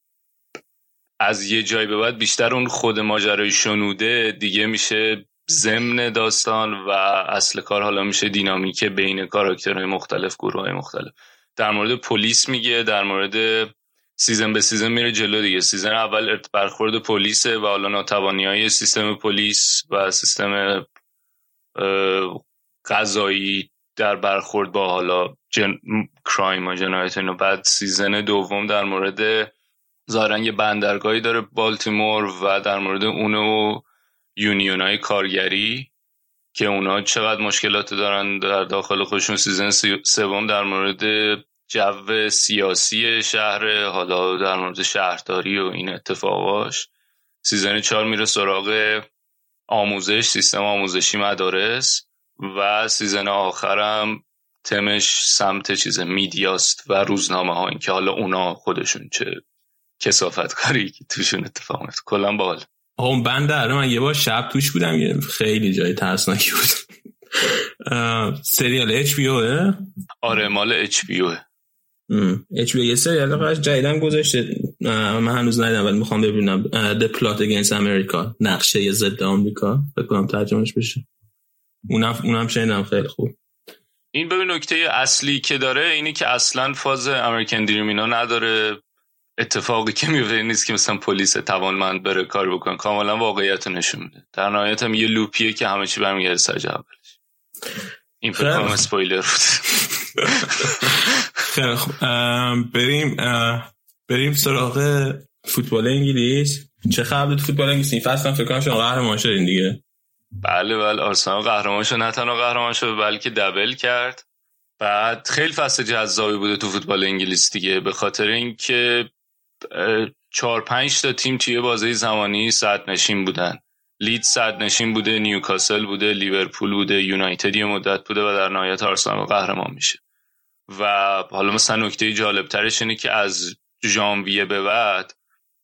از یه جای به بعد بیشتر اون خود ماجرای شنوده دیگه میشه ضمن داستان و اصل کار حالا میشه دینامیک بین کاراکترهای مختلف گروه های مختلف. در مورد پلیس میگه در مورد season به season میره جلو دیگه. season اول برخورد پلیسه و حالا ناتوانی های سیستم پلیس و سیستم قضایی در برخورد با حالا جن... crime و جنایت اینو بعد season دوم در مورد یه بندرگاهی داره بالتیمور و در مورد اونو union های کارگری. که اونا چقدر مشکلات دارن در داخل خودشون. season سوم در مورد جو سیاسی شهر حالا در مورد شهرداری و این اتفاقاش. season چهار میره سراغ آموزش سیستم آموزشی مدارس. و season آخرم تمش سمت چیز media ست و روزنامه ها این که حالا اونا خودشون چه کثافت کاری که توشون اتفاق میفته کلا بال اون بند من یه بار شب توش بودم یه خیلی جای ترسناکی بود. سریال HBO آره مال HBO HBO یه سریال قشنگ جدیدن گذاشته. من هنوز ندیدم ولی می‌خوام ببینم. The Plot Against America نقشه ضد آمریکا. فکر کنم ترجمهش بشه. اونم اونم شنیدم خیلی خوب. این ببین نکته اصلی که داره اینی که اصلا فاز امریکن دریم اینا نداره. اتفاقی که میفته نیست که مثلا پلیس توانمند بره کار بکن کاملا واقعیت نشون میده. در نهایت هم یه لوپیه که همه چی برمیگرده سر اولش این فکر اسپویلر بود. خیلی خوب. بریم بریم سراغ فوتبال انگلیس. چه خبر فوتبال انگلیس؟ این فصل فکر کنم شما قهرمان شدین دیگه. بله بله. آرسنال قهرمان شد. نه تنها قهرمان شد بلکه دبل کرد. بعد خیلی فصل جذابی بوده تو فوتبال انگلیس دیگه. به خاطر اینکه چهار پنج تا تیم توی بازه زمانی صد نشین بودن. لید صد نشین بوده نیوکاسل بوده لیورپول بوده یونایتد یه مدت بوده و در نهایت آرسنال قهرمان میشه. و حالا مثلا نکته جالب ترش اینه که از ژانویه به بعد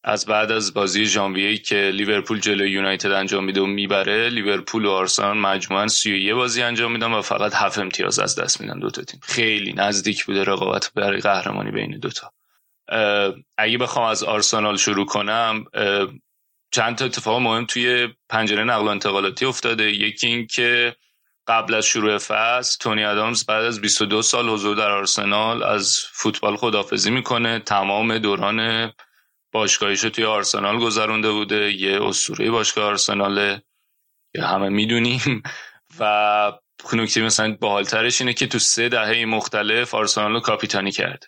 از بعد از بازی ژانویه که لیورپول جلوی یونایتد انجام میده و می‌بره لیورپول و آرسنال مجموعا 31 بازی انجام میدن و فقط هفت امتیاز از دست میدن دو تا تیم. خیلی نزدیک بوده رقابت برای قهرمانی بین دوتا اگه بخوام از آرسنال شروع کنم چند تا اتفاق مهم توی پنجره نقل و انتقالاتی افتاده. یکی این که قبل از شروع فصل تونی آدامز بعد از 22 سال حضور در آرسنال از فوتبال خدافزی می‌کنه. تمام دوران باشگاهیش توی آرسنال گذرونده بوده. یه اسطوره باشگاه آرسناله یا همه می‌دونیم. و نکته مثلا باحالترش اینه که تو سه دهه مختلف آرسنال رو کاپیتانی کرده.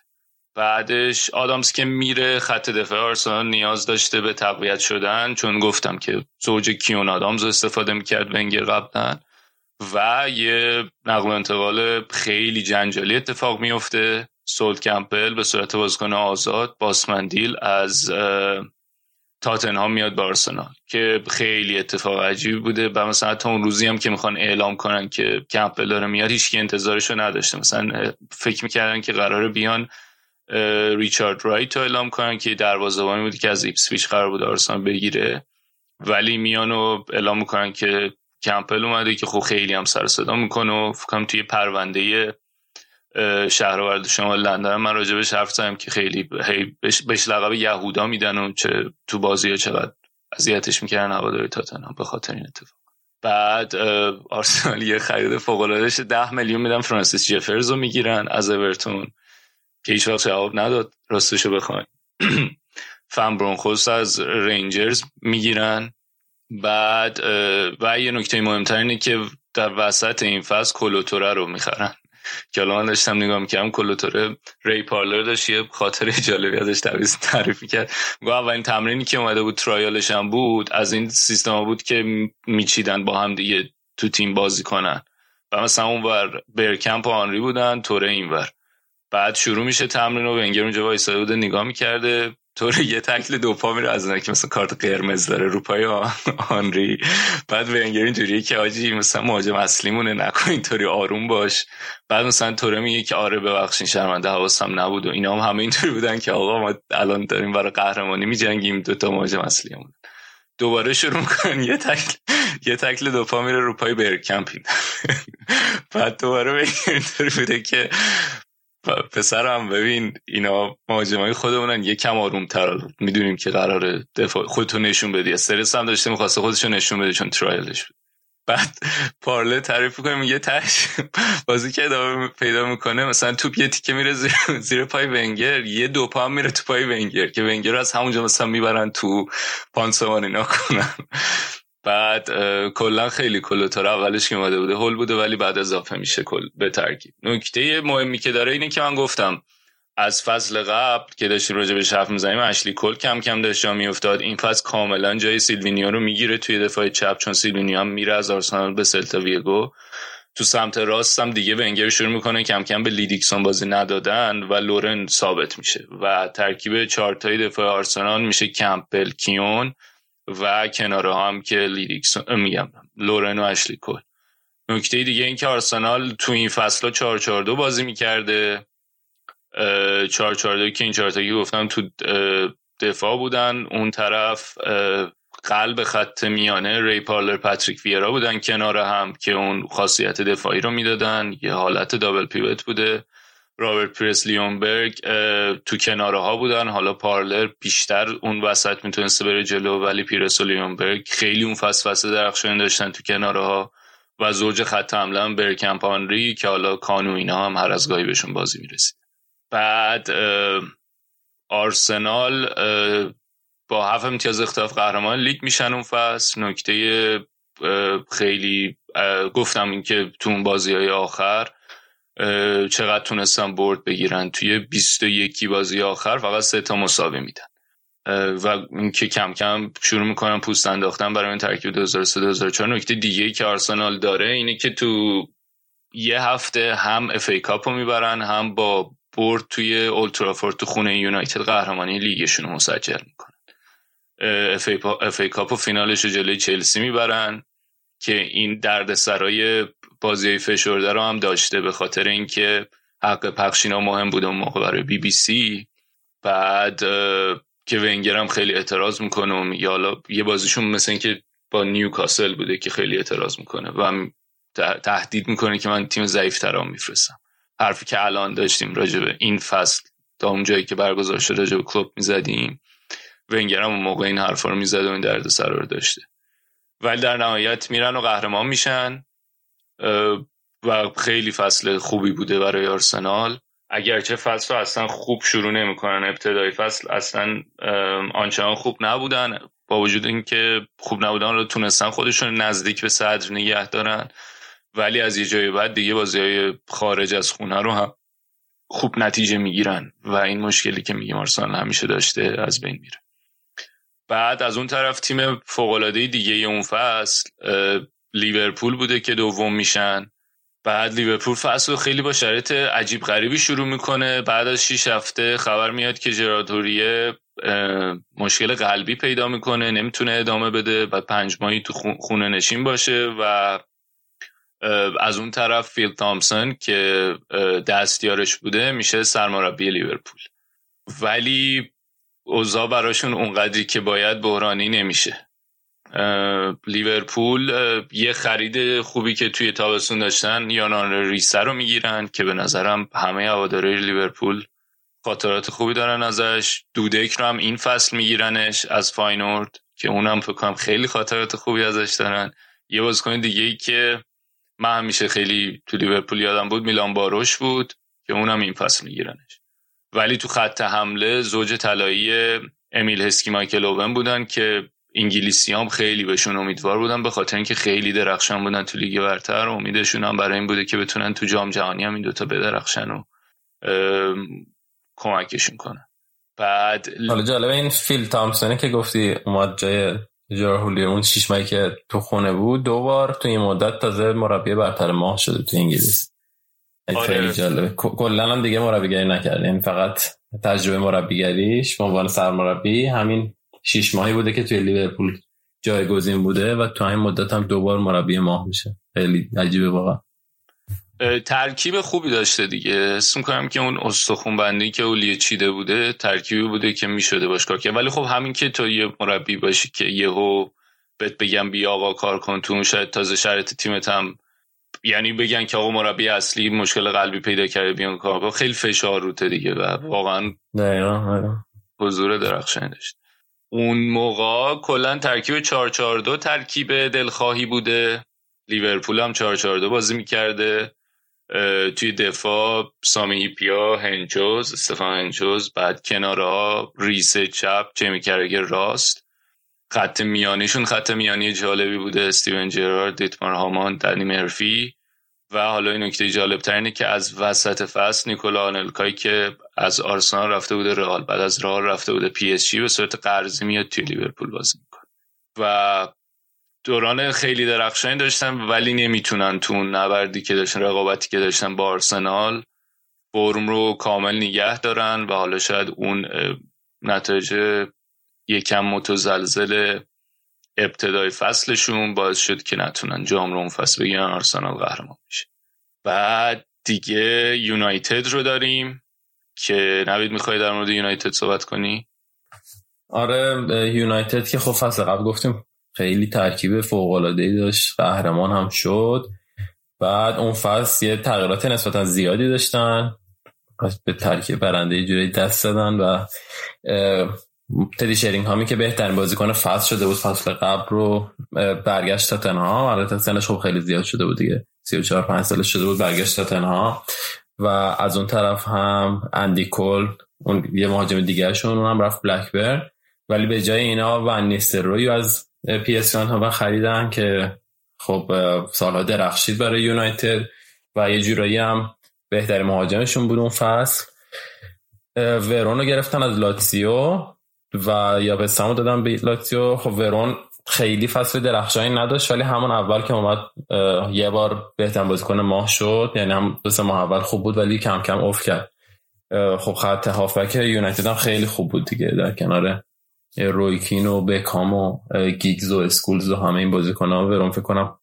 بعدش آدامز که میره خط دفاع آرسنال نیاز داشته به تقویت شدن چون گفتم که زوج کیون آدامز استفاده می‌کرد ونگر قبلا و یه نقل انتقال خیلی جنجالی اتفاق میفته سول کمپل به صورت بازیکن آزاد باسمن دیل از تاتنهام میاد به آرسنال که خیلی اتفاق عجیبی بوده و مثلا تا اون روزی هم که می‌خوان اعلام کنن که کمپل داره میاد هیچ کی انتظارشو نداشته. مثلا فکر می‌کردن که قرار بیان ریچارد رایت رو اعلام کنن که دروازه‌بانی بوده که از ایپسویچ قرار بود آرسنال بگیره. ولی میان و اعلام می‌کنن که کمپل اومده که خب خیلی هم سر صدا می‌کنه و فکرم توی پرونده شهرآورد شمال لندن من راجع بهش حرف زدم که خیلی بهش لقب یهودا میدن و چه تو بازی ها چقدر اذیتش می‌کردن هواداری تاتنهام به خاطر این اتفاق. بعد آرسنال یه خرید فوق العاده 10 میلیون میدن فرانسیس جفرز رو می‌گیرن از اورتون. که هیچ وقت جواب نداد راستشو بخواین فن برونخوس از رنجرز می‌گیرن. بعد و یه نکته مهمتر اینه که در وسط این فصل کلوتوره رو می‌خرن. که الان من داشتم نگاه می‌کردم کلوتوره ری پارلر داشت یه خاطر جالبی ازش تعریف کرد گو اولین تمرینی که اومده بود ترایالش هم بود از این سیستم بود که میچیدن با هم دیگه تو تیم بازی کنن. و مثلا اونور برکمپ و آنری بودن توره اینور. بعد شروع میشه تمرین و ونگر اونجا وایساده بوده نگاه می‌کرده. طور یه تکل دو پا میره از که مثلا کارت قرمز داره رو پای آنری بعد ونگر اینجوریه که آجی مثلا مهاجم اصلیمونه نکن اینطوری آروم باش. بعد مثلا طوره میگه که آره ببخشین شرمنده حواسم نبود و اینا هم همه اینطوری بودن که آقا ما الان داریم برای قهرمانی میجنگیم دوتا مهاجم اصلیمون. دوباره شروع می‌کنن یه تکل یه تکل دو پا میره رو پای برکمپین بعد دوباره اینطوری بوده که پسرم ببین اینا مهاجمای خودمونن یه کم آروم تر می‌دونیم که قرار دفاع خودتو نشون بدی. استرس هم داشته می‌خواسته خودشو نشون بده چون ترایلش بود. بعد پارله تعریف کنه میگه تش بازی که ادامه پیدا می‌کنه مثلا توپ یه تیکه میره زیر, زیر پای ونگر یه دو پا میره تو پای ونگر که ونگر از همونجا مثلا می‌برن تو پانسمان اینا کنن. بعد کلا خیلی کولو توره اولش که اومده بوده هول بوده ولی بعد اضافه میشه کلا به ترکیب. نکته مهمی که داره اینه که من گفتم از فصل قبل که داشتیم راجع به حرف می‌زنیم اشلی کل کم کم داشت جا میافتاد. این فصل کاملا جای سیلوینیو رو می‌گیره توی دفاع چپ چون سیلوینیو هم میره از آرسنال به سلتا ویگو. تو سمت راست هم دیگه ونگر شروع می‌کنه کم کم به لیدیکسون بازی ندادن و لورن ثابت میشه. و ترکیب چارتای دفاع آرسنال میشه کمپل کیون. و کناره هم که لیدیکسون میگم لورن و اشلی کل. نکته دیگه این که آرسنال تو این فصل 442 بازی می‌کرده. 442 که این چهارتایی گفتم تو دفاع بودن. اون طرف قلب خط میانه ری پارلر پاتریک ویرا بودن کنار هم که اون خاصیت دفاعی رو می‌دادن. یه حالت double pivot بوده. روبرت پیرس لیونبرگ تو کناره ها بودن. حالا پارلر بیشتر اون وسط می‌تونسته بره جلو ولی پیرس و لیونبرگ خیلی اون فصل فصل درخشان داشتن تو کناره ها و زوج خط حمله هم برکمپ آنری که حالا کانو اینا هم هر از گاهی بهشون بازی می‌رسید. بعد آرسنال با هفت امتیاز اختلاف قهرمان لیگ میشن اون فصل. نکته خیلی گفتم این که تو اون بازی های آخر چقدر تونستن برد بگیرن. توی 21 بازی آخر فقط سه تا مساوی میدن. و اینکه کم کم شروع می‌کنن پوست انداختن برای این ترکیب 2003 2004 نکته دیگه ای که آرسنال داره اینه که تو یه هفته هم FA Cup رو می‌برن هم با برد توی اولدترافورد تو خونه یونایتد قهرمانی لیگشون رو مسجل می‌کنن. FA Cup و فینالش رو جلوی چلسی می‌برن که این درد سرای بازی فشرده رو هم داشته به خاطر اینکه حق پخشینا مهم بود اون موقع برای بی بی سی. بعد که ونگر هم خیلی اعتراض می‌کنه و میگه حالا یه بازیشون مثل اینکه با نیوکاسل بوده که خیلی اعتراض می‌کنه و تهدید می‌کنه که من تیم ضعیف ترام میفرستم. حرفی که الان داشتیم راجبه این فصل تا اون جایی که برگزار شده راجبه کلوب می‌زدیم. ونگر هم موقع این حرفا رو می‌زد و این درد رو داشته. ولی در نهایت میرن و قهرمان میشن. و خیلی فصل خوبی بوده برای آرسنال. اگرچه فصل رو اصلا خوب شروع نمی‌کنن ابتدای فصل اصلا آنچنان خوب نبودن. با وجود اینکه خوب نبودن رو تونستن خودشون نزدیک به صدر نگه دارن. ولی از یه جای بعد دیگه بازی های خارج از خونه رو هم خوب نتیجه می‌گیرن. و این مشکلی که میگیم آرسنال همیشه داشته از بین میره. بعد از اون طرف تیم فوقالعاده دیگه اون فصل لیورپول بوده که دوم میشن. بعد لیورپول فصل خیلی با شرایط عجیب غریبی شروع می‌کنه. بعد از 6 هفته خبر میاد که جراتوریه مشکل قلبی پیدا می‌کنه نمی‌تونه ادامه بده و پنج ماهی تو خونه نشین باشه و از اون طرف فیل تامسون که دستیارش بوده میشه سرمربی لیورپول. ولی اوضاع براشون اونقدری که باید بحرانی نمیشه. لیورپول یه خرید خوبی که توی تابستون داشتن یان آرنه ریسه رو می‌گیرن که به نظرم همه هوادارای لیورپول خاطرات خوبی دارن ازش. دودک رو هم این فصل میگیرنش از فاینورد که اونم فکر کنم خیلی خاطرات خوبی ازش دارن. یه بازیکن دیگه ای که من همیشه خیلی تو لیورپول یادم بود میلان باروش بود که اونم این فصل میگیرنش. ولی تو خط حمله زوج طلایی امیل هسکی مایکل اوون بودن که انگلیسی هم خیلی بهشون امیدوار بودن به خاطر اینکه خیلی درخشان بودن تو لیگ برتر امیدشون هم برای این بوده که بتونن تو جام جهانی هم این دوتا بدرخشن و کمکشون کنن. بعد حالا جالبه این فیل تامسونی که گفتی اومد جای جارهولی اون شیش که تو خونه بود دو بار تو این مدت تازه مربی برتر ماه شده تو انگلیس. آره. خیلی جالبه. کلا هم دیگه مربیگری نکرد این یعنی فقط تجربه مربیگریش به عنوان سرمربی همین شیش ماهی بوده که توی لیورپول جایگزین بوده و تو همین مدت هم دوبار مربی ماه میشه. خیلی عجیبه واقعا. ترکیب خوبی داشته دیگه. اسم کنم که اون استخون بندی که اولیه چیده بوده ترکیبی بوده که می‌شده باش کار ولی خب همین که تو یه مربی باشی که یهو بهت بگم بیا آقا کار کن تو شاید تازه شرط تیمت هم یعنی بگن که آقا مربی اصلی مشکل قلبی پیدا کرده بیان کار خیلی فشار روته دیگه و واقعا آره. حضور درخشانی داشت اون موقع کلا ترکیب 442 ترکیب دلخواهی بوده. لیورپول هم 442 بازی می‌کرده. توی دفاع سامی هیپیا هنچوز استفان هنچوز بعد کنارها ریس چپ جیمی کرگر راست. خط میانیشون خط میانی جالبی بوده. استیون جرارد دیتمار هامان دنی مرفی. و حالا این نکته جالب ترینه که از وسط فصل نیکولا آنلکایی که از آرسنال رفته بوده رئال بعد از رئال رفته بوده پی اس جی به صورت قرضی میاد توی لیورپول بازی می‌کنه. و دوران خیلی درخشانی داشتن ولی نمی‌تونن تو اون نبردی که داشتن رقابتی که داشتن با آرسنال فرم رو کامل نگه دارن و حالا شاید اون نتایج یکم متزلزل ابتدای فصلشون باعث شد که نتونن جام رو اون فصل بگیرن آرسنال قهرمان میشه. بعد دیگه یونایتد رو داریم که نوید می‌خوای در مورد یونایتد صحبت کنی؟ آره یونایتد که خب فصل قبل گفتیم خیلی ترکیب فوق العاده داشت قهرمان هم شد. بعد اون فصل یه تغییرات نسبتا زیادی داشتن به ترکیب برنده جوری دست دادن و تدی شرینگهامی که بهترین بازیکن فصل شده بود فصل قبل رو برگشت تاتنهام البته سنش خب خیلی زیاد شده بود دیگه. 34 5 سالش شده بود برگشت تاتنهام. و از اون طرف هم اندی کول اون یه مهاجم دیگه شون اونم رفت بلکبرن ولی به جای اینا فن نیستلروی از پی اس وی خریدن که خب سالها درخشید برای یونایتد و یه جورایی هم بهترین مهاجمشون بود اون فصل. ورون رو گرفتن از لاتسیو. و یا به سمو دادن به لاتسیو خب ورون خیلی فصل درخشانی نداشت ولی همون اول که اومد یه بار بهترین بازیکن ماه شد. یعنی هم دو ماه اول خوب بود ولی کم کم افت کرد. خب خط هافبک یونایتد هم خیلی خوب بود دیگه. در کنار روی کین و بکام و گیگز و اسکولز و همه این بازیکن ها ورون فکر کنم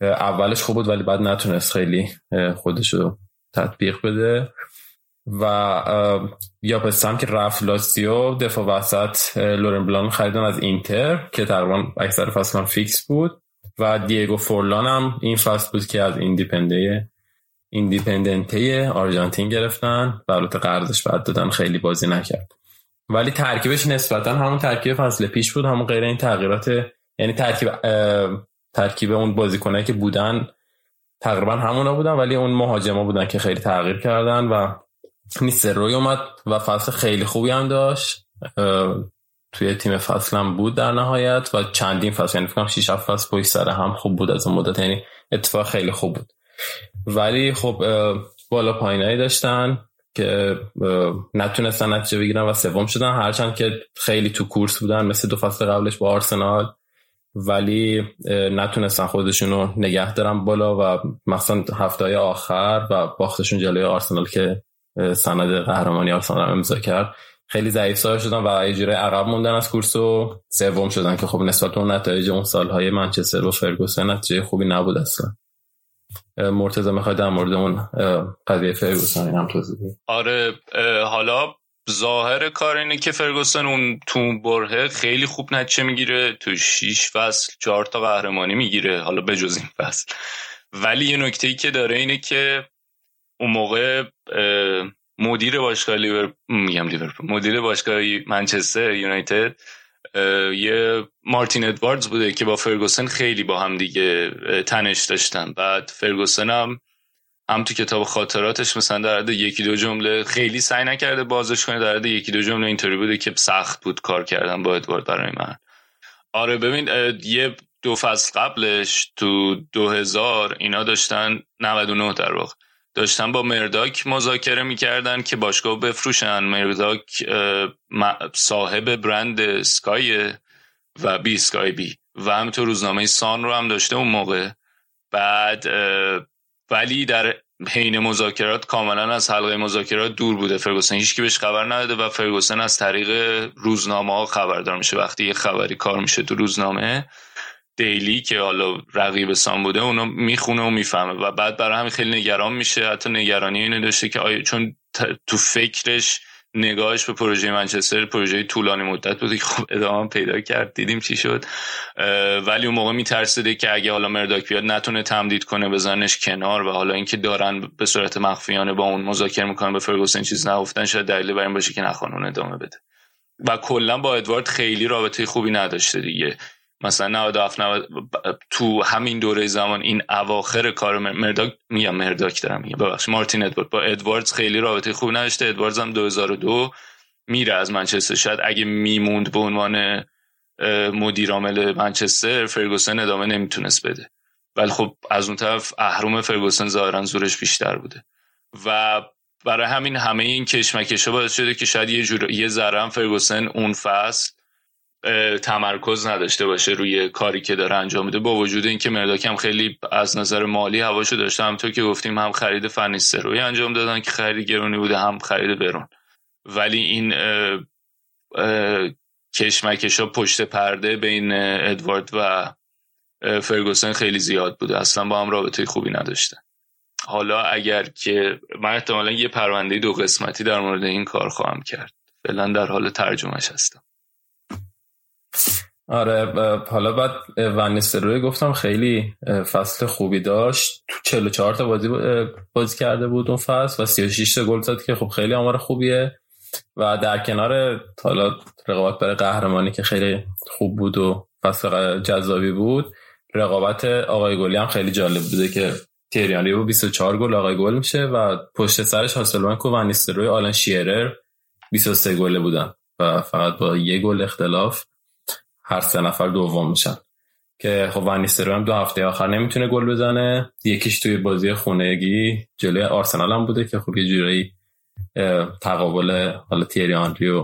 اولش خوب بود ولی بعد نتونست خیلی خودش رو تطبیق بده. و یاپ استم که رفت لاتسیو دفاع وسط لوران بلان خریدن از اینتر که تقریبا اکثر فصل فیکس بود. و دیگو فورلان هم این فصل بود که از ایندیپنده ایندیپندینته آرژانتین گرفتن و البته قرضش بعد دادن خیلی بازی نکرد. ولی ترکیبش نسبتا همون ترکیب فصل پیش بود همون غیر این تغییرات یعنی ترکیب ترکیب اون بازیکنایی که بودن تقریبا همونا بودن ولی اون مهاجما بودن که خیلی تغییر کردن و نیستر روی اومد و فصل خیلی خوبی هم داشت. توی تیم فصل هم بود در نهایت و چندین فصل یعنی فکرم 6 فصل پشت سر هم خوب بود از اون مدت یعنی اتفاق خیلی خوب بود. ولی خب بالا پایینایی داشتن که نتونستن نتیجه بگیرن و سوم شدن. هرچند که خیلی تو کورس بودن مثل دو فصل قبلش با آرسنال ولی نتونستن خودشون رو نگه دارن بالا و مثلا هفته آخر و باختشون جلوی آرسنال که سند قهرمانی آرسنال امضا کرد. خیلی ضعیف سازی شدن و یه جوری عقب موندن از کورس و سوم شدن که خب نسبت اون نتایج اون سالهای منچستر و فرگوسن نتیجه خوبی نبود اصلا. مرتضی می‌خواد در مورد اون قضیه فرگوسن هم توضیح آره حالا ظاهر کار اینه که فرگوسن اون تو برهه خیلی خوب نتیجه می‌گیره تو 6 فصل چهار تا قهرمانی می‌گیره حالا بجز این فصل. ولی یه نکته ای که داره اینه که اون موقع مدیر باشگاه لیور میگم لیورپول. مدیر باشگاه منچستر یونایتد یه مارتین ادواردز بوده که با فرگوسن خیلی با هم دیگه تنش داشتن. بعد فرگوسن هم هم تو کتاب خاطراتش مثلا در حد یکی دو جمله خیلی سعی نکرده بازش کنه در حد یکی دو جمله اینطوری بوده که سخت بود کار کردن با ادوارد برای من. آره ببین یه دو فصل قبلش تو 2000 اینا داشتن 99 در واقع. داشتن با مرداک مذاکره می‌کردن که باشگاه بفروشن. مرداک صاحب برند سکای و بی سکای بی و همینطور روزنامه سان رو هم داشته اون موقع. بعد ولی در حین مذاکرات کاملا از حلقه مذاکرات دور بوده. فرگوسن هیچکی بهش خبر نداده و فرگوسن از طریق روزنامه ها خبردار میشه. وقتی یه خبری کار میشه تو روزنامه دیلی که حالا رقیب سان بوده اونو می‌خونه و می‌فهمه. و بعد برای همین خیلی نگران میشه. حتی نگرانی اینو داشته که آیا چون تو فکرش نگاهش به پروژه منچستر پروژه طولانی مدت بوده که خب ادامه پیدا کرد. دیدیم چی شد. ولی اون موقع میترسیده که اگه حالا مرداک بیاد نتونه تمدید کنه بزنش کنار. و حالا اینکه دارن به صورت مخفیانه با اون مذاکره می‌کنن به فرگوسن چیز نگفتن شاید دلیل بر این باشه که نخوان ادامه بده. و کلا با ادوارد خیلی رابطه خوبی نداشته دیگه. مثلا 97 90 تو همین دوره زمان این اواخر کار مرداک میگم مرداک دارم میگم. ببخش مارتین ادوارد. با ادواردز خیلی رابطه خوب نداشته. ادواردز هم 2002 میره از منچستر. شاید اگه میموند به عنوان مدیر عامل منچستر فرگوسن ادامه نمی‌تونست بده. ولی خب از اون طرف اهرم فرگوسن ظاهرا زورش بیشتر بوده. و برای همین همه این کشمکش باعث شده که شاید یه جور یه ذره فرگوسن اون فصل تمرکز نداشته باشه روی کاری که داره انجام میده. با وجود اینکه مرداک هم خیلی از نظر مالی هواشو داشته همطور که گفتیم هم خرید فنیستروی انجام دادن که خرید گرونی بوده هم خرید برون. ولی این کشمکش ها پشت پرده بین ادوارد و فرگوسن خیلی زیاد بوده. اصلا با هم رابطه خوبی نداشته. حالا اگر که من احتمالا یه پرونده دو قسمتی در مورد این کار خواهم کرد. فعلا در حال ترجمهش هستم. آره حالا بعد ونیستروی گفتم خیلی فصل خوبی داشت. تو 44 تا بازی بازی کرده بود اون فصل و 36 تا گل زد که خب خیلی آمار خوبیه. و در کنار حالا رقابت برای قهرمانی که خیلی خوب بود و فصل جذابی بود رقابت آقای گلی هم خیلی جالب بوده که تیریانی با 24 گل آقای گل میشه و پشت سرش هاسلبانک و ونیستروی آلن شیرر 23 گله بودن. و فقط با یه گل اختلاف. هر سه نفر دوم میشن. که خب ونیسترو هم دو هفته آخر نمی‌تونه گل بزنه. یکیش توی بازی خونگی جلوی آرسنال هم بوده که خب یه جورایی تقابل حالا تیری آنری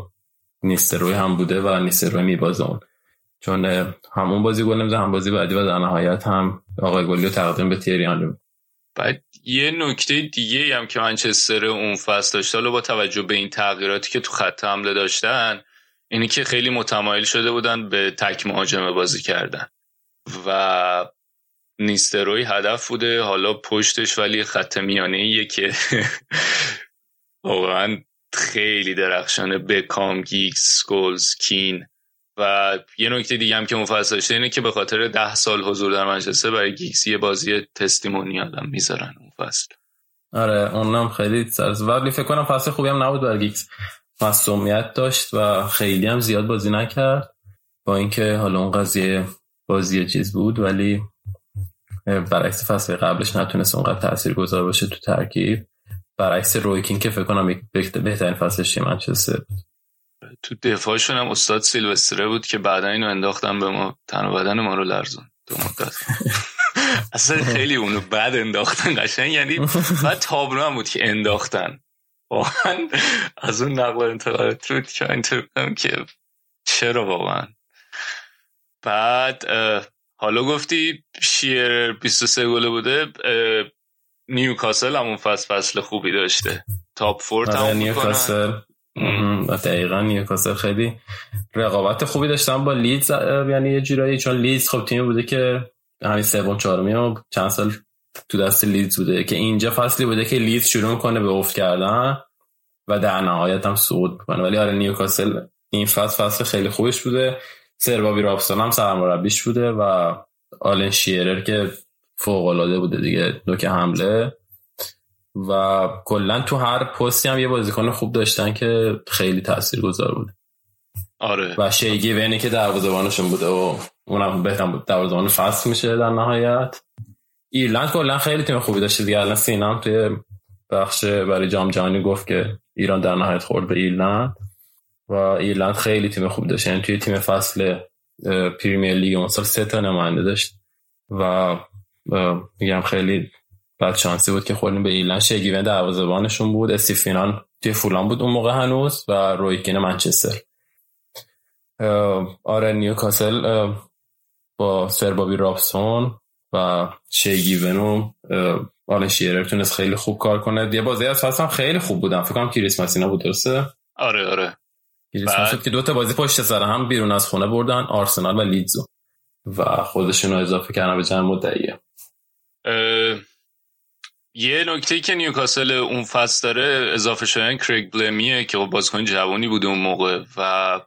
نیستروی هم بوده و نیستروی میبازه اون. چون همون بازی گل نمیزه هم بازی بعدی و در نهایت هم آقای گلی تقدیم به تیری آنری بعد یه نکته دیگه هم که منچستر اون فصل داشت حالا با توجه به این تغییراتی که تو خط حمله داشتن اینی که خیلی متمایل شده بودن به تک مهاجمه بازی کردن. فن نیستلروی هدف بوده حالا پشتش ولی خط میانه که واقعا خیلی درخشانه بکام گیگز اسکولز کین. و یه نکته دیگه هم که مفصل داشته اینه که به خاطر ده سال حضور در منچستر برای گیگز یه بازی testimonial هم می‌ذارن اون فصل. آره اونم خیلی سرز ولی فکر کنم فصل خوبی هم نبود برای گیگز مصومیت داشت و خیلی هم زیاد بازی نکرد. با اینکه حالا اون قضیه بازی چیز بود ولی برعکس فصل قبلش نتونست اونقدر تأثیر گذار باشه تو ترکیب. برعکس رویکین که فکر کنم بهترین فصلش منچستر تو دفاعشون هم استاد سیلوستره بود که بعدا اینو انداختن به ما. تن بدن ما رو لرزون دو مدت. اصلا خیلی اونو بعد انداختن. قشنگ یعنی بعد تابلو هم بود که انداختن. واقعا از اون نقل انتقالات رو که اینطور که چرا واقعا. بعد حالا گفتی شیرر 23 گله بوده نیوکاسل همون فصل فصل خوبی داشته. top four هم نیوکاسل. دقیقا نیوکاسل خیلی رقابت خوبی داشتن با لیدز یعنی یه جورایی چون لیدز خب تیمی بوده که همین سوم چهارمی و چند سال تو دست لیدز بوده که اینجا فصلی بوده که لیدز شروع می‌کنه به افت کردن و در نهایت هم صعود می‌کنه. ولی آره نیوکاسل این فصل فصل خیلی خوبش بوده. سربابی رابستان هم سرمربیش بوده و آلن شیرر که فوق العاده بوده دیگه نوک حمله. و کلا تو هر پستی هم یه بازیکن خوب داشتن که خیلی تاثیرگذار بوده. آره. و شی گیونی که دروازه‌بانشون بوده و اونم بهتر بود دروازه‌بان فصل میشه در نهایت. ایرلند کلا خیلی تیم خوبی داشته دیگه الان سینا هم توی بخش برای جام جهانی گفت که ایران در نهایت خورد به ایرلند. و ایرلند خیلی تیم خوب داشت. یعنی توی تیم فصل پریمیر لیگ اون سال سه تا نماینده داشت. و میگم خیلی بدشانسی بود که خوردیم به ایرلند. شی گیون دروازه‌بانشون بود. استیو فینان توی فولام بود اون موقع هنوز و روی کین منچستر. آره نیوکاسل با سر بابی رابسون و شی گیون و آلن شیرر تونست خیلی خوب کار کنه. یه بازی از فصل هم خیلی خوب بودن. فکر کنم کریسمس اینا بود درسته؟ آره آره. بعد... که دو تا بازی پشت سر هم بیرون از خونه بردن آرسنال و لیدزو. و خودشون رو اضافه کردن به جمع مدعیه یه نکته که نیوکاسل اون فصل داره اضافه شدن کریگ بلمیه که خب بازیکن جوانی بوده اون موقع و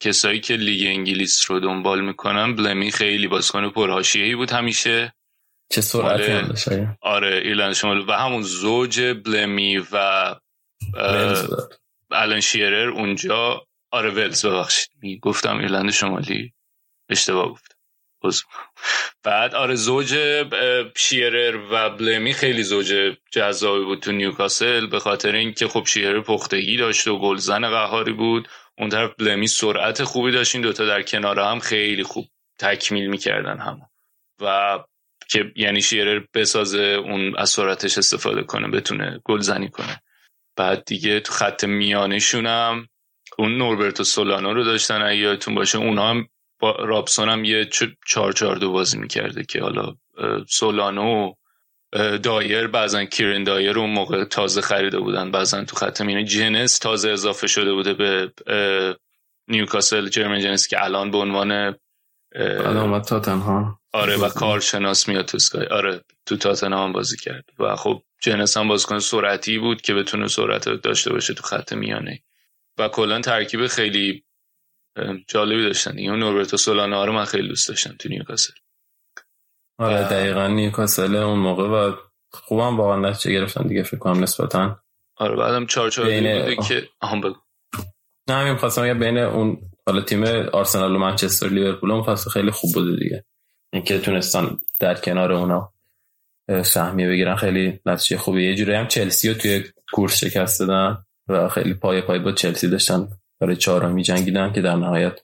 کسایی که لیگ انگلیس رو دنبال می‌کنن بلمی خیلی بازیکن پرهاشیه‌ای بود همیشه. چه سرعتی هم آره ایرلند شمال و همون زوج بلمی و الان شیرر اونجا. آره ولز ببخشید. گفتم ایرلند شمالی. اشتباه گفتم بعد آره زوج شیرر و بلمی خیلی زوج جذابی بود تو نیوکاسل به خاطر اینکه خب شیرر پختگی داشت و گلزن قهاری بود. اون طرف بلمی سرعت خوبی داشت این دوتا در کنار هم خیلی خوب تکمیل می‌کردن هم و که یعنی شیرر بسازه اون از سرعتش استفاده کنه بتونه گلزنی کنه. بعد دیگه تو خط میانشون هم اون نوربرتو سولانو رو داشتن اگه یادتون باشه اونا هم با رابسون هم یه چار چار دو بازی می‌کرده که حالا سولانو دایر بعضا کیرن دایر اون موقع تازه خریده بودن. بعضا تو خط میانه جنس تازه اضافه شده بوده به نیوکاسل جرمن جنس که الان به عنوان اومد تاتنهام. آره و کارشناس میاد تو سکای. آره تو تاتنهام بازی کرد. و خب جنس هم بازیکن سرعتی بود که بتونه سرعت داشته باشه تو خط میانه. و کلا ترکیب خیلی جالبی داشتن. این نوربرتو سولانا رو من خیلی دوست داشتم تو نیوکاسل. آره دقیقا. نیوکاسل اون موقع و خوبم واقعا نتیجه گرفتن دیگه فکر کنم نسبتا. آره بعدم چهار چهار بین... بوده که هم بگو. نه همین خواستم بین اون حالا تیم آرسنال و منچستر لیورپول اون فصل خیلی خوب بوده دیگه. اینکه تونستن در کنار اونا سهمیه بگیرن خیلی نتیجه خوبی یه جوری هم چلسی رو توی کورس شکست دادن و خیلی پای پای با چلسی داشتن برای چهارمی جنگیدن که در نهایت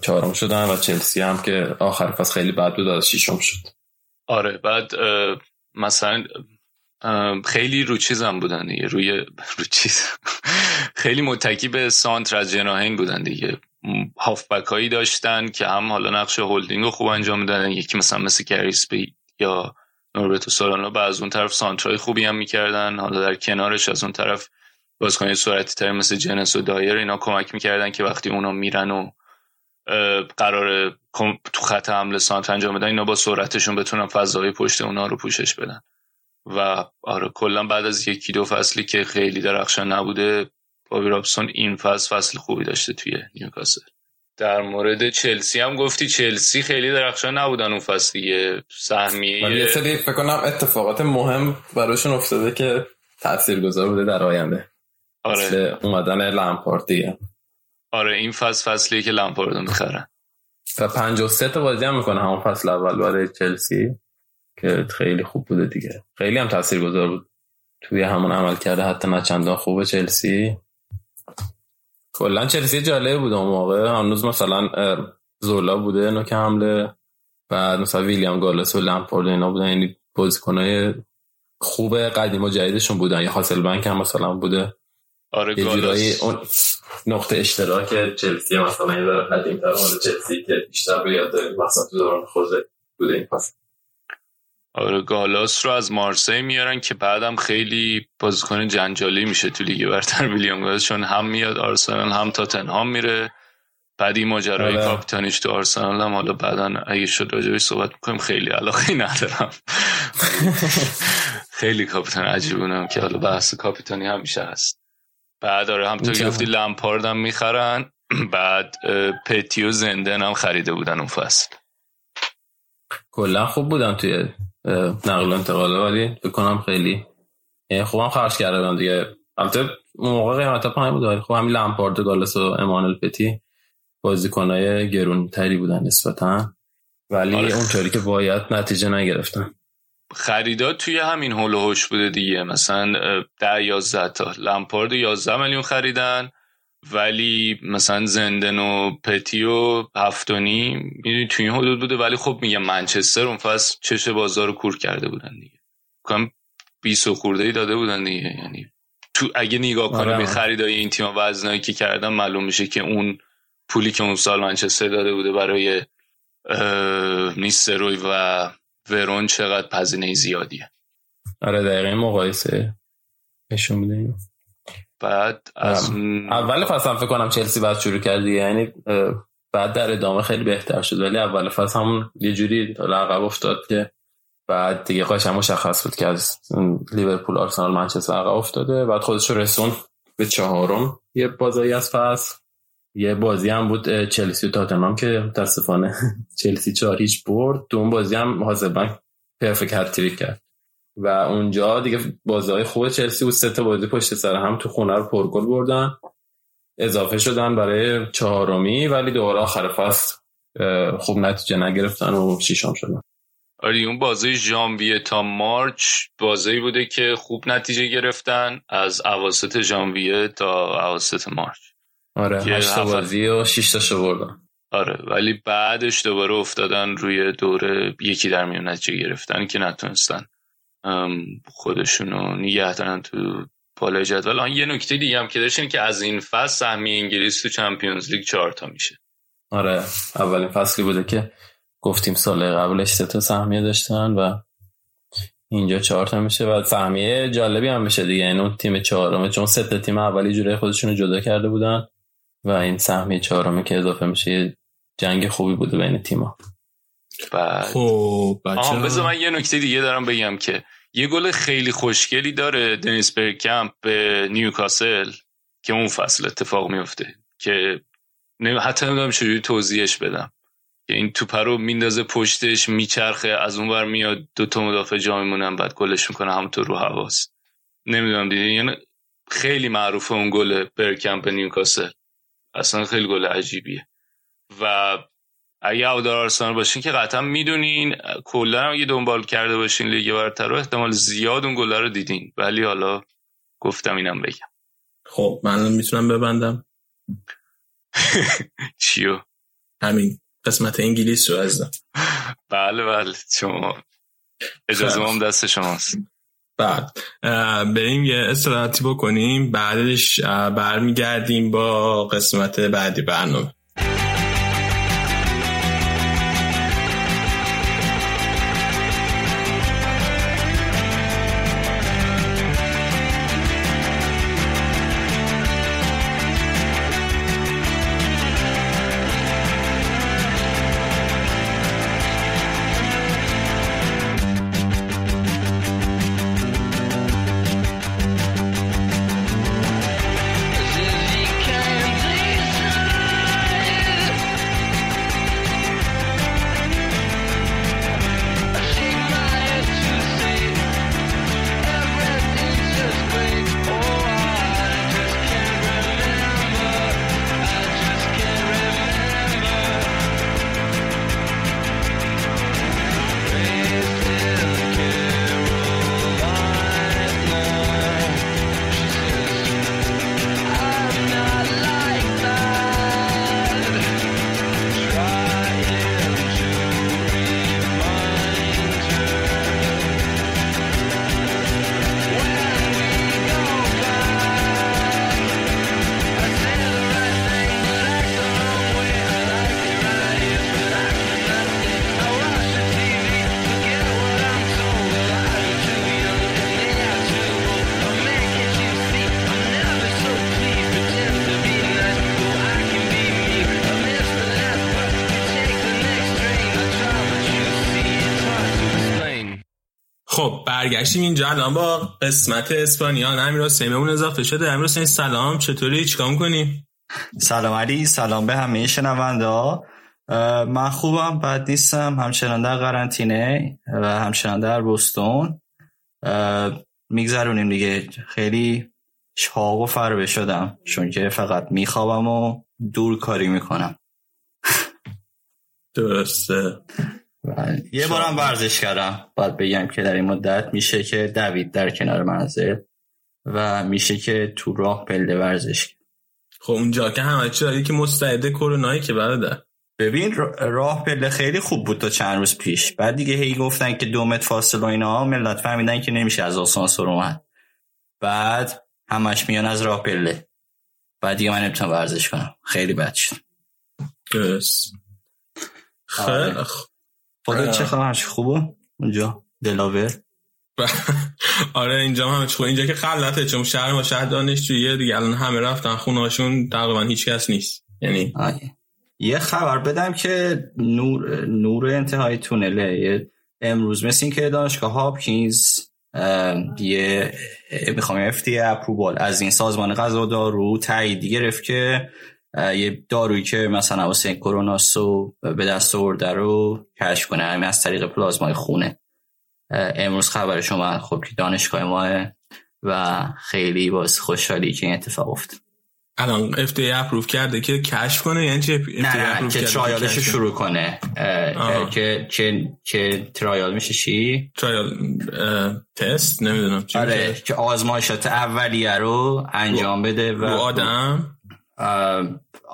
چهارم شدن و چلسی هم که آخر فصل خیلی بد بود از ششم شد. آره بعد مثلا خیلی رو چیزم بودن دیگه روی رو چیز. خیلی متکی به سانتر از جناحین بودن دیگه. هافبک هایی داشتن که هم حالا نقش هولدینگ رو خوب انجام میدن یکی مثلا مثل گری اسپید یا نوربرتو سولانو و از اون طرف سانترای خوبی هم می‌کردن. حالا در کنارش از اون طرف بازیکن سرعتی تر مثل جیناس و دایر اینا کمک می‌کردن که وقتی اونا میرن و قرار تو خط حمله سانتر انجام بدن. اینا با سرعتشون بتونن فضای پشت اونا رو پوشش بدن. و آره کلا بعد از یکی دو فصلی که خیلی درخشان نبوده بابی رابسون این فصل فصل خوبی داشته توی نیوکاسل. در مورد چلسی هم گفتی چلسی خیلی درخشان نبودن اون فصل دیگه. سهمیه یه سری فکر کنم اتفاقات مهم براشون افتاده که تاثیرگذار بوده در آینده. آره. اومدن لامپارد دیگه. آره این فصل فصلی که لامپارد می‌خرن و 53 تا بازی هم می‌کنه همون فصل اول برای چلسی که خیلی خوب بوده دیگه. خیلی هم تاثیرگذار بود. توی همون عمل کرده حتی نه چندان خوبه چلسی. کلا چلسی جالب بود اون موقع. هنوز مثلا زولا بوده نوک حمله. بعد مثلا ویلیام گالس و لامپارد اینا بودن. یعنی بازیکنای خوب قدیم و جدیدشون بودن. یا حاصل بنک هم مثلا بوده. آره یه جورایی اون نقطه اشتراک چلسی مثلا یه ذره قدیم تر چلسی که بیشتر رو یاد داریم مثلا تو دوران خوزه بوده این پس آره گالاس رو از مارسی میارن که بعدم خیلی بازیکن جنجالی میشه تو لیگ برتر ویلیام گالاس چون هم میاد آرسنال هم تاتنهام میره. بعد این ماجرای آره. کاپیتانیش تو آرسنال هم حالا بعدا اگه شد راجبش صحبت می‌کنیم خیلی علاقه ندارم. خیلی کاپیتان عجیبونم که حالا بحث کاپیتانی همیشه هست. بعد آره هم تو گفتی لمپارد هم می‌خرن. بعد پتیو زندن هم خریده بودن اون فصل. کلا خوب بودن توی نقل و انتقاله ولی فکر کنم خیلی خوبم خرج کرده بودن دیگه. البته اون موقع قیمتا پایین بود ولی خب همین لامپارد گالس و امانل پتی بازیکنای گرون تری بودن نسبتا. ولی آره. اونطوری که باید نتیجه نگرفتن. خریدات توی همین هول هوش بوده دیگه. مثلا ده یازده تا. لمپارد 11 میلیون خریدن. ولی مثلا زندن و پتی و هفتونی می‌دونی توی این حدود بوده. ولی خب میگه منچستر اون فصل چش بازار رو کور کرده بودن دیگه. کم 20 خورده ای داده بودن دیگه. یعنی تو اگه نگاه کنه آره. به خریدای این تیم وزنایی که کردن معلوم میشه که اون پولی که اون سال منچستر داده بوده برای نیستروی و ورون چقدر پزینه زیادیه. آره دقیقه مقایسه نشون میده. بعد از اول فصل هم فکر کنم چلسی بعد شروع کردی یعنی بعد در ادامه خیلی بهتر شد. ولی اول فصل همون یه جوری لقب افتاد که بعد دیگه قاش هم مشخص بود که از لیورپول آرسنال منچستر عقب افتاده. بعد خودش رسون به چهارم. یه بازی از فصل یه بازی هم بود چلسی و تاتنهام که متاسفانه چلسی چهار هیچ برد. تو اون بازی هم حاضر پرفکت هتریک کرد. و اونجا دیگه بازی خوب چلسی بود. سه تا بازی پشت سر هم تو خونه رو پرگل بردن. اضافه شدن برای چهارمی ولی دوباره آخر فصل خوب نتیجه نگرفتن و شیشم شدن. آره اون بازی ژانویه تا مارچ بازی بوده که خوب نتیجه گرفتن از اواسط ژانویه تا اواسط مارچ. آره هشت بازی و شیش تا بردن آره ولی بعدش دوباره افتادن روی دوره یکی در میون نتیجه گرفتن که نتونستن. خودشونو نگه دارن تو بالای جدول. آن یه نکته دیگه هم که داشتین که از این فصل سهمیه انگلیس تو چمپیونز لیگ چهار تا میشه. آره اولین فصلی بوده که گفتیم سال قبلش سه تا سهمیه داشتن و اینجا چهار تا میشه. و سهمیه جالبی هم میشه دیگه. این اون تیم چهارمه چون سه تیم اولی جوره خودشون رو جدا کرده بودن. و این سهمیه چهارمه که اضافه میشه جنگ خوبی بوده بین تیم‌ها. بعد خب بچه بذار من یه نکته دیگه دارم بگم که یه گل خیلی خوشگلی داره دنیس برکمپ به نیوکاسل که اون فصل اتفاق میفته که حتی نمی‌دونم چجوری توضیحش بدم. که این توپ رو میندازه پشتش میچرخه از اون ور میاد دو تا مدافع جا میمونن بعد گلش می‌کنه همونطور رو حواس. نمی‌دونم دیدین یعنی خیلی معروفه اون گل برکمپ نیوکاسل. اصلا خیلی گل عجیبیه. و اگه هوادار آرسنال باشین که قطعا می‌دونین کلا هم اگه دنبال کرده باشین لیگ برتر رو احتمال زیاد اون گله رو دیدین. ولی حالا گفتم اینم بگم. خب من می‌تونم ببندم؟ چیو؟ همین قسمت انگلیس رو ازدم بله بله. شما اجازه هم دست شماست. بعد بریم یه استراحتی بکنیم بعدش برمیگردیم با قسمت بعدی برنامه. برگشتیم اینجا. الان با قسمت اسپانیا. امیر حسین اضافه شده. امیر حسین سلام. چطوری؟ چیکار کنیم سلام علی سلام به همه شنونده من خوبم بد نیستم. همچنان در قرنطینه و همچنان در بوستون میگذرونیم دیگه. خیلی چاق و فربه شدم چون که فقط میخوابم و دور کاری می‌کنم. درسته. یه بارم ورزش کردم. باید بگم که در این مدت میشه که دوید در کنار منزل و میشه که تو راه پله ورزش کرد. خب اونجا که همه چی داری که مستعده کرونایی که برادر. ببین راه پله خیلی خوب بود تا چند روز پیش. بعد دیگه هی گفتن که دو متر فاصله و اینا ملت فهمیدن که نمیشه از آسانسور اومد. بعد همش میان از راه پله. بعد دیگه من نمی‌تونم ورزش کنم. خیلی بد شد. درست. آره. خیلی خودت چه خواهش خوبه؟ اونجا دلاور. آره اینجا هم خوب اینجا که خلطه چون شهر ما شهر دانشجویی دیگه. الان همه رفتن خونه هاشون تقریبا هیچ کس نیست. یعنی یه خبر بدم که نور نور انتهای تونله. امروز مثل این که دانشگاه هاپکینز یه می‌خوام افتی اپروبال از این سازمان غذا دارو تایید گرفت که یه دارویی که مثلا واسه کرونا سو به دست آورده رو کشف کنه. همین از طریق پلازمای خونه. امروز خبر شما خب که دانشگاه ما و خیلی باز خوشحالی که این اتفاق افتاد. الان FDA اپروف کرده که کشف کنه؟ یعنی چه نه نه که ترایالش شروع کنه؟ که که که ترایال میشه چی؟ ترایال تست؟ نمی‌دونم. چی آره که آزمایشات اولیه رو انجام بده و رو آدم؟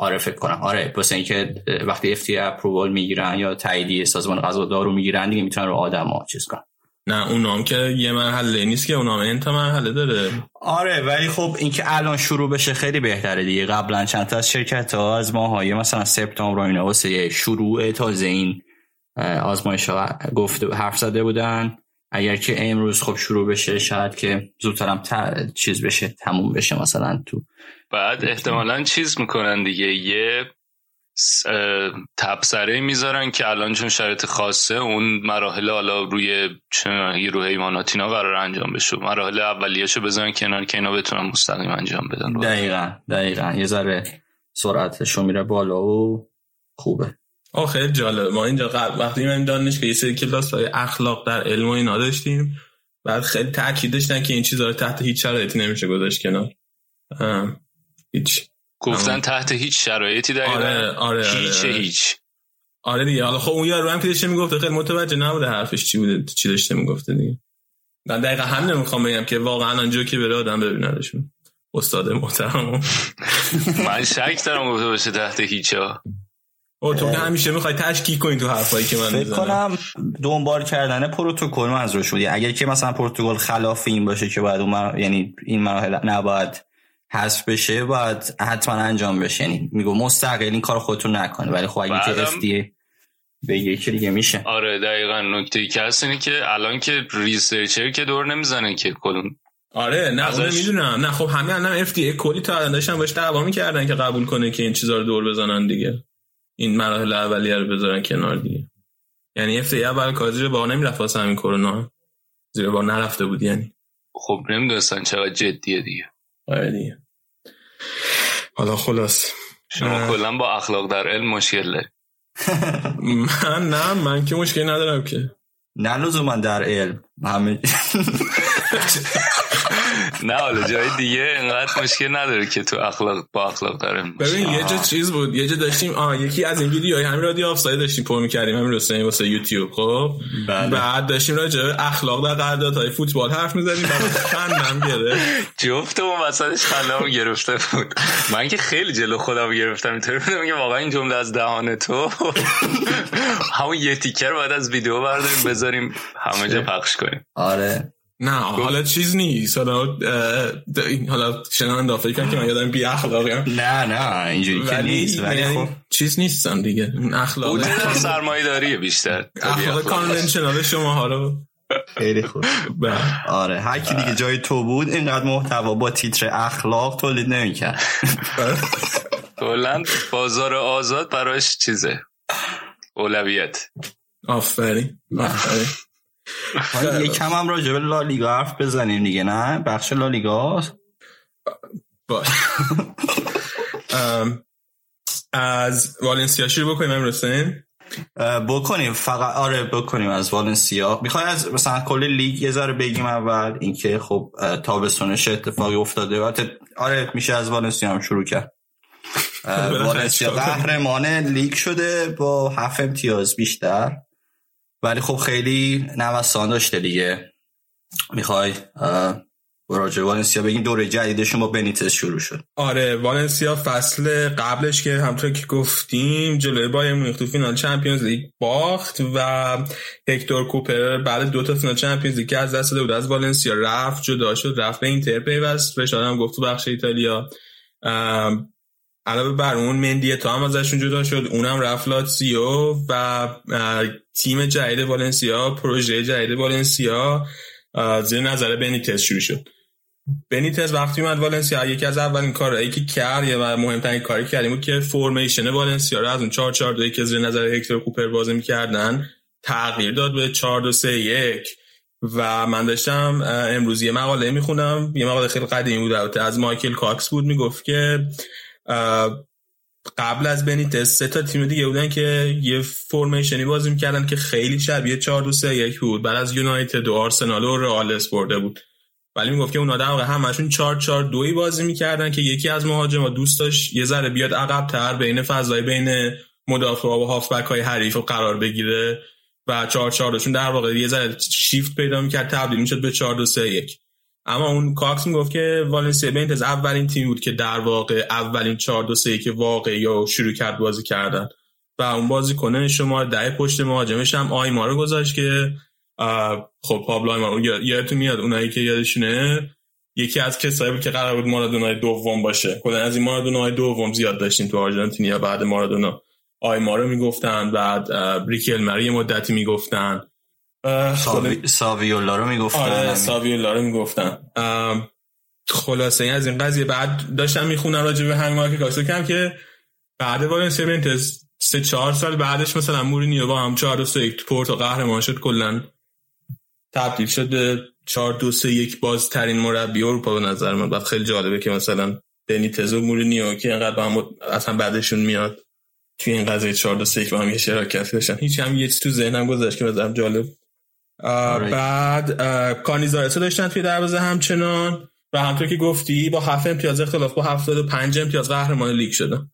آره فکر کنم. آره واسه اینکه وقتی FDA اپرووال می‌گیرن یا تاییدیه سازمان غذا دارو می‌گیرن دیگه می‌تونن رو آدم ها چیز کنن. نه اونام که یه مرحله نیست که اونام انت مرحله داره. آره ولی خب اینکه الان شروع بشه خیلی بهتره دیگه. قبلا چند تا از شرکت ها از ماهای مثلا سپتامبر و اینا واسه شروع تازه این آزمایش ها گفته حرف زده بودن. اگر که امروز خب شروع بشه شاید که زودترم چیز بشه تموم بشه مثلا تو بعد احتمالا چیز می‌کنن دیگه. یه تبصره می‌ذارن که الان چون شرایط خاصه اون مراحل حالا روی رو حیوانات اینا قرار انجام بشه. مراحل اولیه‌شو بذارن کنار که اینا بتونن مستقیم انجام بدن. دقیقا دقیقا. یه ذره سرعتشو میره بالا و خوبه. آخه جالب ما اینجا قبل وقتی من دانش که یه سری کلاس های اخلاق در علم و اینا داشتیم بعد خیلی تاکید داشتن که این چیزا رو تحت هیچ شرایطی نمیشه گذاشت کنار. هیچ. گفتن تحت هیچ شرایطی دقیقا آره آره هیچ آره. هیچ آره دیگه. حالا خب اون یارو هم که داشته می‌گفته خیلی متوجه نبوده حرفش چی بوده چی داشته می‌گفته دیگه. من دقیقا همین می‌خوام بگم که واقعا آنجا که بره آدم ببیندشون استاد محترم. من شک دارم گفته باشه تحت هیچ ها او تو که همیشه می‌خوای تشکیک کنی تو حرفایی که من فکر می‌زنم. کنم دنبال کردن پروتکل منظورش بود اگر که مثلا پروتکل خلاف این باشه که باید اون مر... یعنی این مراحل نباید حذف بشه باید حتما انجام بشه. یعنی میگو مستقل این کار خودتون نکنه. ولی خب اگه که FDA به یکی دیگه میشه. آره دقیقا نکته که هست اینه که الان که ریسرچر که دور نمی‌زنه که کلون آره نه ازش- می‌دونم. نه خب همه الان FDA کلی تا الان داشتن باش دعوا می‌کردن که قبول کنه که این چیزا رو دور بزنن دیگه. این مراحل اولیه رو بذارن کنار دیگه. یعنی FDA اول کار زیر بار نمی‌رفت واسه همین کرونا. زیر بار نرفته بود یعنی. خب نمی‌دونستن چقدر جدیه دیگه. آره دیگه. حالا خلاص. شما کلا با اخلاق در علم مشکل داری من نه من که مشکلی ندارم که. نه لزوما در علم. همه نه حالا جای دیگه انقدر مشکل نداره که تو اخلاق با اخلاق علم ببین یه جا چیز بود یه جا داشتیم آه یکی از این ویدیوهای همین رادیو آفساید داشتیم پر می‌کردیم همین رسانه واسه یوتیوب خب؟ بله. بعد داشتیم راجع به اخلاق در قراردادهای فوتبال حرف می‌زدیم بعد خندم گرفت. جفت اون وسطش خندم گرفته بود. من که خیلی جلو خودم گرفتم اینطوری بودم که واقعا این جمله از دهان تو. همون یه تیکر باید از ویدیو برداریم بذاریم همه جا پخش کنیم. آره. نه حالا چیز نیست. حالا حالا فکر کنم که من یادم بی اخلاقی نه نه اینجوری که نیست ولی خب. چیز نیستم دیگه. اخلاق. سرمایه داریه بیشتر. اخلاق کانونشنال شما رو. خیلی خوب. بله. آره هر کی دیگه جای تو بود اینقدر محتوا با تیتر اخلاق تولید نمی‌کرد. کلا بازار آزاد براش چیزه. اولویت. آفرین. آفرین. یکم هم راجع به لالیگا حرف بزنیم دیگه نه؟ بخش لالیگا باش. از والنسیا شروع بکنیم امیر حسین؟ بکنیم. فقط آره بکنیم از والنسیا. می‌خوای از مثلا کل لیگ یه ذره بگیم اول اینکه خب تابستونش اتفاقی افتاده. البته آره میشه از والنسیا هم شروع کرد. والنسیا؟ قهرمان لیگ شده با هفت امتیاز بیشتر. ولی خب خیلی نوسان داشته دیگه. می‌خوای راجع والنسیا بگیم دوره جدیدشون با بنیتس شروع شد. آره والنسیا فصل قبلش که همطور که گفتیم جلوی بایرن مونیخ تو فینال چمپیونز لیگ باخت و هکتور کوپر بعد دو تا فینال چمپیونز لیگ از دست داده بود از والنسیا رفت جدا شد رفت به اینتر پیوست. بهش آدم گفت تو بخش ایتالیا علاوه بر اون مندیتا هم ازشون جدا شد. اونم رفت لاتسیو و تیم جدید والنسیا پروژه جدید والنسیا زیر نظر بنیتز شروع شد. بنیتز وقتی اومد والنسیا یکی از اولین کارهایی که کرد یا مهمترین کاری کردیم بود که formation والنسیا رو از اون 4 4 2 که زیر نظر هکتور کوپر بازی می‌کردن تغییر داد به 4 2 3 1 و من داشتم امروز یه مقاله می‌خونم. یه مقاله خیلی قدیمی بود از مایکل کاکس بود می‌گفت که قبل از بنیتس سه تا تیم دیگه بودن که یه فرمیشنی بازی می‌کردن که خیلی شبیه 4 2 3 1 بود. بعد از یونایتد و آرسنال و رئال اسپورده بود. ولی می‌گفت که اون در واقع همشون 4 4 2 بازی می‌کردن که یکی از مهاجما دوست داشت یه ذره بیاد عقب تر بین فضای بین مدافع و هافبک های حریف رو قرار بگیره و 4 4 شون در واقع یه ذره شیفت پیدا می‌کرد تبدیل می‌شد به 4 2 3 1 اما اون کاکس می‌گفت که والنسیا بنتز اولین تیم بود که در واقع اولین 4 2 3 که واقعی یا شروع کرد بازی کردن. و اون بازی کنه شما ده پشت مهاجمش هم آیما رو گذاشت که خب پابلو آیما یادتون میاد اونایی که یادشونه؟ یکی از کسایی بود که قرار بود مارادونای دوم باشه. کلا از این مارادونای دوم زیاد داشتیم تو آرژانتینیا بعد مارادونا. آیما رو می‌گفتن بعد ریکل مری مدتی می‌گفتن. ساوی... ساویولا رو می‌گفتن. آره ساویولا رو می‌گفتن خلاصه از این قضیه بعد داشتم می‌خونم راجع به همین مارک کاکسو کم که بعد والنسیا بنتز سه چهار سال بعدش مثلا مورینیو با هم چهار دو سه یک پورتو قهرمان شد کلا تبدیل شد چهار دو سه یک بازترین مربی اروپا به نظر من. بعد خیلی جالبه که مثلا بنیتز و مورینیو که انقدر با هم اصلا بعدشون میاد توی این قضیه 4 2 3 با هم یه شراکت داشتن. هیچ هم یه تو ذهنم گذاشت که مثلا جالب بعد کانیزارسو داشتن توی دروازه همچنان. و همطور که گفتی با هفت امتیاز اختلاف با 75 امتیاز قهرمان لیگ شدن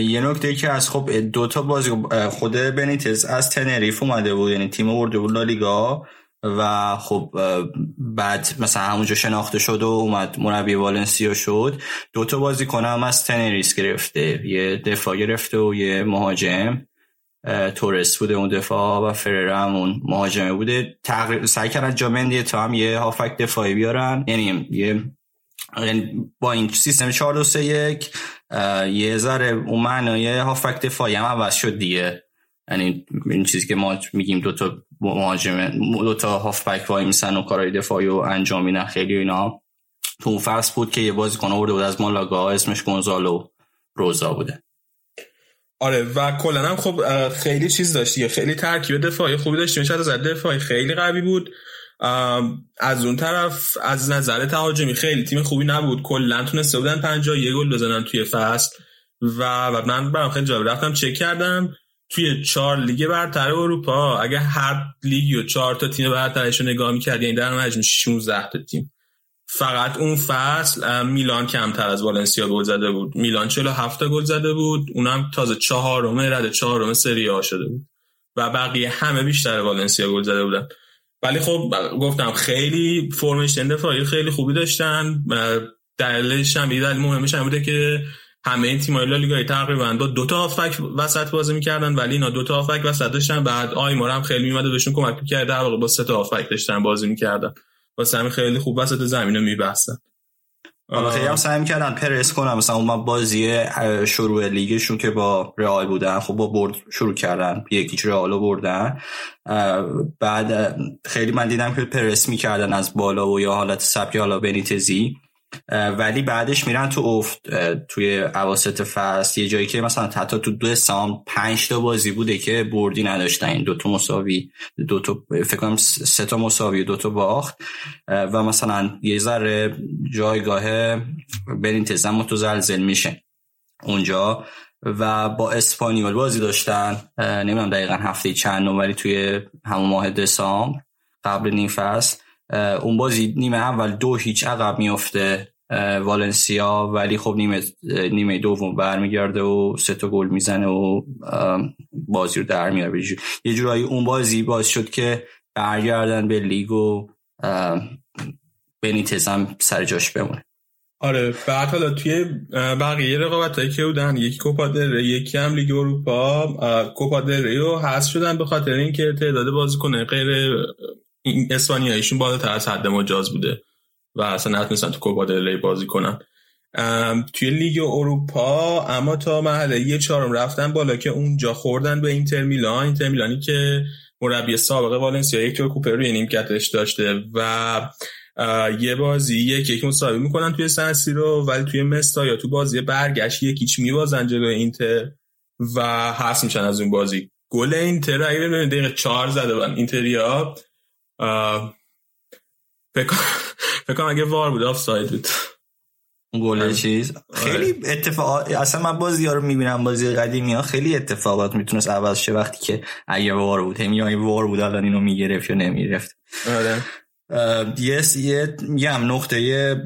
یه نکته که از خب دو تا بازی خود بنیتز از تنریف اومده بود یعنی تیم آورده بود لالیگا. و خب بعد مثلا همونجا شناخته شد و اومد مربی والنسیا شد. دو تا بازی کنم از تنریف گرفته. یه دفاع گرفته و یه مهاجم. تورس بوده اون دفاع و فرره همون مهاجمه بوده. تقریبا سعی کردن جا مندیتا هم یه هافبک دفاعی بیارن. یعنی یه یعنی با این سیستم 4 2 3 1 یه ذره اون معنای هافک دفاعی هم عوض شد دیگه. یعنی این چیزی که ما میگیم دو تا مهاجم دو تا هافبک وای میسن و کارهای دفاعی و انجام میدن خیلی اینا. تو اون فصل بود که یه بازیکن آورده بود از مالاگا اسمش گونزالو روزا بوده. آره و کلا هم خب خیلی چیز داشتی خیلی ترکیب دفاعی خوبی داشتی میشه از دفاعی خیلی قوی بود. از اون طرف از نظر تهاجمی خیلی تیم خوبی نبود. کلا تونسته بودن 50 یه گل بزنن توی فصل. و, من برام خیلی جالب رفتم چک کردم. توی چهار لیگ برتر اروپا اگه هر لیگی و چهار تا تیم برترش رو نگاه می‌کردی یعنی در مجموع 16 تا تیم. فقط اون فصل میلان کمتر از والنسیا گل زده بود. میلان 47 تا گل زده بود. اونم تازه چهارم رده چهارم سری آ شده بود. و بقیه همه بیشتر والنسیا گل زده بودن. ولی خب گفتم خیلی فرمیشن دفاعی خیلی خوبی داشتن. دلیلش هم دلیل مهمش هم بوده که همه این تیم‌های لالیگا تقریبا با دو تا هافک وسط بازی می‌کردن. ولی اینا دو تا هافک وسط داشتن. بعد آیمار هم خیلی میومد بهشون کمک می‌کرد. در واقع با سه تا هافک داشتن بازی می‌کردن. واسه همین خیلی خوب وسط زمین رو میبستن. حالا خیلی هم سعی می‌کردن پرس کنن. مثلا اون بازی شروع لیگشون که با رئال بودن خب با برد شروع کردن. یکیچ رئال بردن. بعد خیلی من دیدم که پرس می‌کردن از بالا و یا حالت سبک حالا بنیتزی. ولی بعدش میرن تو افت توی اواسط فصل. یه جایی که مثلا حتی تو دو سام پنج تا بازی بوده که بردی نداشتن. این دو تا مساوی دو تا فکر کنم سه تا مساوی دو تا باخت. و مثلا یه ذره جایگاه برینتزم متزلزل میشه اونجا. و با اسپانیول بازی داشتن. نمی‌دونم دقیقا هفته چند ولی توی همون ماه دسامبر قبل نیم فصل. اون بازی نیمه اول دو هیچ عقب میفته والنسیا ولی خب نیمه نیمه دوم برمیگرده و سه تا گل می‌زنه و بازی رو در میاره. یه جورایی اون بازی باز شد که برگردن به لیگ و بنیتز هم سر جاش بمونه. آره بعد حالا توی بقیه رقابت هایی که بودن یکی کوپا یکی هم لیگ اروپا کوپا رو حذف شدن به خاطر اینکه تعداد بازیکن غیر این اسپانیاییشون بالاتر از حد مجاز بوده و اصلا نتونستن تو کوپا بازی کنن. توی لیگ اروپا اما تا مرحله یه چهارم رفتن بالا که اونجا خوردن به اینتر میلان. اینتر میلانی که مربی سابق والنسیا هکتور کوپر روی نیمکتش داشته و یه بازی یک یک مساوی می‌کنن توی سن سیرو ولی توی مستایا تو بازی برگشت یک هیچ میبازن جلو اینتر و حس میشن از اون بازی. گل اینتر اگه ببینید دقیقه چهار زده بودن. اینتریا فکر کنم اگه VAR بود آفساید بود گل آره. چیز. خیلی اتفاق اصلا من بازی ها رو می‌بینم بازی قدیمی ها خیلی اتفاقات می‌تونست عوض شه وقتی که اگه VAR بود. هم یا VAR بود الان اینو می‌گرفت یا نمی‌گرفت آره. یه یه میگم نقطه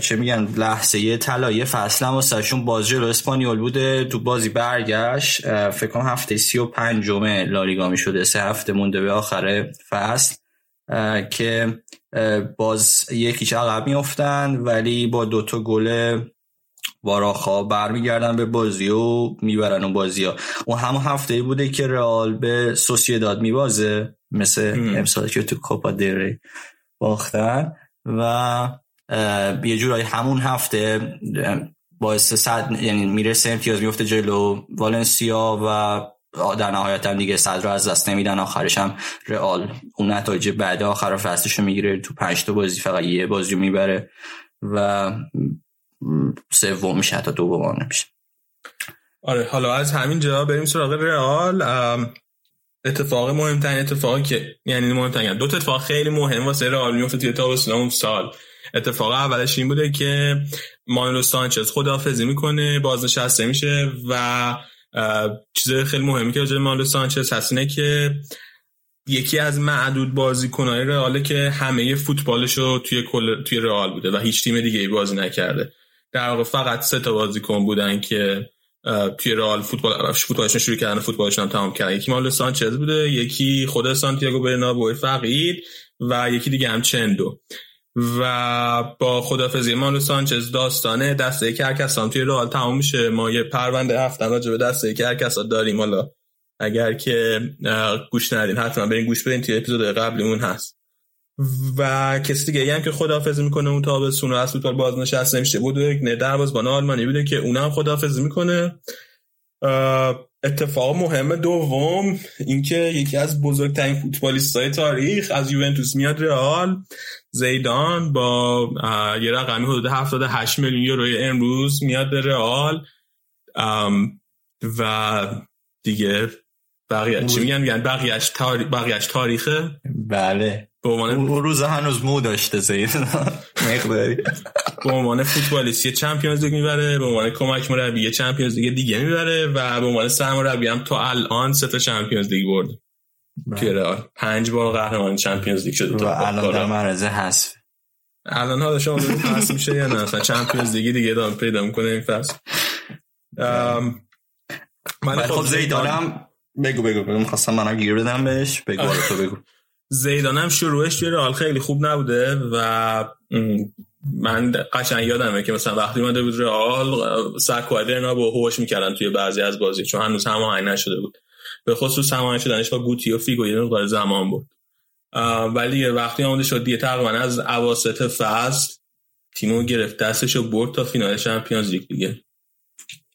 چه میگن لحظه یه طلایی فصل. هم واسهشون بازی جلو اسپانیول بوده تو بازی برگشت. فکر کنم هفته سی و پنجمه لالیگا می‌شده. سه هفته مونده به آخر فصل. که باز یکیچ عقب میافتن ولی با دوتا گل واراخا برمیگردن به بازی و می‌برن اون بازی ها. اون همون هفته بوده که رئال به سوسیداد میبازه مثل امسال که تو کوپا دری باختن. و یه جورایی همون هفته باعث صد یعنی می‌رسه امتیاز میفته جلو والنسیا و در نهایت هم دیگه صدر رو از دست نمیدن. آخرش هم رئال اون نتایج بعد آخر فصلش رو می‌گیره. تو پنج تا بازی فقط یه بازی می‌بره و سوم میشه حتی دوم نمیشه. آره حالا از همین جا بریم سراغ رئال. اتفاق مهمترین اتفاقی که یعنی مهمترین دو تا اتفاق خیلی مهم واسه رئال میفته توی تابستون اون سال. اتفاق اولش این بوده که مانولو سانچز خداحافظی می‌کنه بازنشسته میشه و چیز خیلی مهمی که راجع مانولو سانچز هست اینه که یکی از معدود بازیکن‌های رئال که همه فوتبالشو توی کل توی رئال بوده و هیچ تیم دیگه ای بازی نکرده. در واقع فقط سه تا بازیکن بودن که توی رئال فوتبال فوتبالشون شروع کردن فوتبالشون هم تمام کردن. یکی مال سانچز بوده یکی خود سانتیاگو برنابو فقیر و یکی دیگه هم چندو. و با خدافزی مانو سانچز داستانه دسته کرکسان توی رئال تمام میشه. ما یه پرونده هفته راجع به دسته کرکسان داریم. حالا اگر که گوش ندین حتما برین گوش بدین. توی اپیزود قبلیمون هست. و کسی دیگه هم که خدافزی می‌کنه اون تابستون از فوتبال بازنشسته نمیشه. بود یک نه دروازه‌بان آلمانی بوده که اونم خدافزی می‌کنه. اتفاق مهم دوم اینکه یکی از بزرگترین فوتبالیست های تاریخ از یوونتوس میاد رئال. زیدان با یه رقمی حدود 78 میلیون یوروی امروز میاد به رئال و دیگه بقیه چی میگن؟ میگن. بقیهش تاریخه؟ بله. به عنوان اون روز هنوز مو داشته زید. مقداری. به عنوان فوتبالیست یه چمپیونز لیگ می‌بره به عنوان کمک مربی یه چمپیونز لیگ دیگه می‌بره و به عنوان سرمربی هم تا الان سه تا چمپیونز لیگ برد توی رئال. پنج بار قهرمان چمپیونز لیگ شده و الان در معرض حذف. الان حالا شما حذف میشه یا نه؟ چمپیونز لیگ دیگه دام پیدا می‌کنه این فصل. من خب زیدانم بگو بگو بگو. می‌خواستم منم گیر بدم بهش. بگو تو بگو. زیدان هم شروعش توی رئال خیلی خوب نبوده و من قشنگ یادمه که مثلا وقتی اومده بود رئال سکوادرنا با هوش می‌کردن توی بعضی از بازی چون هنوز هماهنگ نشده بود. به خصوص هماهنگ شدنش با گوتی و فیگو یه مقدار زمان بود. ولی وقتی آماده شد دیگه تقریبا از اواسط فصل تیمو گرفت دستش رو برد تا فینال چمپیونز لیگ دیگه.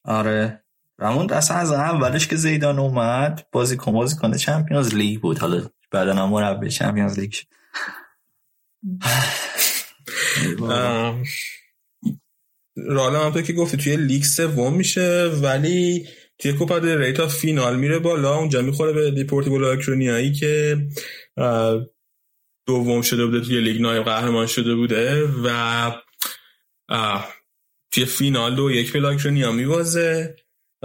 آره. رمون اصلا از اولش که زیدان اومد بازی کن بازی کنه چمپیونز لیگ بود. حالا بعدا هم مربی چمپیونز لیگ رالا هم که گفتی توی لیگ سوم میشه ولی توی کوپا دل ری تا فینال میره بالا اونجا می‌خوره به دیپورتیو لاکرونیایی که دوم شده بوده توی لیگ نایب قهرمان شده بوده و توی فینال دو یک به لاکرونیا میبازه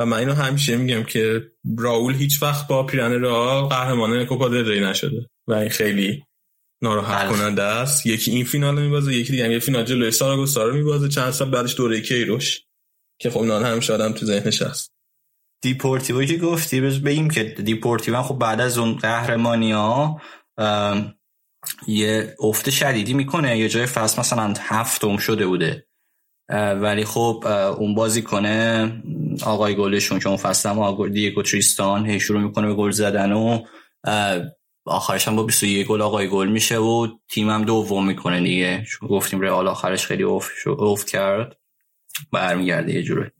و من اینو همیشه میگم که راول هیچ وقت با پیرهن رئال قهرمان کوپا دل نشده و این خیلی ناراحت کننده است. یکی این فینال میبازه یکی دیگه هم یه فینال جلوی ساراگوسا رو میبازه. چند سال بعدش دوره کیروش. که خب نان هم شادم تو ذهنش هست. دیپورتیو که گفتی بذار بگیم که دیپورتیو خب بعد از اون قهرمانی ها یه افت شدیدی می‌کنه. یه جای فصل مثلا هفتم شده بوده. ولی خب اون بازی کنه آقای گلشون که اون فصل هم دیگو تریستان هی شروع می‌کنه به گل زدن و آخرش هم با 21 گل آقای گل میشه و تیمم دوم می‌کنه دیگه. چون گفتیم رئال آخرش خیلی افت, افت کرد. برمیگرده یه جوره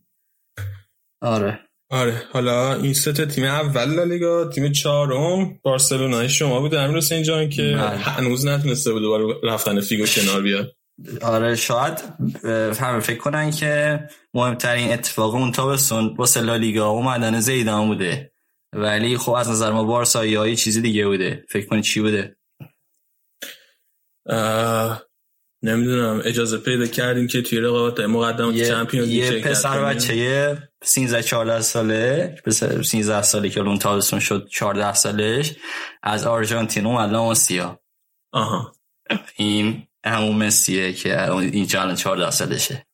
آره. آره. حالا این سه تیم اول لالیگا تیم چهارم بارسلونای شما بود. امیر حسین جان که بله. هنوز نتونسته بود دوباره رفتن فیگو کنار بیاد. آره شاید همه فکر کنن که مهمترین اتفاق اون تابستون واسه لالیگا اومدن زیدان بوده. ولی خب از نظر ما بارسایی های چیزی دیگه بوده. فکر کنی چی بوده؟ نمی‌دونم. اجازه پیدا کردیم که توی رقابت مقدم چمپیون یه پسر بچه 13 14 ساله پسر 13 ساله که اون تابستون شد 14 سالش از آرژانتین اومد لاماسیا. آها. این همون مسیه که اینجا الان 14 سالشه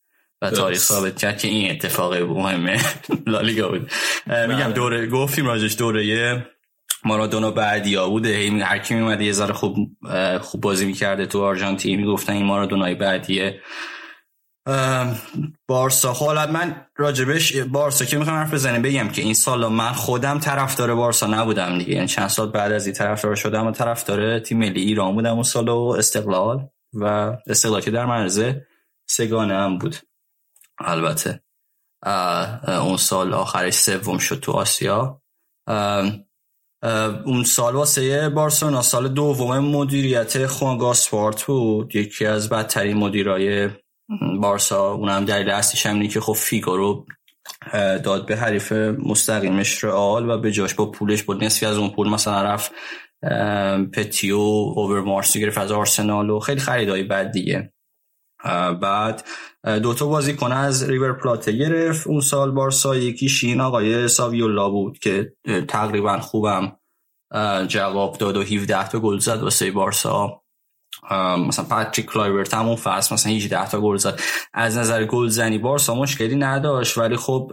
و تاریخ ثابت کرد که این اتفاق مهمه. لالیگا بود. میگم دوره گفتیم راجش دوره مارادونا بعدیا بوده. هر کی میومده یه ذره خوب خوب بازی می‌کرده تو آرژانتین می‌گفتن این مارادونای بعدیه. بارسا. حالا من راجبش بارسا که می‌خوام حرف بزنیم بگم که این سال من خودم طرفدار بارسا نبودم دیگه. یعنی چند سال بعد از این طرفدار شدم و طرفدار تیم ملی ایران بودم اون سال و استقلال. و استقلال که در مرزه سگانه هم بود. البته اون سال آخرش سوم شد تو آسیا. اون سال واسه بارسلونا سال دوم مدیریت خوان گاسپارت بود. یکی از بدترین مدیرای بارسا. اونم دلیل اصلیش هم که خب فیگو رو داد به حریف مستقیمش رئال و به جاش با پولش بود نصفی از اون پول مثلا رفت پتیو اوور مارسی گرفت از آرسنال و خیلی خریدایی بد دیگه. بعد دوتا بازیکن از ریور پلاته گرفت. اون سال بارسا یکی شین آقای ساویولا بود که تقریبا خوبم جواب داد و 17 تا گل زد واسه بارسا. مثلا پاتریک کلایورت هم اون فصل مثلا 18 تا گل زد. از نظر گل زنی بارسا مشکلی نداشت ولی خب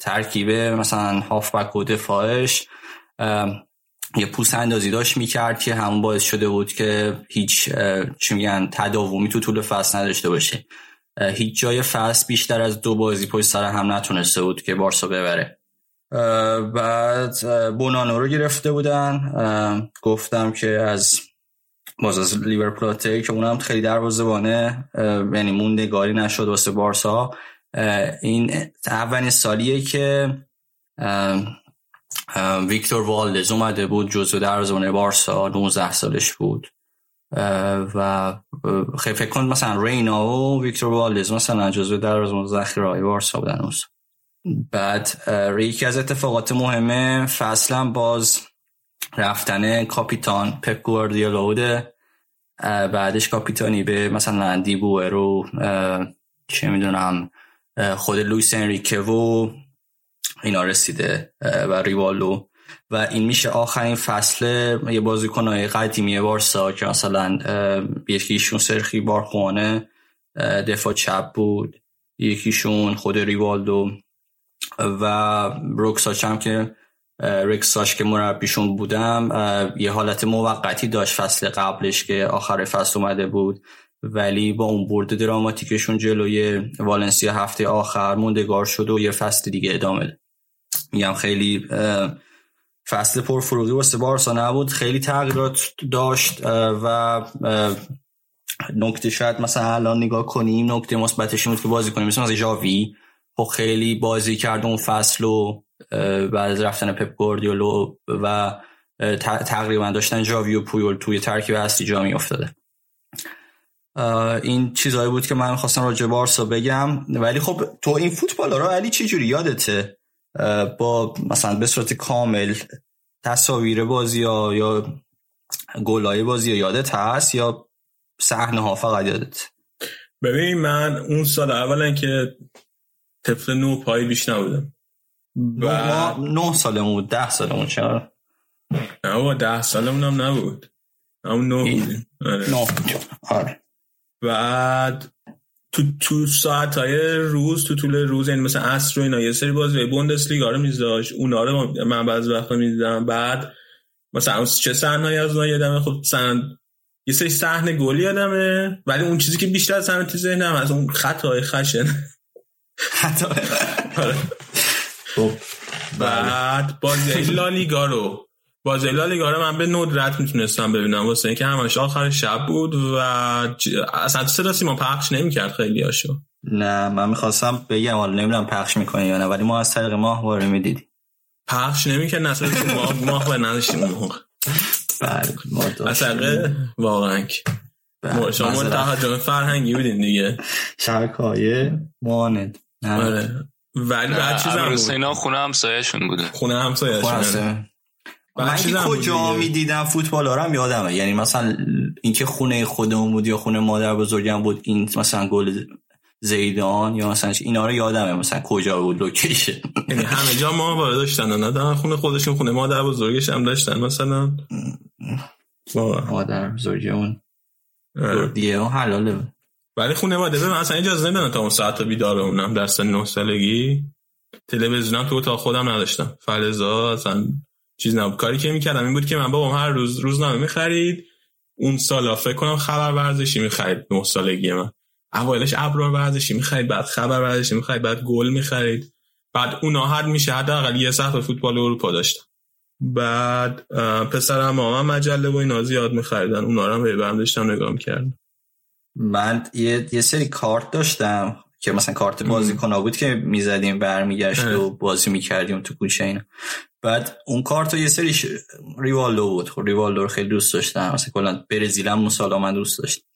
ترکیب مثلا هافبک و دفاعش یه پوست اندازی داشت می‌کرد که همون باعث شده بود که هیچ چی میگن تداومی تو طول فصل نداشته باشه. هیچ جای فصل بیشتر از دو بازی پشت سر هم نتونسته بود که بارسا ببره. بعد بونانو رو گرفته بودن. گفتم که از باز از لیورپلاته که اونم خیلی دروازه‌بانه. یعنی موندگاری نشد واسه بارسا. این اولین سالیه که ویکتور والدز اومده بود جزو دروازه‌بان بارسا 19 سالش بود. و خیلی فکر کن مثلا رینا و ویکتور والدز مثلا جزو دروازه‌بان ذخیره بارسا بودن اون بعد یکی از اتفاقات مهمه فصلا باز رفتن کاپیتان پپ گواردیولا بوده. بعدش کاپیتانی به مثلا دیبوه رو چه می‌دونم خود لویس انریکه و اینا رسیده و ریوالو. و این میشه آخرین فصل یه بازیکنای قدیمی بارسا که مثلا یکیشون سرخی بارخوانه دفاع چپ بود. یکیشون خود ریوالدو. و روکساچ هم که رکساش که مربیشون بودم یه حالت موقتی داشت فصل قبلش که آخر فصل اومده بود. ولی با اون برد دراماتیکشون جلوی والنسیا هفته آخر موندگار شد و یه فصل دیگه ادامه میگم خیلی فصل پرفروغی واسه بارسا نبود. خیلی تغییرات داشت و نکته شاید مثلا الان نگاه کنیم نکته مثبتش بود که بازی کنیم. مثلا جاوی خب خیلی بازی کرد اون فصل و بعد از رفتن پپ گوردیولو و تقریبا داشتن جاوی و پویول توی ترکیب اصلی جا می افتاده این چیزهایی بود که من خواستم راجع بارسا بگم. ولی خب تو این فوتبال رو علی چی جوری یادته؟ با مثلا به صورت کامل تصاویر بازی ها یا گلای بازی ها یادت هست یا صحنه ها فقط یادت؟ ببین من اون سال اولا که طفل نو پای بیش نبودم. و ما نه سالمون بود ده سالمون چرا؟ نه با ده سالمون هم نبود. همون نو بودیم. آره. بعد تو تو ساعت های روز تو طول روز یعنی مثلا عصر و اینا یه سری بازی بوندسلیگا رو میذاش. اونا رو من بعضی وقتا می‌دیدم. بعد مثلا چه صحنه‌ای از اونها یادمه؟ خب مثلا یه سری صحنه گلی یادمه. ولی اون چیزی که بیشتر از همه تو ذهنم از اون خطای خشن. خطای خب بعد بازی لالیگا رو. بازی لالیگا رو من به ندرت می‌تونستم ببینم. واسه اینکه همش آخر شب بود و ج... اصلا تو صدا سیما پخش نمی‌کرد خیلی هاشو. نه من می‌خواستم بگم حالا نمی‌دونم پخش می‌کنی یا نه ولی ما از طریق ماهواره می‌دیدیم. پخش نمی‌کرد نصر ماه ماه به نداشتیم اون موقع. بله از طریق واقعا. شما تهاجم فرهنگی بودین دیگه. شبکه ماند آره. ولی بعد چیز هم بود. خونه همسایه‌شون بوده. خونه همسایه‌شون. من که کجا می‌دیدم فوتبال هم یادمه. یعنی مثلا اینکه خونه خودمون بود یا خونه مادر بزرگم بود این مثلا گل زیدان یا مثلا اینا رو یادمه. مثلا کجا بود لوکیشن. یعنی همه جا ما وارد داشتن نه در خونه خودشون خونه مادر بزرگش هم داشتن مثلا. مادر بزرگی اون دیگه اون حلاله. ولی خونه مادر به مثلا اجازه نمیدن تا اون ساعت بیدار اونم در سن 9 سالگی. تلویزیونم تو اتاق خودم نداشتم. فلزا اصلا چیز نبود. کاری که می‌کردم این بود که من بابام هر روز روزنامه می‌خرید اون سالا فکر کنم خبر ورزشی می‌خرید 9 سالگی من. اولش ابرار ورزشی می‌خرید بعد خبر ورزشی می‌خرید بعد گل می‌خرید. بعد اونا حد میشه حداقل یه صفحه فوتبال اروپا داشتم بعد پسرم هم مجله و اینا زیاد میخریدن. اونا رو هم داشتم نگاه می‌کردم من یه, یه سری کارت داشتم. که مثلا کارت بازی کنا بود که می‌زدیم برمیگشت و بازی می‌کردیم تو کوچه اینا. بعد اون کارت یه سری ش... ریوالدو بود. خب ریوالدو رو خیلی دوست داشتم. مثلا کلا برزیلم مسالا من دوست داشتم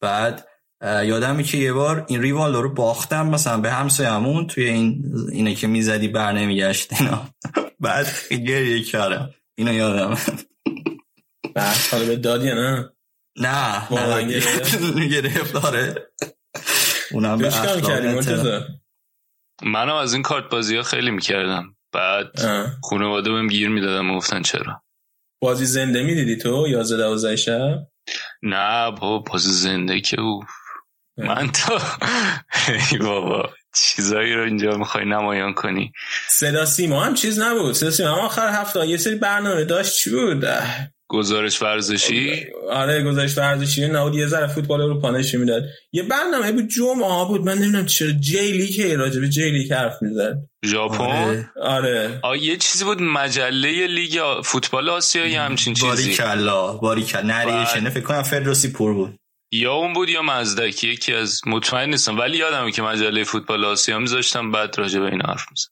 بعد یادم که یه بار این ریوالدو رو باختم مثلا به همسایمون توی این اینه که می‌زدی بر نمیگشت اینا. بعد گریه کردم. اینو یادم. بعد حالا به دادی نه؟ نه نه گرفت. داره اونم به منم از این کارت بازی ها خیلی می‌کردم. بعد خانواده بهم گیر می‌دادم گفتن چرا؟ بازی زنده می‌دیدی تو؟ یازده دوازده شب؟ نه بابا بازی زنده که او من تو ای بابا چیزایی رو اینجا می‌خوای نمایان کنی. صدا سیما هم چیز نبود. صدا سیما هم آخر هفته یه سری برنامه داشت چی بود؟ گزارش ورزشی؟ آره گزارش ورزشی. نبود یه ذره فوتبال اروپا نشون می‌داد. یه برنامه بود جمعه بود. من نمی‌دونم چرا. جیلی که راجع به جیلی حرف می‌زد. ژاپن؟ آره, آره. آه یه چیزی بود. مجله لیگ فوتبال آسیایی همچین چیزی؟ باریکلا. باریکلا. نریشنه فکر کنم فردوسی پور بود. یا اون بود یا مزدکی یکی از مطمئن نیستم. ولی یادمه که مجله فوتبال آسیا میذاشتم. بعد راجع به این حرف می‌زد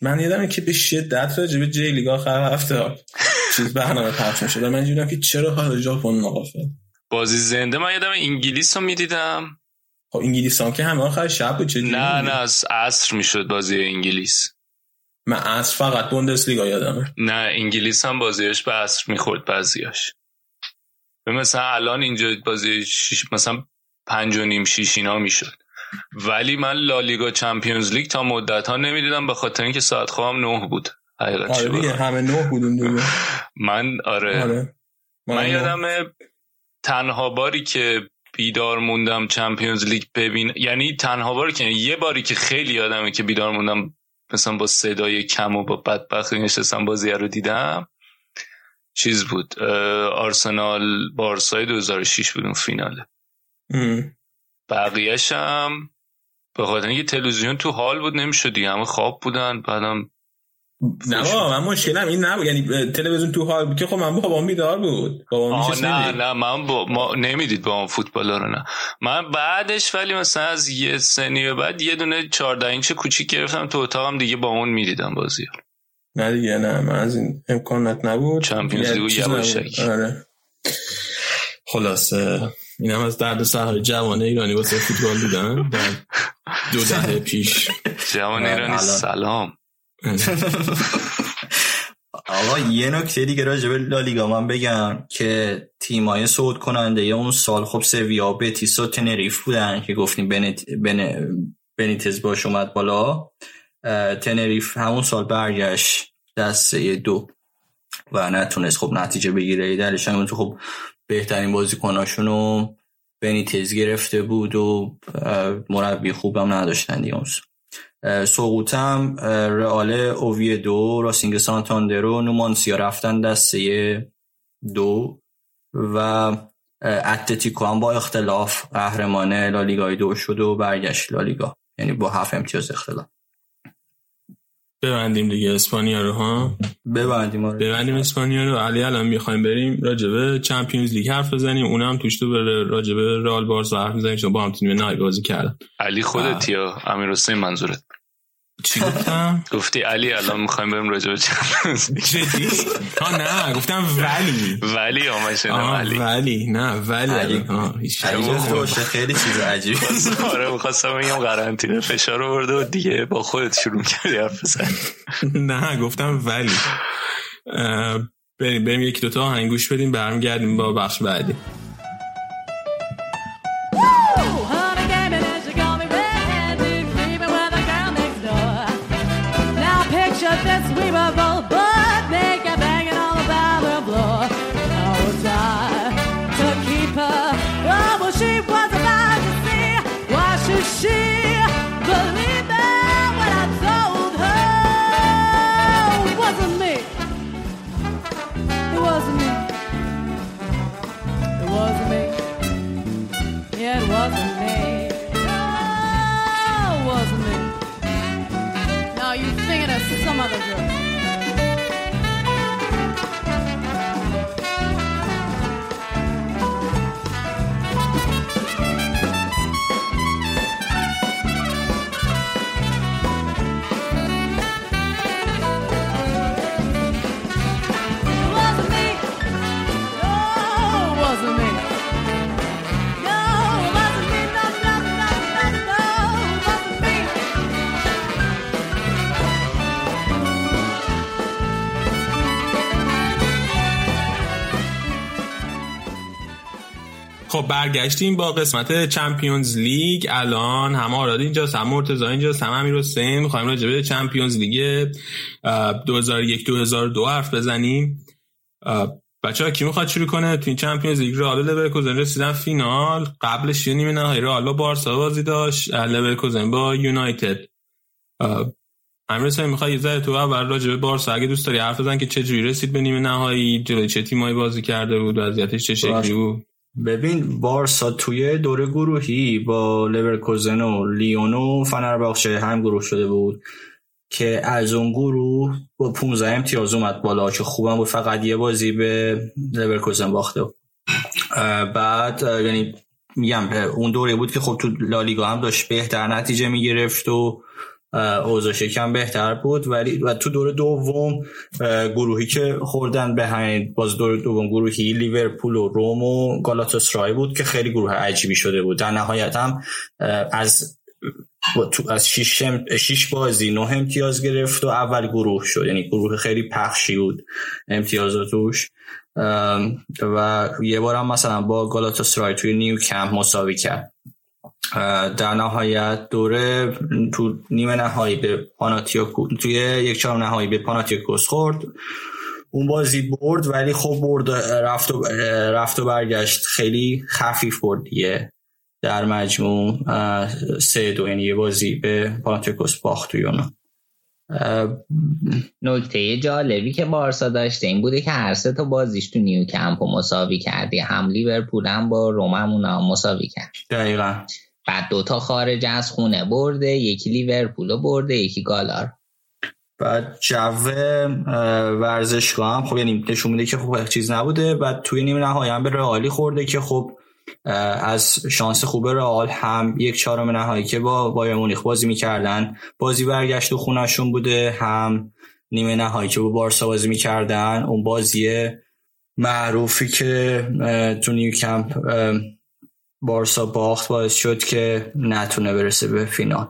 من یادمه که به شدت راجع به جی لیگ آخر هفته چیز برنامه پخش می‌شد من دیدم که چرا حالا ژاپن ناقافه بازی زنده. من یادم انگلیس رو می‌دیدم. خب انگلیس هم که همه آخر شب بود. چه نه نه از عصر می‌شد بازی انگلیس. من عصر فقط بوندسلیگا یادمه. نه انگلیس هم بازیش به عصر می‌خورد بعضیاش. مثلا الان اینجا بازی شیش مثلا پنج و نیم شیش اینا می‌شد. ولی من لالیگا چمپیونز لیگ تا مدت ها نمی‌دیدم به خاطر اینکه ساعت خوابم نه بود. حقیقت آره دیگه همه نه بودون دیگه. من آره, آره. من, من یادم تنها باری که بیدار موندم چمپیونز لیگ ببین یعنی تنها باری که یه باری که خیلی یادمه که بیدار موندم مثلا با صدای کم و با بدبختی نشستم بازی رو دیدم. چیز بود آرسنال بارسای 2006 بود اون فیناله. هم به خاطر اینکه تلویزیون تو حال بود نمی‌شد دیگه همه خواب بودن بعدم نه بابا من مشکلم این نبود. یعنی تلویزیون تو حال بود که خب من بابام بیدار بود. بابام نه نه من با ما نمی‌دید با فوتبال رو نه. من بعدش ولی مثلا از یه سنی بعد یه دونه 14 اینچ کوچیک گرفتم تو اتاقم دیگه با اون می‌دیدم بازی رو. نه دیگه نه. من از این امکانات نبود. چمپیونز لیگ یواشکی. آره. خلاصه. این هم از درد سهر جوان ایرانی واسه فوتبال دیدن؟ در دو دهه پیش. جوان ایرانی سلام. آقا یه نکته دیگه راجع به لالیگا من بگم که تیمای صعود کننده یا اون سال خب سویا بتیس و تنریف بودن که گفتیم بنت... بن... بنیتز باش اومد بالا. تنریف همون سال برگشت دسته دو و نتونست خب نتیجه بگیره. درش هم تو خب بهترین بازیکناشون رو بنیتز گرفته بود و مربی خوبم نداشتن دیگه سقوطم رئال اووی دو راسینگ سانتاندر و نومانسیا رفتن دسته دو و اتلتیکو هم با اختلاف قهرمان لالیگای دو شد و برگشت لالیگا. یعنی با هفت امتیاز اختلاف. ببندیم دیگه اسپانیا رو ها؟ ببندیم آره. ببندیم اسپانیا رو. علی الان می‌خوایم بریم راجبه چمپیونز لیگ حرف بزنیم. اونم توش تو بره راجبه رئال بارسا حرف بزنیم چون با هم تیم نهایی بازی کردن. علی خودت یا امیر حسین منظورت؟ چی گفتم؟ گفتی علی الان می‌خوایم بریم راجع به جدی؟ ها نه گفتم ولی. ولی آمشه آه، علی ولی. نه ولی. علی. باشه خیلی چیز عجیبی. آره می‌خواستم بگم قرنطینه فشار آورده و دیگه با خودت شروع کردی حرف بزن نه گفتم ولی. بریم بریم یکی دوتا آهنگ گوش بدیم برمیگردیم با بخش بعدی. خب برگشتیم با قسمت Champions League الان هم آراد اینجاست هم مرتضی اینجاست هم امیر حسین. می‌خوایم راجع به Champions League 2001 2002 حرف بزنیم. بچه ها کی می‌خواد شروع کنه؟ تو این Champions League رئال لورکوزن رسیدن فینال. قبلش یه نیمه نهایی رئال با بارسا بازی داشت لورکوزن با یونایتد. امیر حسین می‌خوای یه ذره تو اول راجع به بارسا اگه دوست داری حرف بزن که چه جوری رسید به نیمه نهایی جلوی چه تیمایی بازی کرده بود وضعیتش چه شکلی. بود؟ ببین بارسا توی دوره گروهی با لورکوزن و لیون و فنرباخچه هم گروه شده بود که از اون گروه با 15 امتیاز اومد بالا که خوبم بود فقط یه بازی به لورکوزن باخته. بعد یعنی میگم اون دوره بود که خب تو لالیگا هم داشت بهتر نتیجه می‌گرفت و اه، اوضاعش یکم بهتر بود. ولی و تو دور دوم گروهی که خوردن به همین باز دور دوم گروهی لیورپول و روم و گالاتاسرای بود که خیلی گروه عجیبی شده بود. در نهایت هم از تو از شیش, شیش بازی نه امتیاز گرفت و اول گروه شد. یعنی گروه خیلی پخشی بود امتیازاتوش ام، و یه بار هم مثلا با گالاتاسرای توی نیو کمپ مساوی کرد. در نهایت دوره تو نیمه نهایی به پاناتیاکو توی یک چهارم نهایی به پاناتیاکوس خورد. اون بازی برد ولی خب برد رفت و, رفت و برگشت. خیلی خفیف برد دیگه در مجموع. سه دو یعنی یه بازی به پاناتیاکوس باخت توی اونا. اه، نکته جالبی که بارسا داشته این بوده که هر سه تا بازیش تو نیو کمپ و مساوی کردی هم لیورپول هم با روم هم مساوی کرد. دقیقا. بعد دوتا خارج از خونه برده یکی لیورپول برده یکی گالار. بعد جو اه، ورزشگاه هم خب یعنی نشون میده که خب چیز نبوده. بعد توی نیمه نهایی هم به رئالی خورده که خب از شانس خوب رئال هم یک چهارم نهایی که با بایر مونیخ بازی می‌کردن. بازی برگشت و خونشون بوده هم نیمه نهایی که با بارسا بازی می‌کردن. اون بازی معروفی که تو نیو کمپ اه، بارسا باخت باعث شد که نتونه برسه به فینال.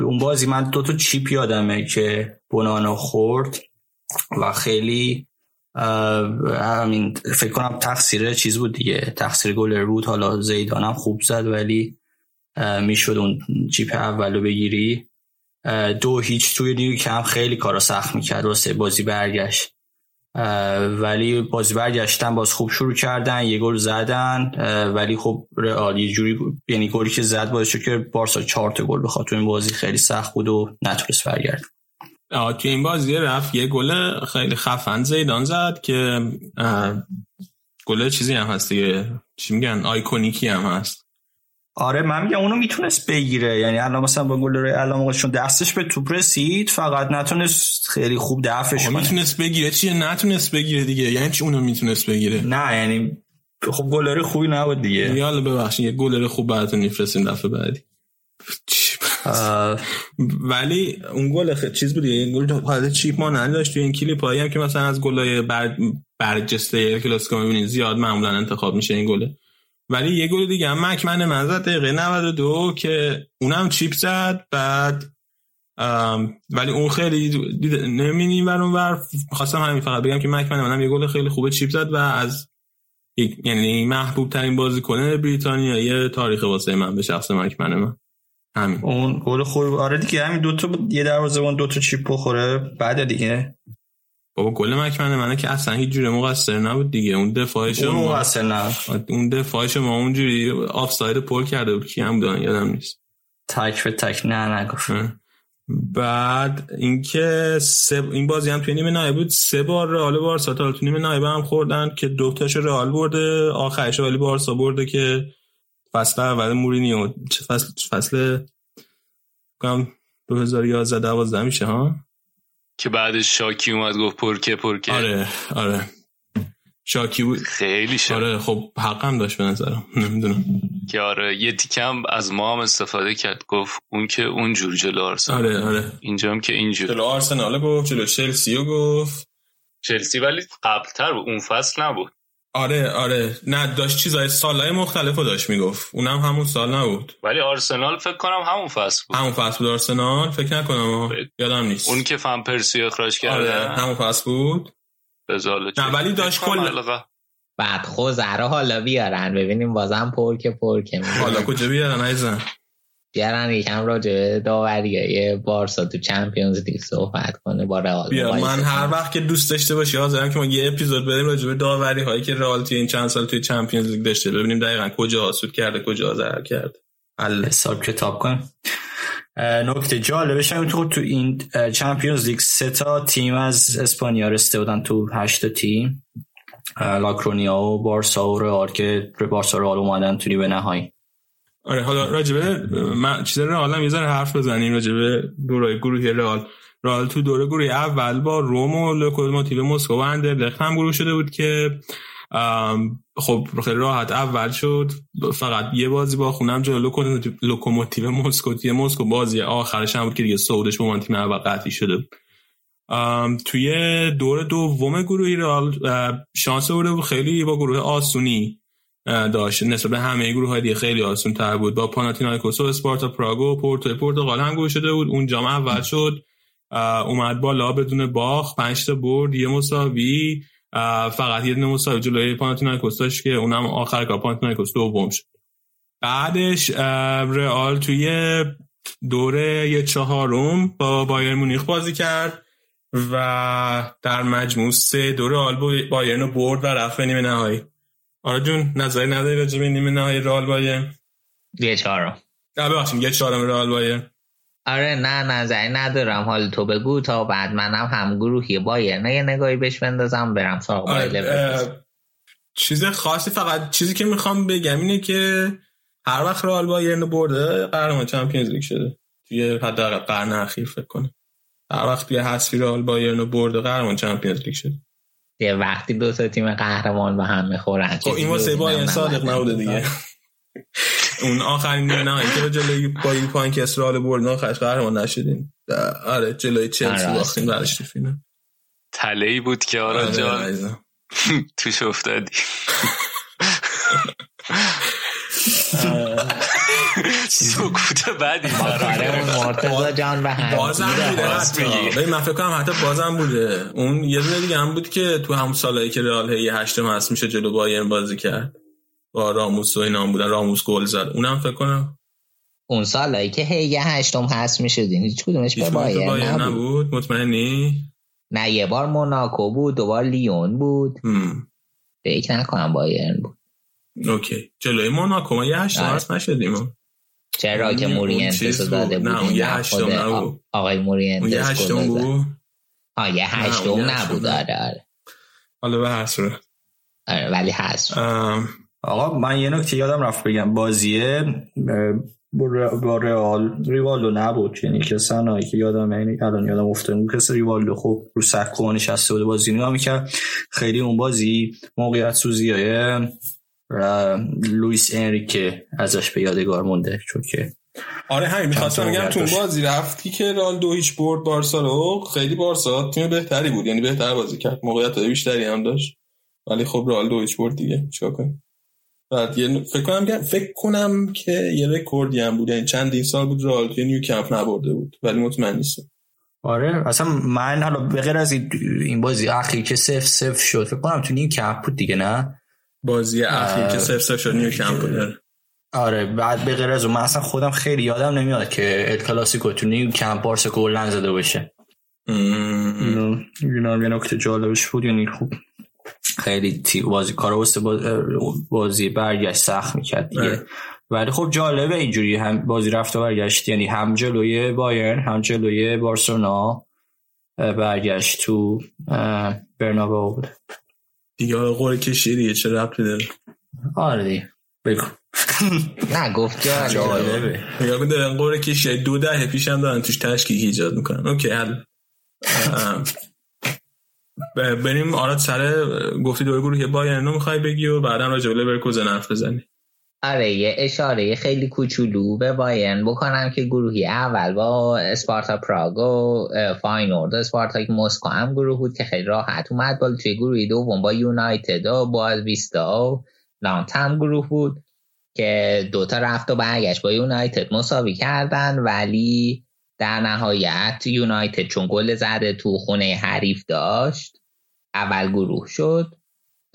اون بازی من دو تا چیپ یادمه که بونانو خورد و خیلی همین فکر کنم تقصیر چیز بود دیگه. تقصیر گلر بود. حالا زیدانم خوب زد ولی می‌شد اون چیپ اولو بگیری. دو هیچ توی نیو کم خیلی کارا سخت می‌کرد. واسه بازی برگشت. ولی بازی برگشتن باز خوب شروع کردن یه گل زدن ولی خب رئال یه جوری یعنی گلی که زد باعث شد که بارسا چهار تا گل بخواد. تو این بازی خیلی سخت بود و نتونست برگرد. توی این بازی رفت یه گل خیلی خفن زیدان زد که گل چیزی هم هست دیگه. چی میگن؟ آیکونیکی هم هست. آره من میگم اونو می‌تونست بگیره. یعنی الان مثلا با گل الان چون دستش به توپ رسید فقط نتونست خیلی خوب دفعش کنه. می‌تونست بگیره چیه؟ نتونست بگیره دیگه. یعنی چی اونو می‌تونست بگیره؟ نه یعنی خب گلر خوبی نبود دیگه. یالا ببخشید یه گلر خوب براتون میفرستیم دفعه بعدی. ولی اون گل خیلی چیز بود یه گل حالت چیپ مانند داشت توی این کلیپ هایی هم که مثلا از گلای بر برجسته کلاسیکو می‌بینید زیاد معمولا انتخاب میشه این گله. ولی یه گل دیگه هم مکمن من زد دقیقه 92 که اونم چیپ زد بعد ولی اون خیلی نمینیم ور اون ور. خواستم همین فقط بگم که مکمن منم یه گل خیلی خوبه چیپ زد و از یعنی محبوب ترین بازیکن بریتانیایی تاریخ واسه من به شخص مکمن من همین. اون گل خوب آره دیگه همین دو تا یه دروازه‌بان دو تا چیپ بخوره بعد دیگه. بابا گل مکمن منه که اصلا هیچ جوره مقصر نبود دیگه اون دفاعش اون مقصر نبود اون دفاعش ما اونجوری آفساید پر کرده بود کی هم دادن یادم نیست تک به تک نه نگفت بعد اینکه سه این بازی هم توی نیمه نهایی بود سه بار رئال بارسا تا تو نیمه نهایی هم خوردن که دو تاشو رئال برده آخرش ولی بارسا برده که فصل اول مورینیو فصل فصل کم 2011 12 میشه ها که بعدش شاکی اومد گفت پرکه پرکه. آره آره. شاکی بود. خیلی شد آره خب حقم داشت به نظرم. نمی‌دونم. که آره یه تیکم از ما هم استفاده کرد. گفت اون که اون جور جلو آرسنال. آره آره. اینجا هم که اینجور جلو آرسنال گفت جلو چلسی گفت. چلسی ولی قبلتر بود. اون فصل نبود. آره آره. نه داشت چیزای سالهای مختلفو داشت می‌گفت. اونم همون سال نبود. ولی آرسنال فکر کنم همون فصل بود. همون فصل بود آرسنال؟ فکر نکنم. یادم نیست. اون که فن پرسی اخراج کرده. آره همون فصل بود. نه ولی داشت کل بعد خوزره حالا بیارن. ببینیم بازم پر که پر که حالا کجا بیارن عزیزم؟ بیارن یکم راجع داوریای بارسا تو چمپیونز لیگ صحبت کنه با رئال بیار من هر وقت که دوست داشته باشی حاضرم که ما یه اپیزود بریم راجع به داوری هایی که رئال توی این چند سال توی چمپیونز لیگ داشته. ببینیم دقیقا کجا آسود کرده کجا ضرر کرد حساب کتاب کن نکته جالبش هم تو تو این چمپیونز لیگ سه تا تیم از اسپانیا رسیده بودن تو هشت تیم. لاکرونیا و بارسا و رئال که بارسا رئال اومدن تو نیمه نهایی. آره حالا راجبه من چیز رئال یه ذره حرف بزنیم راجبه دورای گروهی رئال. رئال تو دوره گروهی اول با روم و لوکوموتیو مسکو و اندرلخت هم گروه شده بود که خب خیلی راحت اول شد فقط یه بازی با خونم جلو لوکوموتیو مسکو توی مسکو بازی آخرش هم بود که دیگه صعودش به تیم اول قطعی شده. بود توی دور دوم گروهی رئال شانس برده خیلی با گروه آسونی. داشت. نسبت به همه گروه های دیگه خیلی آسون تر بود. با پاناتینایکوس و اسپارتا پراگ و پورتو پرتغال هم گروه شده بود. اون جام اول شد. اومد بالا بدون باخت پنج تا برد. یه مساوی. فقط یه دونه مساوی جلوی پاناتینایکوس داشت که اونم آخر کار. پاناتینایکوس دوم شد. بعدش رئال توی دوره یه چهارم با بایر مونیخ بازی کرد و در مجموع سه دوره آل بایرن رو برد و رفت نیمه نهایی. آره جون نظری نداری راجع به نیمه نهایی رئال بایرن یه چهارم. نه ببخشید یه چهارم رئال بایرن آره نه نظری ندارم. حال تو بگو تا بعد منم هم گروهی بایرن یه نگاهی بهش بندازم برم سراغ آره چیز خاصی فقط چیزی که می‌خوام بگم اینه که هر وقت رئال بایرن برده قهرمان چمپیونز لیگ شده. توی حداقل قرن اخیر فکر کنم. هر وقت یه حذفی رئال بایرن برده قهرمان چمپیونز لیگ شده. یه وقتی دو تا تیم قهرمان به هم می‌خورن خب این واسه بایرن صادق نبوده دیگه. اون آخرین نهایی که جلوی با این پایین که اسرائیل برد آخرش قهرمان نشدین آره جلوی چلسی باختیم برش فینال. تله بود که آره جان توش افتادی. سکوت بعدی مرتضی جان به بازم بوده من فکر کنم حتی بازم بوده. اون یه دونه دیگه هم بود که تو همون سالایی که رئال هی هشتم هست میشه جلو بایرن بازی کرد. با راموس و اینا بودن. راموس گل زد. اونم فکر کنم اون سالایی که هی هشتم هست می‌شدین هیچ کدومش به بایرن نبود. مطمئنی؟ نه یه بار موناکو بود دوبار لیون بود. فکر نکنم بایرن بود. اوکی. جلوی موناکو ما یه هشتم هست نشدیم. چرا که مورینتس داده بود. نه اون یه هشتم نبود. آقای مورینتس یه هشتم بود؟ آه یه هشتم نبود. آره آره. حالا به هست رو آره ولی هست آقا من یه نکته یادم رفت بگم. بازیه با رئال ریوالدو نبود یعنی که سنایی که یادم یعنی الان یادم افتاد اون کسی ریوالدو خب رو سکو نشسته بود بازی نگاه می‌کرد. خیلی اون بازی موقعیت سوزی های لویس انریکه ازش به یادگار مونده چون که آره همین می‌خواستم بگم تو بازی رفتی که رئال دو هیچ برد بارسا رو خیلی بارسا تیم بهتری بود یعنی بهتر بازی کرد موقعیت بیشتری هم داشت ولی خب رئال دو هیچ برد دیگه چیکار کنیم؟ بعد یه فکر کنم فکر کنم که یه رکوردی هم بود یعنی چند سال بود رئال توی نیو کمپ نبرده بود ولی مطمئن نیستم. آره اصلا من حالا به غیر از این بازی اخیر که صفر صفر شد فکر کنم تو نیو کمپ بود دیگه نه؟ بازی اخیر که صفر صفر شد نیو کمپ بود آره, آره، بعد به غیر از اون من اصلا خودم خیلی یادم نمیاد که ال کلاسیکو تو نیو کمپ بارسا گل نزده باشه. اینو یه نکته جالبش بود یعنی خوب. خیلی بازی کار واسه بازی برگشت سخت می‌کرد دیگه. ولی خب جالبه اینجوری هم بازی رفت و برگشت. یعنی هم جلوی بایرن هم جلوی بارسلونا برگشت تو برنابو بود. دیگه قول کشی دیگه چه ربطی داره؟ آره دیگه. بگو. نه گفت جالبه. یا دارن قول کشی دو دهه پیش هم دارن توش تشکیل ایجاد می‌کنن. اوکی حل. بریم آراد سر گفتی دور گروه بایرن می‌خوای بگی و بعدا راجع به لورکوزن حرف بزنی. آره یه اشاره خیلی کوچولو به بایرن بکنم که گروهی اول با اسپارتا پراگ و فاینورد و اسپارتاک مسکو هم گروه بود که خیلی راحت اومد. بالا توی گروهی دوم با یونایتد و بواویستا و نانت هم گروه بود که دوتا رفت و برگشت با یونایتد مساوی کردن. ولی در نهایت یونایتد چون گل زده تو خونه حریف داشت اول گروه شد.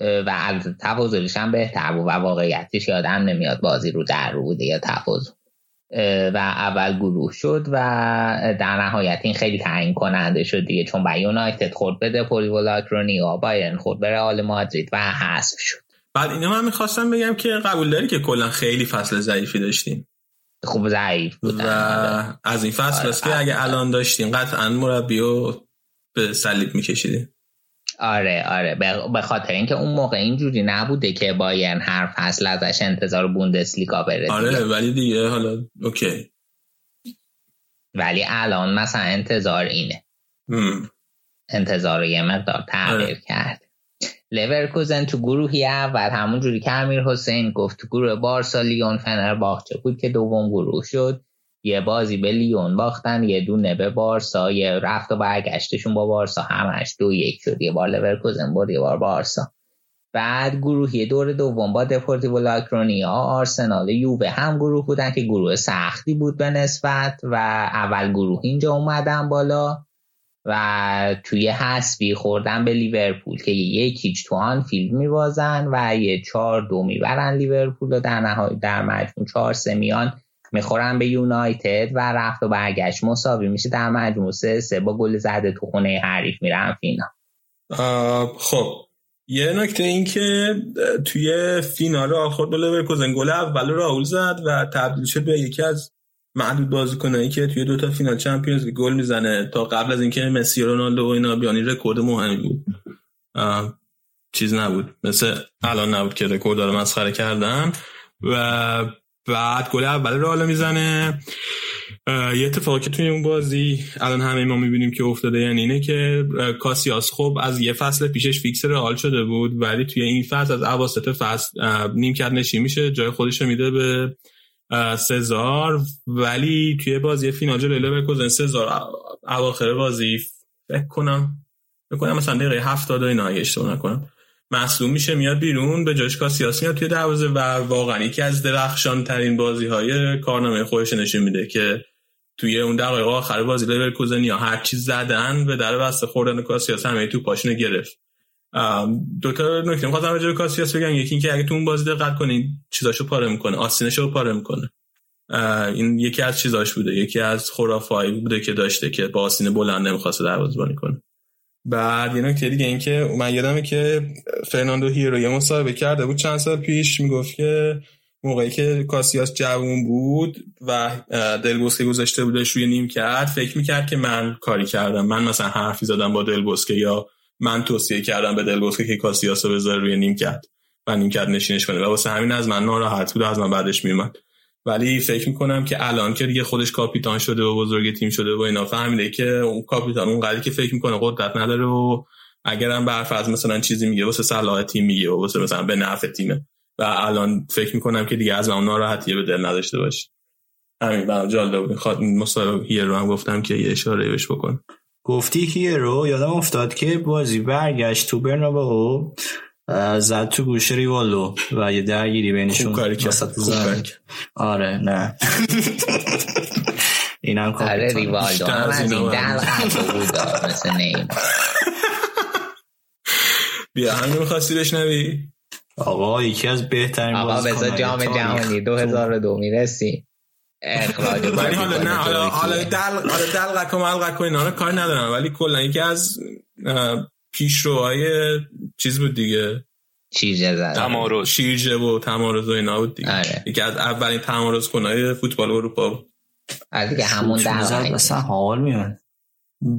و از تفاضلش هم بهتر بود و واقعیتش یادم نمیاد بازی رو در رو بوده یا تفاضل. و اول گروه شد و در نهایت این خیلی تعیین کننده شد دیگه چون با یونایتد خورد بده پولیولاک رو نیا بایرن خورد به رئال مادرید و حذف شد. بعد اینو من می‌خواستم بگم که قبول داری که کلا خیلی فصل ضعیفی داشتیم. خوب ضعیف و از این فصل است که اگه الان داشتیم قطعا مربی به صلیب میکشیدیم. آره آره. به خاطر اینکه اون موقع اینجوری نبوده که بایرن هر فصل ازش انتظار بوندسلیگا بره آره ولی دیگه حالا اوکی. ولی الان مثلا انتظار اینه. م. انتظار یه مقدار تغییر آره. کرد. لورکوزن تو گروهی اول همون جوری که امیر حسین گفت تو گروه بارسا لیون فنر باخچه بود که دوم گروه شد. یه بازی به لیون باختن یه دونه به بارسا یه رفت و برگشتشون با بارسا همش دو یک شد. یه بار لورکوزن برد یه بار بارسا. بعد گروهی دور دوم با دپورتیو لاکرونیا آرسنال یووه هم گروه بودن که گروه سختی بود به نسبت و اول گروه اینجا اومدن بالا و توی حسبی خوردن به لیورپول که یک هیچ تو آن فیلم میبازن و یه چهار دو می‌برن لیورپول و در نهایت در مجموع چهار سه میان می‌خورن به یونایتد و رفت و برگشت. مساوی میشه در مجموع سه سه با گل زده تو خونه حریف میرن فینال. خب. یه نکته این که توی فینال آخر به لورکوزن گل اول راول زد و تبدیل شد به یکی از معدود بازیکنایی که توی دو تا فینال Champions گل می‌زنه. تا قبل از اینکه مسی و رونالدو و اینا بیان یه رکورد مهمی بود. چیز نبود. مثل الان نبود که رکورد داره مسخره کردن. و بعد گل اول رو می‌زنه. یه اتفاقی که توی اون بازی الان همه ما می‌بینیم که افتاده یعنی اینه که کاسیاس خب از یه فصل پیشش فیکس رئال شده بود ولی توی این فصل از اواسط فصل نیم کرد نشین میشه جای خودش رو میده به سزار. ولی توی بازی فینال جلوی لورکوزن سزار اواخر بازی فکر کنم فکر کنم مثلا دقیقه 70 اینا اشتباه نکنم مصدوم میشه میاد بیرون به جاش کاسیاس میاد توی دروازه و واقعا یکی از درخشان ترین بازی های کارنامه خودش نشون میده که توی اون دقایق آخر بازی لورکوزن یا هر چیز زدن به در بسته خوردن کاسیاس همه تو پاشنه گرفت. دو تا نکته می‌خواستم راجع کاسیاس بگم یکی اینکه اگه تو اون بازی دقت کنین چیزاشو پاره می‌کنه آستینشو پاره می‌کنه. این یکی از چیزاش بوده یکی از خرافاتی بوده که داشته که با آستین بلند نمی‌خواسته دروازه‌بانی کنه. بعد یه نکته دیگه این که من یادمه که فرناندو هیرو یه مصاحبه کرده بود چند سال پیش می‌گفت که موقعی که کاسیاس جوون بود و دلبوسکه گذاشته بودش روی نیمکت فکر می‌کرد که من کاری کردم. من مثلا حرفی زدم با دلبوسکه یا من توصیه کردم به دلبوسکه که کاسیاس رو بذاره روی نیم کرد و نیمکت نشینش کنه. و واسه همین از من ناراحت بود از من بعدش میومد ولی فکر می‌کنم که الان که دیگه خودش کاپیتان شده و بزرگ تیم شده و اینا فهمیده که اون کاپیتان اون قدری که فکر می‌کنه قدرت نداره و اگرم برف از مثلا چیزی میگه واسه صلاح تیم میگه و واسه مثلا به نفع تیمه. و الان فکر می‌کنم که دیگه از اون ناراحتی به دل نداشته باشه. همین برام جالب بود. خاطر مصاحبه هم گفتم که یه اشاره بهش بکن گفتی هیرو؟ یادم افتاد که بازی برگشت تو برنابهو زد تو گوش ریوالو و یه درگیری بینشون کاری کرد. وسط خوب زمین. کاری. آره نه اینم آره ریوالدو هم از این دلغک بود مثل نیم بیا همین می‌خواستی بشنوی آقا یکی از بهترین آقا بذار بازیکن‌های جام. جهانی 2002 می‌رسی اخراج ولی حالا نه حالا حالا. دل حالا و اینا رو کار ندارم ولی کلا یکی از پیشروهای چیز بود دیگه. شیرجه زد تمارز. شیرجه و تمارز و اینا بود دیگه. آره. یکی از اولین تمارز کنهای فوتبال اروپا بود. آره دیگه همون دلغک اصلا حال میاد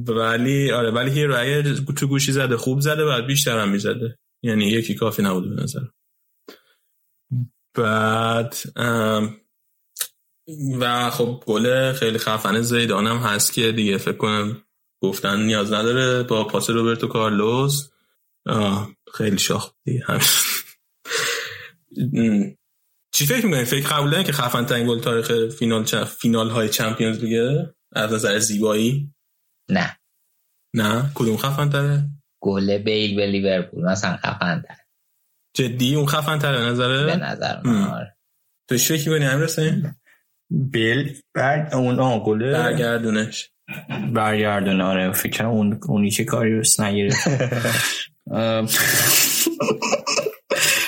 ولی آره ولی هیرو اگه تو گوشی زده خوب زده بعد بیشتر هم می‌زده. یعنی یکی کافی نبود به نظر بعد ام، و خب گل خیلی خفن زیدان هم هست که دیگه فکر کنم گفتن نیاز نداره با پاس روبرتو کارلوس. آه، خیلی شاخ چی فکر می‌کنی؟ فکر قبول دارین که خفن ترین گل تاریخ فینال چ... فینال های چمپیونز لیگه از نظر زیبایی؟ نه. نه؟ کدوم خفن تره گل بیل به لیورپول. مثلا خفن تر جدی؟ اون خفن تره به نظره به نظر من. آره. تو چی فکر می‌کنی؟ امیر حسین؟ بل برگ اون آه گله برگردونش. برگردونه. آره فکر اون اونی که کاریوس نگرفت. ام،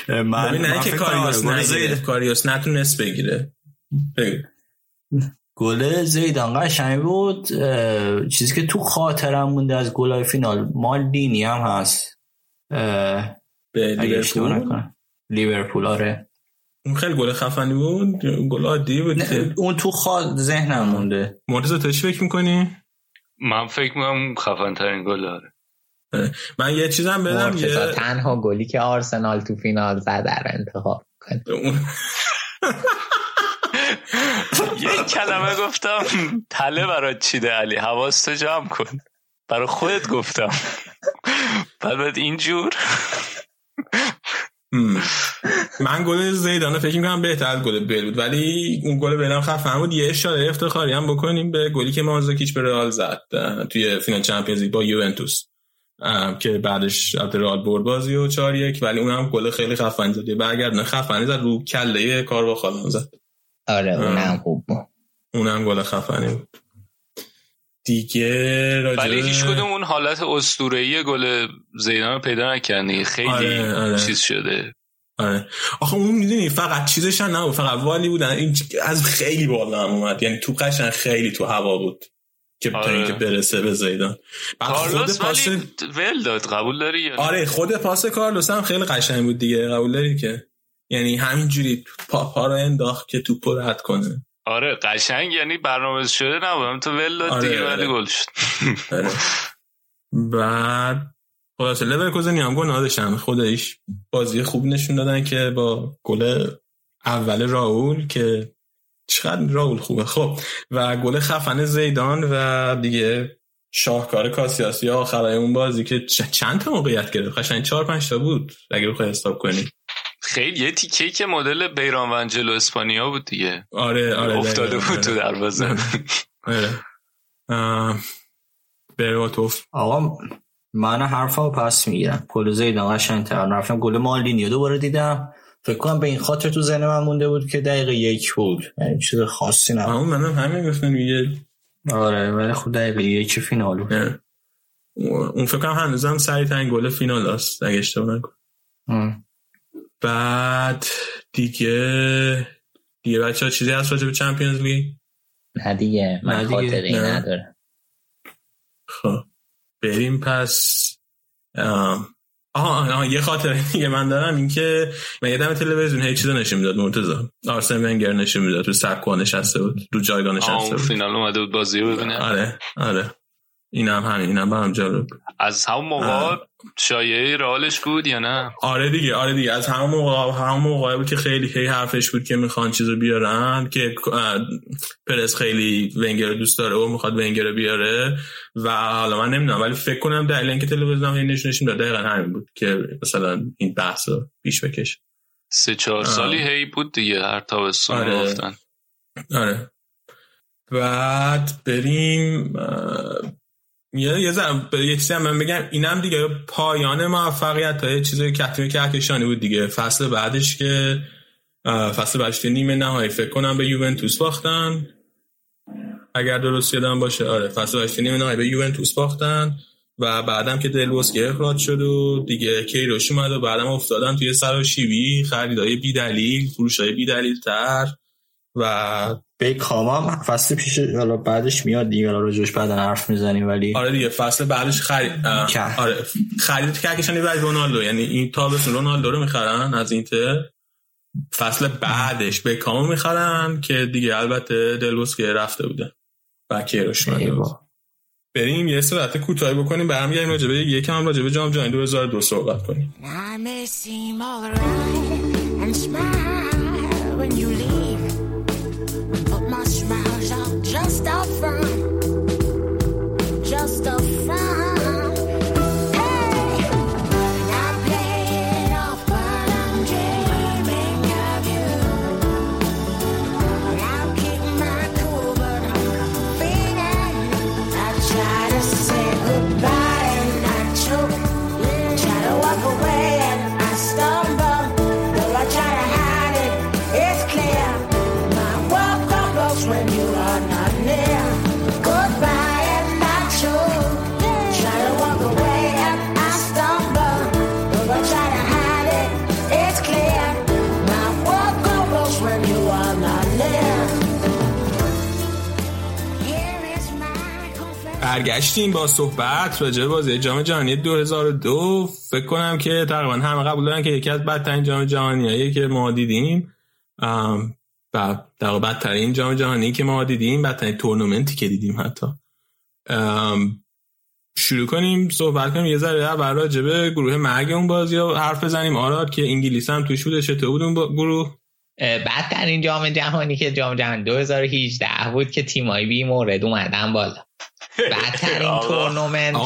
من نه که کاریوس زید- کاریوس نتونست بگیره. گل زیدان قشنگ بود. چیزی که تو خاطرم مونده از گلای فینال مالدینی هم هست. به لیورپول؟ لیورپول آره. اون خیلی گل خفنی بود گل عادی بود اون تو خا... ذهنم مونده. مرتضی تو چی فکر می‌کنی؟ من فکر می‌کنم خفن ترین گل داره. من یه چیزم بدم یه تنها گلی که آرسنال تو فینال زد رو انتخاب کنه یه کلمه گفتم تله برات چیده علی؟ حواستو جمع کن. برای خودت گفتم. بعد اینجور. من گل زیدانه فکر می‌کنم بهتر از گل بیل بود ولی اون گل بیل هم خفن بود. یه اشاره افتخاری هم بکنیم به گلی که مانزاکیچ به رئال زد توی فینال چمپیونز با یوونتوس. که بعدش البته رئال برد بازی و 4 1 ولی اونم گل خیلی خفن زد. برگردونه خفنی زد رو کله کار با خالان زد. آره. اونم خوب بود. اونم گل خفنی بود. دیگه راجع ولی هیچ کدوم اون حالت اسطوره‌ای گل زیدان رو پیدا نکردی خیلی آره، آره. چیز شده. آره. آخه اون می‌دونی فقط چیزش نبود. فقط والی بودن. این از خیلی بالا هم اومد. یعنی تو قشنگ خیلی تو هوا بود که آره. اینکه برسه به زیدان. بعد خود کارلوس پاس ولی ول داد. قبول داری یا نه؟ آره خود پاس کارلوس هم خیلی قشنگ بود دیگه. قبول داری که؟ یعنی همینجوری پا, پا رو انداخت که توپ رد کنه. آره قشنگ یعنی برنامه شده نبودم. تو ول آره، دیگه آره. ولی گل شد. آره. بعد خلاصه لورکوزن هم گل نداشتن؟ خودش بازی خوب نشون دادن که با گل اول راول که چقدر راول خوبه. خب و گل خفن زیدان و دیگه شاهکار کاسیاسی آخرای اون بازی که چند تا موقعیت گرفت؟ قشنگ چهار پنج تا بود اگه بخوای حساب کنی. خیلی یه تیکه که مدل بیران ونجلو اسپانیا بود دیگه. آره آره افتاده بود تو آره. دروازه آره آه، براتوف آقا من حرفا پس می‌گیرم. گل زیدان قشنگ تر. رفتم گل مالدینیو دوباره دیدم. فکر کنم به این خاطر تو ذهن من مونده بود که دقیقه یک بود. یعنی چیز خاصی نبود. همون منم همین گفتم میگه آره ولی خود دقیقه یک فینال بود. اون فکر کنم هنوزم سریع ترین گل فینال است اگه اشتباه نکنم. بعد دیگه دیگه بچه ها چیزی هست راجع به چمپیونز لیگ نه دیگه من نه دیگه. خاطره ای نه. ندارم خب بریم پس آم. آها آها یه خاطره دیگه من دارم این که من یه دم تلویزیون هیچ چیزا نشون می‌داد مرتضی آرسن ونگر نشون می‌داد تو سکوها نشسته بود رو جایگاه آه، نشسته اون بود فینال اومده بود بازی رو ببینه آره آره اینم همین اینم برام جالب. بود. از همون موقع شایعه رئالش بود یا نه؟ آره دیگه آره دیگه. از همون موقع همون موقع بود که خیلی هی حرفش بود که می‌خوان چیزو بیارن که پرس خیلی ونگر دوست داره و می‌خواد ونگر بیاره و حالا من نمی‌دونم ولی فکر کنم دلیل اینکه تلویزیون هی نشونشون داد دقیقا همین بود که مثلا این بحث رو پیش بکشه سه چهار سالی هی بود دیگه هر تابستون آره. گفتن آره. بعد بریم یه یه به یه چیزی هم من بگم اینم دیگه پایان موفقیت های چیزای کتیم کهکشانی بود دیگه. فصل بعدش که فصل بعدش که نیمه نهایی فکر کنم به یوونتوس باختن. اگر درست یادم باشه آره فصل بعدش که نیمه نهایی به یوونتوس باختن و بعدم که دلبوسکی اخراج شد و دیگه کیروش اومد و بعدم افتادن توی سر و شیبی خریدای بی دلیل فروش های بی دلیل تر و بیکام هم فصل پیش حالا بعدش میاد دیگه حالا راجعش بعدا حرف می‌زنیم ولی آره دیگه فصل بعدش خرید. آره خرید کهکشانی برای رونالدو یعنی این تابستون رونالدو رو می‌خرن از اینتر. فصل بعدش به کامو می‌خرن که دیگه البته دلبوس که رفته بوده. و کیروش. بریم یه صورت کوتاهی بکنیم برمیگردیم راجع به یکم هم راجع به جام جهانی 2002 صحبت کنیم. stop from برگشتیم با صحبت راجع به بازی جام جهانی 2002 فکر کنم که تقریبا همه قبول دارن که یکی از بدترین جام جهانیایی که ما دیدیم. و در بدترین جام جهانی که ما دیدیم بدترین تورنمنتی که دیدیم حتی. شروع کنیم صحبت کنیم. یه ذره اول راجع به گروه مرگ اون بازی ها حرف بزنیم. آراد که انگلیس هم توش بوده چطور بود اون گروه؟ بدترین جام جهانی که جام جهانی 2018 بود که تیمایی بی مورد اومدن بالا. بدترین. تورنمنت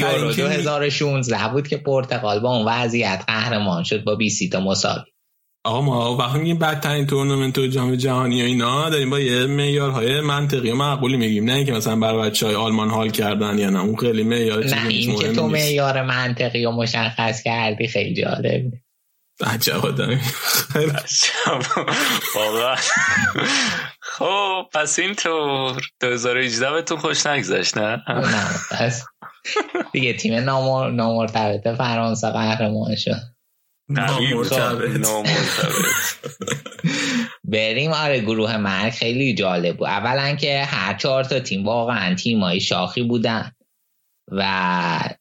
یورو که می- 2016 بود که پرتغال با اون وضعیت قهرمان شد با 20 تا مساوی. آقا ما وقتی میگیم بدترین تورنمنت و جام جهانی و اینا داریم با یه معیارهای منطقی و معقولی میگیم. نه اینکه مثلا برای بچه های آلمان حال کردن یا نه. اون خیلی معیار نه این که تو. معیار منطقی و مشخص کردی خیلی جالب عجب آدمی واقعا. خب پس این طور. 2018 بهتون خوش نگذشت نه؟ نه پس دیگه تیم نامر... نامرتبط فرانسه قهرمان شد. بریم آره گروه مرگ خیلی جالب بود. اولا که هر چهار تا تیم واقعا تیمای شاخی بودن. و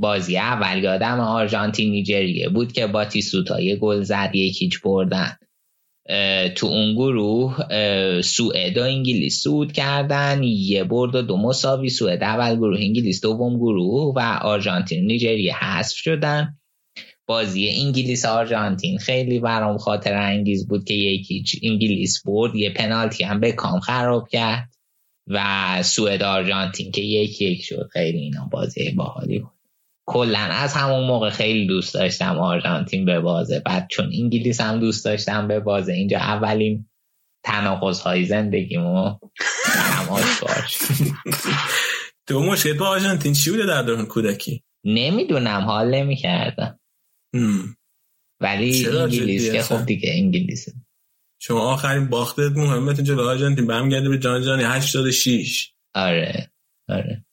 بازی اول یادم آرژانتین نیجریه بود که با تیسوتا یه گل زد یکیچ بردن. تو اون گروه سوئد و انگلیس سود کردن یه برد و دو مساوی سوئد اول گروه انگلیس دوم گروه و آرژانتین نیجریه حذف شدن. بازی انگلیس آرژانتین خیلی برام خاطر انگیز بود که یکی انگلیس برد یه پنالتی هم به کام خراب کرد. و سوئد آرژانتین که یک یک شد. خیلی اینا بازی باحالی بود. کلا از همون موقع خیلی دوست داشتم آرژانتین به بازه. بعد چون انگلیس هم دوست داشتم به بازه. اینجا اولین تناقض های زندگیمو برام آشکار تو مشکل با آرژانتین چی بوده در دوران کودکی؟ نمی‌دونم حال نمی‌کردم. ولی انگلیس که؟ خب دیگه انگلیسه شما آخرین باختت مهمت جلو آرژانتین برمیگرده به جام جهانی 86 آره آره.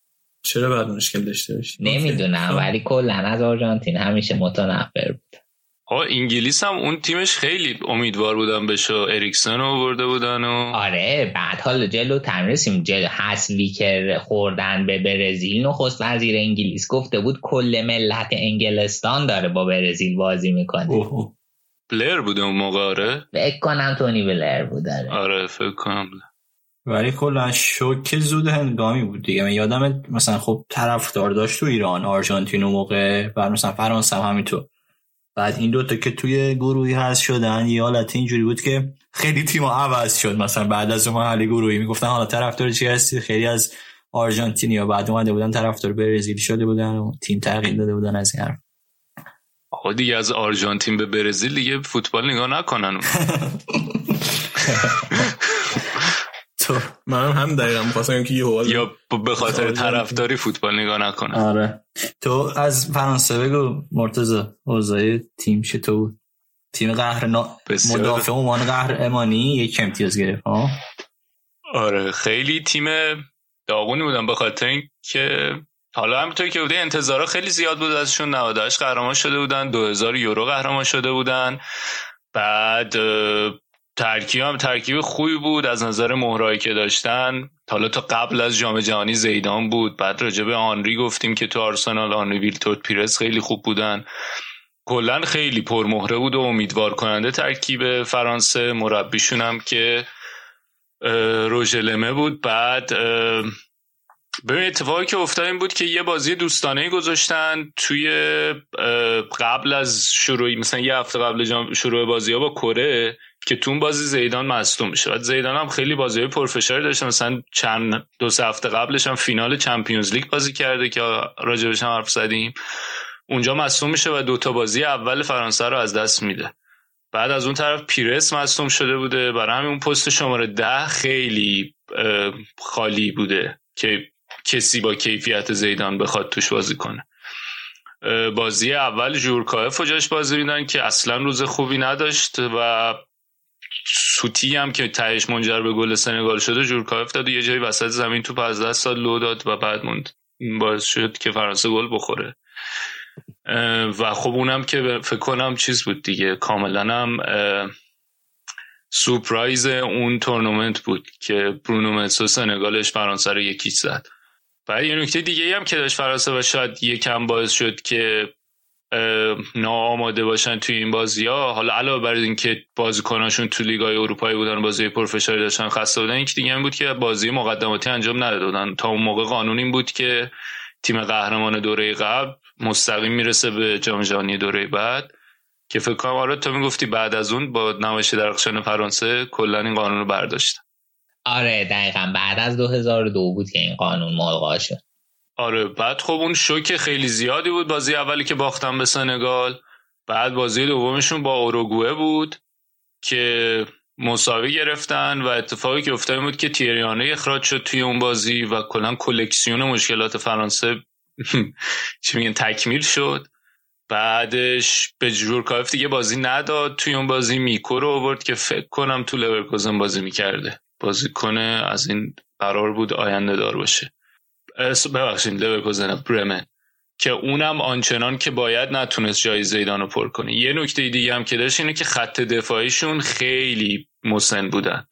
چرا بعد مشکل داشته باشی؟ نمی‌دونم ولی کلا از آرژانتین همیشه متنفر بود. آقا انگلیس هم اون تیمش خیلی امیدوار بودن بشه اریکسن رو برده بودن و آره بعد حالا جلو رسیم. جلو حذفی که خوردن به برزیل. نخست وزیر انگلیس گفته بود کل ملت انگلستان داره با برزیل بازی می‌کنه. بلر بوده اون موقع آره؟ فکر کنم تونی بلر بود داره آره فکر کنم. ولی کلا شوک زود هنگامی بود دیگه. من یادم مثلا خب طرفدار داشت تو ایران آرژانتین و موقع و مثلا فرانسه هم همینطور. بعد این دوتا که توی گروهی هست شدن یه حالت اینجوری بود که خیلی تیم عوض شد. مثلا بعد از اون مرحله گروهی می‌گفتن حالا طرفدار چی هستی؟ خیلی از آرژانتینیا بعد اومده بودن طرفدار برزیل شده بودن و تیم تغییر داده بودن از این حرف. آقا دیگه از آرژانتین به برزیل دیگه فوتبال نگاه نکنن. تو من هم دقیقا می‌خواستم که یه یا به خاطر طرفداری فوتبال نگاه نکنن. آره. تو از فرانسه بگو مرتضی اوضاع تیم چطور بود؟ تیم قهر مدافع عنوان قهرمانی یک امتیاز گرفت ها؟ آره خیلی تیم داغونی بودن به خاطر اینکه حالا همینطور که بوده انتظارا خیلی زیاد بود ازشون. 98 قهرمان شده بودن. 2000 یورو قهرمان شده بودن. بعد ترکیب هم ترکیب خوبی بود از نظر مهرایی که داشتن. حالا تا قبل از جام جهانی زیدان بود. بعد راجع به آنری گفتیم که تو آرسنال آنری ویلتورد پیرس خیلی خوب بودن. کلا خیلی پرمهره بود و امیدوار کننده ترکیب فرانسه. مربیشون هم که روژلمه بود. بعد ببین اتفاقی که افتاد این بود که یه بازی دوستانه گذاشتن توی قبل از شروع مثلا یه هفته قبل شروع بازی ها با کره که تو بازی زیدان مصدوم میشه. بعد زیدان هم خیلی بازی پرفشاری داشته مثلا چند دو سه هفته قبلش هم فینال چمپیونز لیگ بازی کرده که راجبش هم حرف زدیم. اونجا مصدوم میشه و دوتا بازی اول فرانسه رو از دست میده. بعد از اون طرف پیرس مصدوم شده بوده. برای همین اون پست شماره ده خیلی خالی بوده که کسی با کیفیت زیدان بخواد توش بازی کنه. بازی اول جورکایف رو جاش بازی میدن که اصلا روز خوبی نداشت و سوتی هم که تهش منجر به گل سنگال شده جورکایف داد و یه جایی وسط زمین توپ از دست سال لو داد و بعد موند. باعث شد که فرانسه گل بخوره. و خب اونم که فکر کنم چیز بود دیگه. کاملا هم سورپرایز اون تورنمنت بود که برونو متسو سنگالش فرانسه رو یکی زد. بعد یه نکته دیگه هم که داشت فرانسه و شاید یکم باعث شد که ناآماده باشن توی این بازی ها حالا علاوه بر اینکه بازیکناشون تو لیگای اروپایی بودن بازی پرفشاری داشتن خسته بودن یک دیگه هم بود که بازی مقدماتی انجام نداده بودن. تا اون موقع قانون این بود که تیم قهرمان دوره قبل مستقیم می‌رسه به جام جهانی دوره بعد که فکر کنم آره تو می‌گفتی بعد از اون با نمایش درخشان فرانسه کلا این قانون رو برداشتن. آره دقیقا. بعد از 2002 بود که این قانون ملغا شد. آره بعد خب اون شوک خیلی زیادی بود. بازی اولی که باختن به سنگال. بعد بازی دومشون با اوروگوئه بود که مساوی گرفتن و اتفاقی که افتاد بود که تیریانه اخراج شد توی اون بازی و کلا کلکسیون مشکلات فرانسه چی میگن تکمیل شد. بعدش به جورکایف دیگه بازی نداد. توی اون بازی میکو رو آورد که فکر کنم تو لورکوزن بازی می‌کرده. بازی کنه از این قرار بود آینده دار باشه. ببخشید لورکوزن برمن. که اونم آنچنان که باید نتونست جای زیدان رو پر کنه. یه نکته دیگه هم که داشت اینه که خط دفاعیشون خیلی مسن بودن.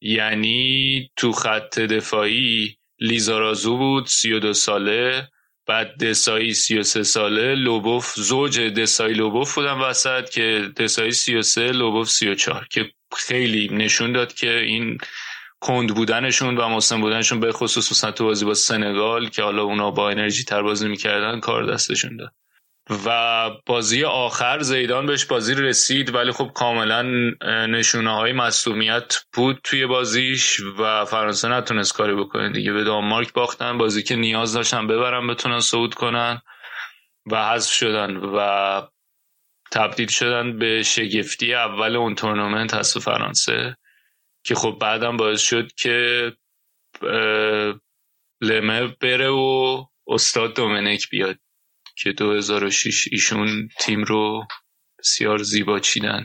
یعنی تو خط دفاعی لیزارازو بود 32 ساله بعد دسایی 33 ساله لوبوف زوج دسایی لوبوف بودن وسط که دسایی 33 لوبوف 34 که خیلی نشون داد که این کند بودنشون و مسن بودنشون به خصوص مثلا تو بازی با سنگال که حالا اونا با انرژی تر بازی می‌کردن کار دستشون داد. و بازی آخر زیدان بهش بازی رسید ولی خب کاملا نشونه های مصومیت بود توی بازیش و فرانسه نتونست کاری بکنه دیگه. به دانمارک باختن بازی که نیاز داشتن ببرن بتونن صعود کنن و حذف شدن. و تبدیل شدن به شگفتی اول اون تورنمنت هست فرانسه که خب بعدم باعث شد که لمه بره و استاد دومنک بیاد که 2006 ایشون تیم رو بسیار زیبا چیدن.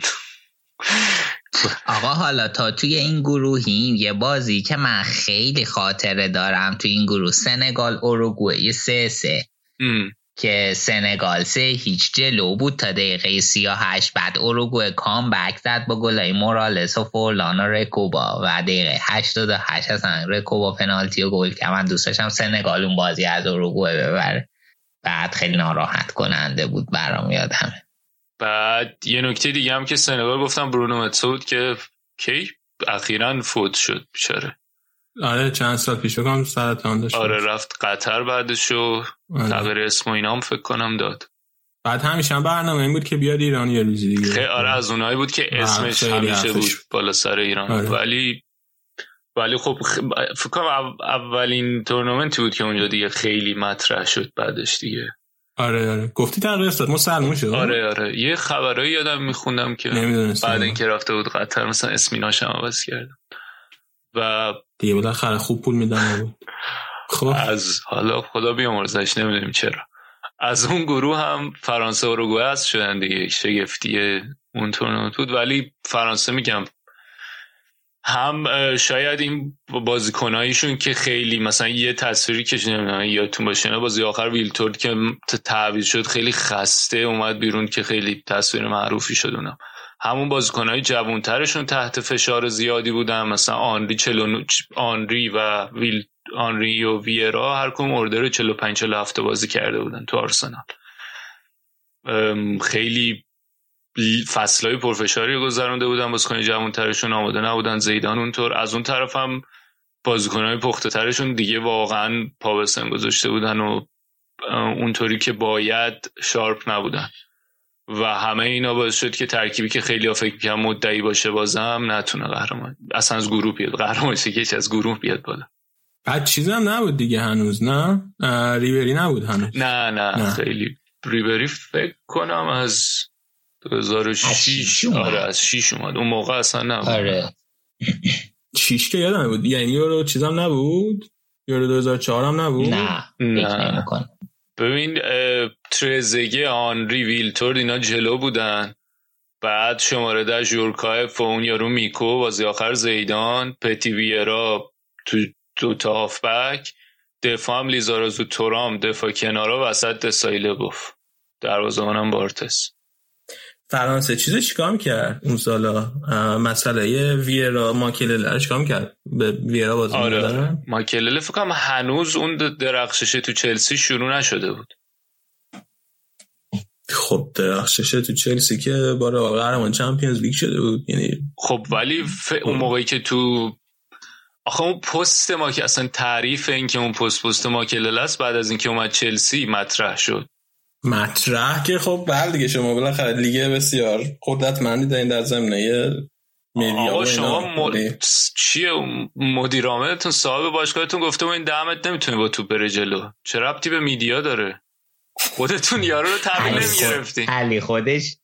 آقا حالا تا توی این گروهیم یه بازی که من خیلی خاطره دارم توی این گروه سنگال اوروگوئه سه سه. که سنگال سه هیچ جلو بود تا دقیقه 38 بعد اوروگوئه کام بک زد با گلای مورالس و فورلان و رکوبا و دقیقه 88 اصلا رکوبا پنالتی و گل که من دوست داشتم سنگال اون بازی از اوروگوئه ببره. بعد خیلی ناراحت کننده بود برام یادم بعد یه نکته دیگه هم که سنگال گفتم برونو متسود که کی؟ اخیرا فوت شد بیچاره. آره چند سال پیش بکنم سرطان داشت. آره رفت قطر بعدشو آره. تغییر اسم و اینا هم فکر کنم داد. بعد همیشه هم برنامه این بود که بیاد ایران یه روزی دیگه. خیلی آره از اونایی بود که اسمش همیشه بود بالا سر ایران. آره. ولی ولی خب فکر کنم او- اولین تورنمنتی بود که اونجا دیگه خیلی مطرح شد بعدش دیگه. آره آره. گفتی تغییر استاد مسلمون شد؟ آره آره. یه خبرایی یادم میخوندم که. بعد اینکه رفته بود قطر مثلا اسمیناش هم عوض کردم. و دیگه بالاخره خوب پول میدن خب. از حالا خدا بیامرزش نمی‌دونیم چرا. از اون گروه هم فرانسه و هست شدن دیگه شگفتی اون تورنمنت بود ولی فرانسه میگم هم شاید این بازیکنایشون که خیلی مثلا یه تصویری که نمی‌دونم یادتون باشه بازی آخر ویلتورد که تعویض شد خیلی خسته اومد بیرون که خیلی تصویر معروفی شد اونم. همون بازیکنهای جوانترشون تحت فشار زیادی بودن. مثلا آنری چلونو آنری و ویل آنری و ویرا هر کدوم اردر 45 47 بازی کرده بودن تو آرسنال. خیلی فصلهای پرفشاری گذرانده بودن. بازیکن جوانترشون آماده نبودن. زیدان اونطور. از اون طرف هم بازیکنهای پخته ترشون دیگه واقعا پا گذاشته بودن و اونطوری که باید شارپ نبودن. و همه اینا باعث شد که ترکیبی که خیلی ها فکر می‌کنن مدعی باشه بازم نتونه قهرمان اصلا از گروه بیاد. قهرمان شه که از گروه بیاد بالا. بعد چیز هم نبود دیگه هنوز نه؟ ریبری نبود هنوز. نه نه, نه. خیلی. ریبری فکر کنم از 2006 اومد. آره از 6 اومد. اون موقع اصلا نبود. آره. چیش که یادم بود. یعنی یورو چیزم نبود؟ یورو 2004 هم نبود؟ نه فکر نه. ببین ترزگه آنری ویلتورد اینا جلو بودن. بعد شماره ده ژورکایف و اون یارو میکو بازی آخر زیدان پتی ویرا تو دو تا هافبک دفاع هم لیزارازو تورام دفاع کنارا وسط دسایی لبوف دروازه‌بانم بارتز. فرانسه. چیزو چیکار می‌کرد اون سالا؟ مسئله ویرا ماکلله رو چیکار می‌کرد؟ به ویرا بازی آره. ماکلله فکر کنم هنوز اون د- درخششه تو چلسی شروع نشده بود. خب درخششه تو چلسی که بار قهرمان چمپیونز لیگ شده بود. یعنی خب ولی ف... اون موقعی که تو آخه اون پست ما که اصلا تعریف این که اون پست پست ماکلل است بعد از اینکه اومد چلسی مطرح شد. مطرح که خب بله دیگه شما بالاخره لیگ بسیار قدرتمندی دارین در زمینه آقا. شما م... چیه؟ اون مدیر عاملتون صاحب باشگاهتون گفته و این دمت نمی‌تونه با توپ بره جلو. چه ربطی به میدیا داره؟ خودتون یارو رو تحویل. نمی‌گرفتین. علی خودش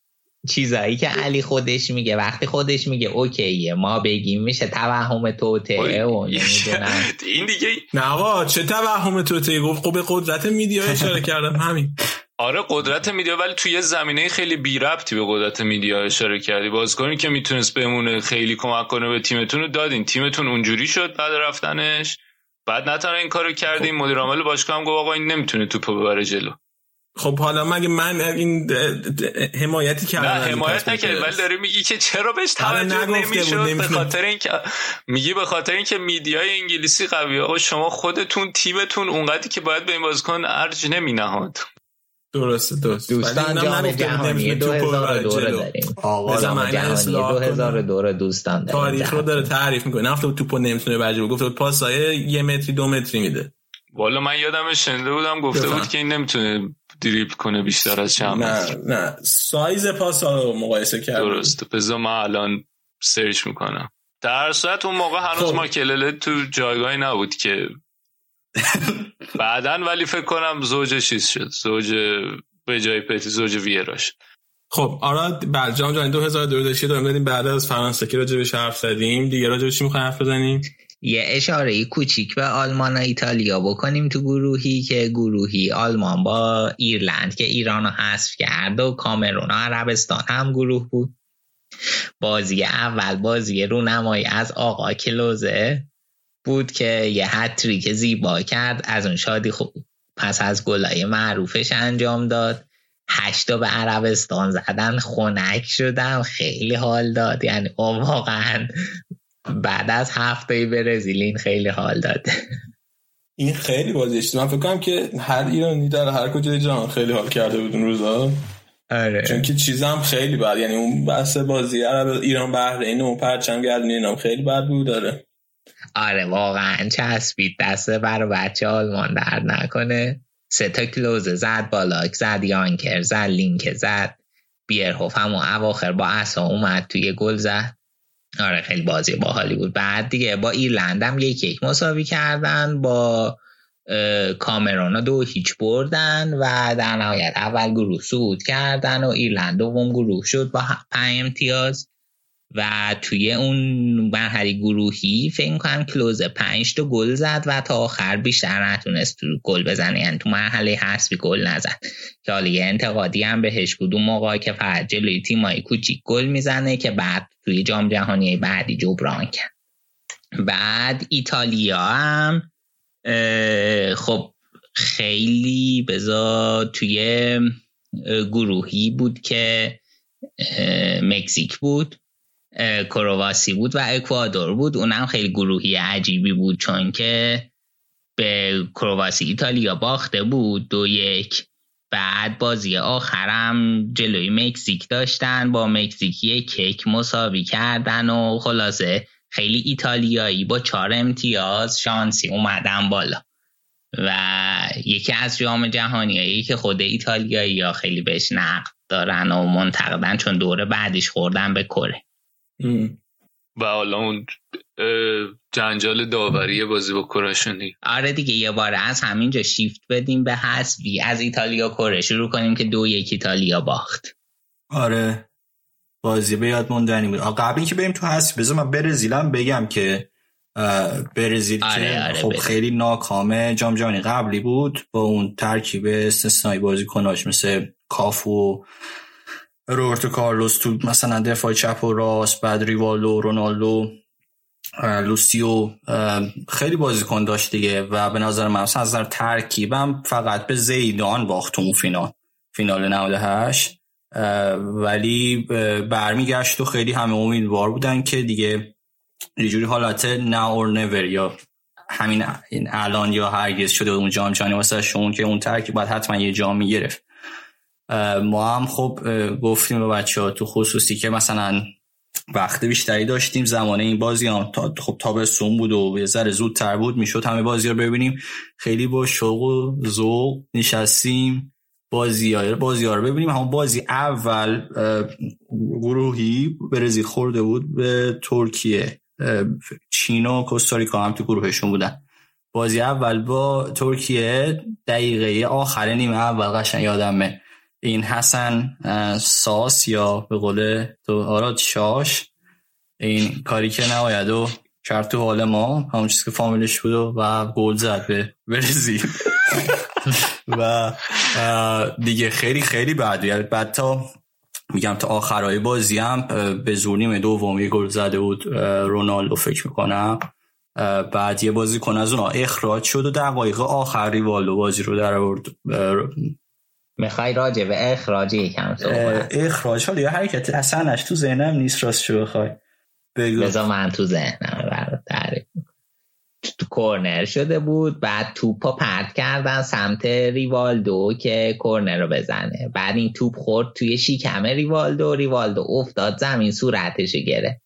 چیزایی که علی خودش میگه وقتی خودش میگه اوکیه ما بگیم میشه توهم توطعه و نمی‌دونم. این دیگه نه آقا چه توهم تو تی گفت خب به قدرت میدیا اشاره کردم همین. آره قدرت میدیا ولی توی یه زمینه خیلی بی ربطی به قدرت میدیا اشاره کردی. بازیکنی که می‌تونست بمونه خیلی کمک کنه به تیمتون رو دادین. تیمتون اونجوری شد بعد رفتنش. بعد نه تنها این کارو کردیم مدیر عامل باشگاه هم گفت آقا این نمی‌تونه توپو ببره جلو. خب حالا مگه من این حمایتی کردم نه حمایت نکرد. ولی داری میگی که چرا بهش توجه نمی‌شد؟ به. خاطر اینکه میگی به خاطر اینکه میدیای انگلیسی قوی آقا شما خودتون تیمتون اونقدری که باید به این بازیکن ارج نمینهاد. درسته درست دوستان جام بود جهانی 2002 رو جلو. داریم. آقا کنه. 2002 رو دوستان داریم. تاریخ رو داره تعریف می‌کنه. نه تو توپو نمی‌تونه بجه گفته بود پاسای یه متری دو متری میده. والا من یادم شنیده بودم گفته. بود که این نمی‌تونه دریبل کنه بیشتر از چند نه متر. نه. سایز پاس ها رو مقایسه کرد درسته. بذار من الان سرچ می‌کنم. در صورت اون موقع هنوز خب. ماکلله تو جایگاهی نبود که بعدا ولی فکر کنم زوج چیز شد. زوج به جای پتی زوج ویراش. خب آرا بعد جام جهانی 2002 داشتی داریم بریم بعد از فرانسه که راجع بهش حرف زدیم. دیگه راجع به چی می‌خوایم حرف بزنیم؟ یه اشاره کوچیک به آلمان و ایتالیا بکنیم تو گروهی که گروهی آلمان با ایرلند که ایران رو حذف کرد و کامرون و عربستان هم گروه بود. بازی اول بازی رونمایی از آقا کلوزه. بود که یه هتریک زیبا کرد از اون شادی خوب پس از گلای معروفش انجام داد. هشتا به عربستان زدن خنک شدم خیلی حال داد. یعنی او واقعا بعد از هفته برزیل این خیلی حال داد. این خیلی بازی اشتباه من فکر کنم که هر ایرانی در هر کجای جهان خیلی حال کرده بود اون روزا. آره. چون که چیزم خیلی بد. یعنی اون بحث بازی عرب ایران بحرین و پرچم گردنی اینا هم خیلی بد بود. داره آره واقعا چسبید. دسته برای بچه آلمان در نکنه. سه تا کلوز زد بالاک زد یانکر زد لینک زد. بیرهوف هم اواخر با اصا اومد توی گل زد. آره خیلی بازی باحالی بود. بعد دیگه با ایرلند هم یک یک مساوی کردن. با کامرونا دو هیچ بردن و در نهایت اول گروه صعود کردن و ایرلند دوم گروه شد با پنج امتیاز. و توی اون مرحله گروهی فکر کنم کلوز پنج تا گل زد و تا آخر بیشتر نتونست تو گل بزنه. یعنی تو مرحله حذفی گل نزد. که حالا یه انتقادی هم بهش بود. اون موقع که فقط جلوی تیمای کوچیک گل می‌زنه که بعد توی جام جهانی بعدی جبران کرد. بعد ایتالیا هم خب خیلی بزا توی گروهی بود که مکزیک بود. کرواسی بود و اکوادور بود. اونم خیلی گروهی عجیبی بود چون که به کرواسی ایتالیا باخته بود دو یک. بعد بازی آخرم جلوی مکزیک داشتن با مکزیک یک کیک مساوی کردن و خلاصه خیلی ایتالیایی با چهار امتیاز شانسی اومدن بالا. و یکی از جام جهانیایی که خود ایتالیایی ها خیلی بهش نقد دارن و منتقدن چون دوره بعدش خوردن به کره. و حالا اون جنجال داوری بازی با کراشونی آره دیگه یه بار از همینجا شیفت بدیم به حسبی از ایتالیا کره. شروع کنیم که دو یک ایتالیا باخت. آره. بازی به یاد موندنی بود. قبل اینکه بریم تو حسب بذار من برزیلم بگم که برزیل آره، که آره، خب بگو. خیلی ناکامه. جام جهانی قبلی بود با اون ترکیب استثنایی بازی کناش مثل کافو روبرتو کارلوس تو مثلا دفاع چپ و راست بعد ریوالدو رونالدو لوسیو خیلی بازیکن داشت دیگه و به نظر من از نظر ترکیبم فقط به زیدان باخت اون فینال فینال 98 اه، ولی برمیگشت و خیلی همه امیدوار بودن که دیگه یه جوری حالت now or never یا همین الان یا هرگز شده اون جام جهانی واسه شون که اون ترکیب باید حتما یه جام می‌گرفت. ما هم خب گفتیم به بچه ها تو خصوصی که مثلا وقت بیشتری داشتیم زمانه این بازی هم تا خب تابستون بود و یه ذره زودتر بود می‌شد همه بازی رو ببینیم. خیلی با شوق و ذوق نشستیم بازی ها بازی ها رو ببینیم. همون بازی اول گروهی برزیل خورده بود به ترکیه. چین و کوستاریکا هم تو گروهشون بودن. بازی اول با ترکیه دقیقه آخر نیمه اول قشنگ یادمه. این حسن ساس یا به قول تو آراد شاش این کاری که نباید و کرد تو حال ما همون چیزی که فامیلش بود و- گل زد به برزیل و دیگه خیلی خیلی بعد یعنی بعد تا میگم تا آخرای بازی هم به زور نیمه دوم یه گل زده بود رونالدو فکر می‌کنم. بعد یه بازی کن از اونها اخراج شد و دقایق آخر ریوالدو بازی رو در می‌خوای راجع به اخراج یکم صحبت. اخراج حالا یه حرکت اصلا تو ذهنم نیست راست شو بخوای. بگو. بذار من تو ذهنم برات تعریف. تو کورنر شده بود بعد توپو پرت کردن سمت ریوالدو که کورنر رو بزنه. بعد این توپ خورد توی شکم ریوالدو ریوالدو افتاد زمین صورتش گرفت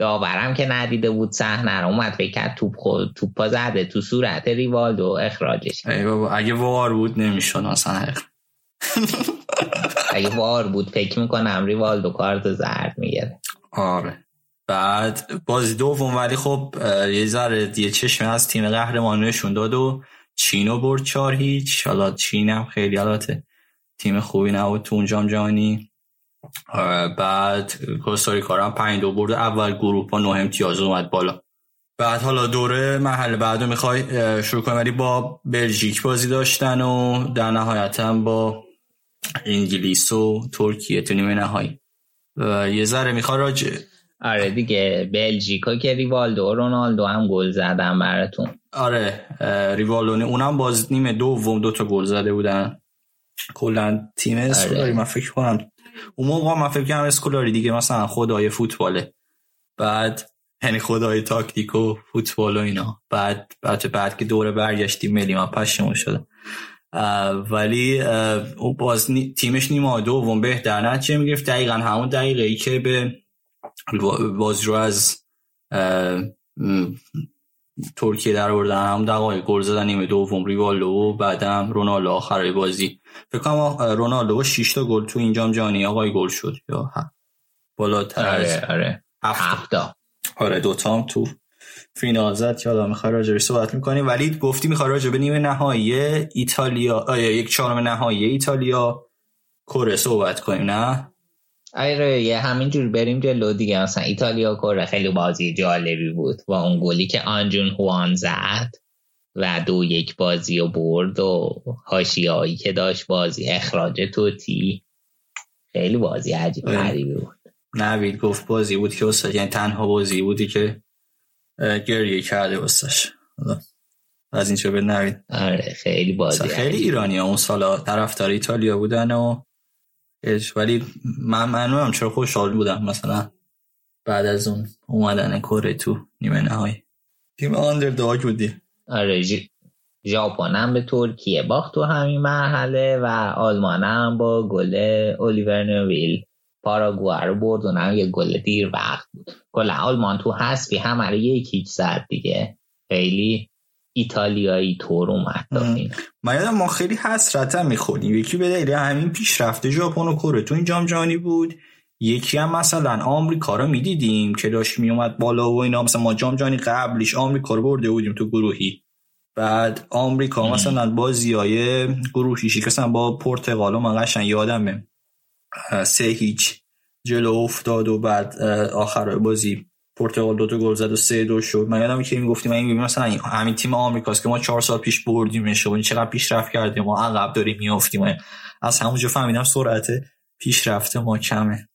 داورم که ندیده بود صحنه رو اومد فکر کرد توپ خورد توپا زده تو صورت ریوالدو اخراجش. ای بابا اگه وار بود نمی‌شد اصلا اگه وار بود فکر می‌کنم ریوالدو کارت زرد می‌گیره آره. بعد بازی دوم ولی خب یه ذره یه چشمه از تیم قهرمان نشون داد و چینو برد چهار هیچ. حالا چین هم خیلی البته تیم خوبی نبود تو اون جام جهانی. اه، بعد کوستاریکا هم پنج دو برد. اول گروه با نه امتیاز اومد بالا. بعد حالا دوره محل بعد رو می‌خوای شروع کنیم. ولی با بلژیک بازی داشتن و در نهایت هم با انگلیس و ترکیه تو نیمه نهایی. یه ذره می‌خوای راجع. آره دیگه بلژیکا که ریوالدو و رونالدو هم گل زدن براتون. آره ریوالدو اونم باز نیمه دوم دو تا گل زده بودن. کلا تیم اسکولاری من فکر کنم. اون موقع من فکر کنم اسکولاری دیگه مثلا خدای فوتباله. بعد یعنی خدای تاکتیک و فوتبال و اینا. بعد بعد بعد که دوره برگشتیم ملی من پشیمون شدم ولی او باز نی- تیمش نیمه دوم بهتر نتیجه می‌گرفت دقیقا همون دقیقه ای که به بازی رو از ترکیه در آوردن هم دقایق گل زدن نیمه دوم ریوالدو و بعدم رونالدو آخر بازی. فکر کنم رونالدو 6 تا گل تو این جام جهانی آقای گل شد یا بالاتر آره آره. هفت تا. آره دوتا هم تو فینال زد که حالا می‌خوای راجبش صحبت می‌کنیم ولی گفتی می‌خوای راجب نیمه نهایی ایتالیا آیا یک چهارم نهایی ایتالیا کره صحبت کنیم نه؟ آره یه همینجور بریم جلو دیگه. مثلا ایتالیا کره خیلی بازی جالبی بود و اون گلی که آنجون هوان زد و دو یک بازی و برد و هاشیایی که داشت بازی اخراج توتی. خیلی بازی عجیب غریبی بود. نوید گفت بازی بود که یعنی تنها بازی بودی که گریه کرده واسش. از اینجا به نوید آره خیلی بازی خیلی ایرانی ها اون سالا طرفدار ایتالیا بودن و ولی من منم چرا خوشحال بودم مثلا بعد از اون اومدن کره تو نیمه نهایی. تیم آندرداگ بودی آره ژاپن هم به ترکیه باخت تو همین مرحله و آلمان هم با گل الیور نویل. پاراگوئه رو برد و یه گل دیر وقت بود. گل آلمان تو حذفی هم رو یکی زد دیگه. خیلی ایتالیایی طور اومد من یادم ما خیلی حسرت هم می‌خوریم یکی به دلیل همین پیشرفته ژاپن و کره تو این جام جهانی بود. یکی هم مثلا آمریکا رو می‌دیدیم که داشت میومد بالا و اینا. مثلا ما جام جهانی قبلش آمریکا رو برده بودیم تو گروهی. بعد آمریکا مثلا بازی های گروهیشی که با پرتغال و من قشنگ یادمه. سه هیچ جلو افتاد و بعد آخر بازی پرتغال دو تا گل زد و سه دو شد. من یادم که می‌گفتیم این مثلا همین تیم آمریکاست که ما چهار سال پیش بردیمش و چقدر پیشرفت کردیم ما عقب داریم میافتیم از همونجا فهمیدم سرعت پیشرفت ما کمه.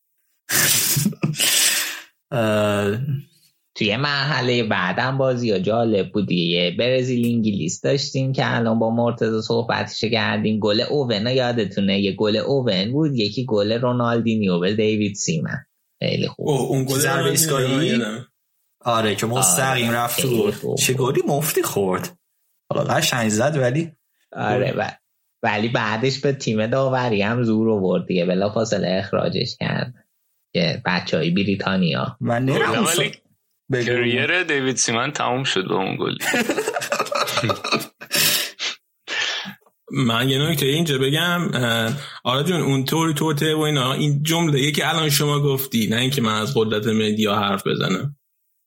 توی مرحله بعدم بازی ها جالب بود یه برزیل انگلیس داشتیم که الان با مرتضی صحبتش کردیم. گل اوون یادتونه؟ یه گل اوون بود یکی گل رونالدینیو به دیوید سیمن. خیلی خوب. اون گل آره که مستقیم آره رفت تو. چه گلی مفتی خورد. حالا قشنگ زد ولی آره و... ولی بعدش به تیم داوری هم زور آورد دیگه. بلا فاصله اخراجش کرد. که بچه های بریتانیا. من نمی‌دونم. کریر دیوید سیمن تموم شد با اون گل. من یه نکته اینجا بگم آره جون اون طوری توته و اینا این جمله یکی الان شما گفتی نه اینکه من از قدرت مدیا حرف بزنم.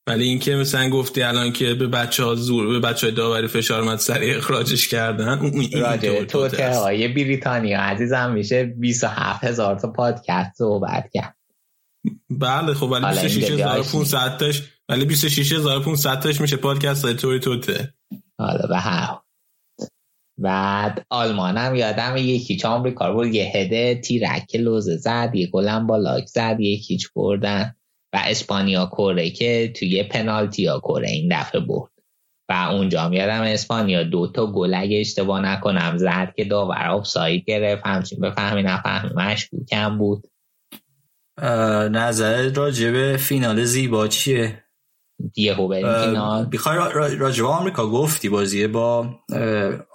ولی اینکه مثلا گفتی الان که به بچه ها زور به بچه های داوری فشار اومد سریع اخراجش کردن اون راجع توته های بریتانیا عزیزم میشه 27 هزار تا پادکست صحبت کرد. بله خب ولی 26500 تاش ولی 26500 تاش میشه پادکست های توری توته. حالا به هر بعد آلمانم یادم یکی چه آمریکا بود یه هده تیرک لوزه زد یه گلم با لاک زد یکیچ بردن. و اسپانیا کره که توی پنالتی ها کره این دفعه برد. و اونجا هم یادم اسپانیا دو تا گل اگه اشتباه نکنم زد که داور آفساید گرفت. همچین بفهمی نفهمی مشکوکم بود. نظر راجع به فینال زیبا چیه؟ دیگه بریم بخوای راجع به آمریکا گفتی بازیه با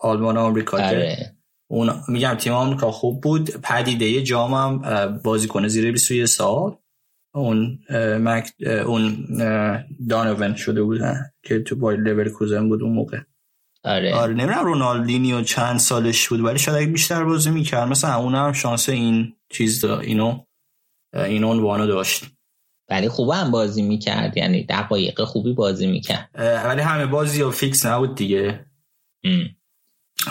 آلمان آمریکا آره. اون میگم تیم آمریکا خوب بود. پدیده جام هم بازیکن زیر 21 سال. اون مک اون دانوون شده بود که تو بایر لورکوزن بود اون موقع. آره. آره نمی‌دونم رونالدینیو چند سالش بود ولی شاید اگه بیشتر بازی می‌کرد مثلا اون هم شانس این چیز دا اینو این عنوانو داشت. ولی خوب هم بازی می‌کرد. یعنی دقایق خوبی بازی می‌کرد. ولی همه بازی ها فیکس نبود دیگه. ام.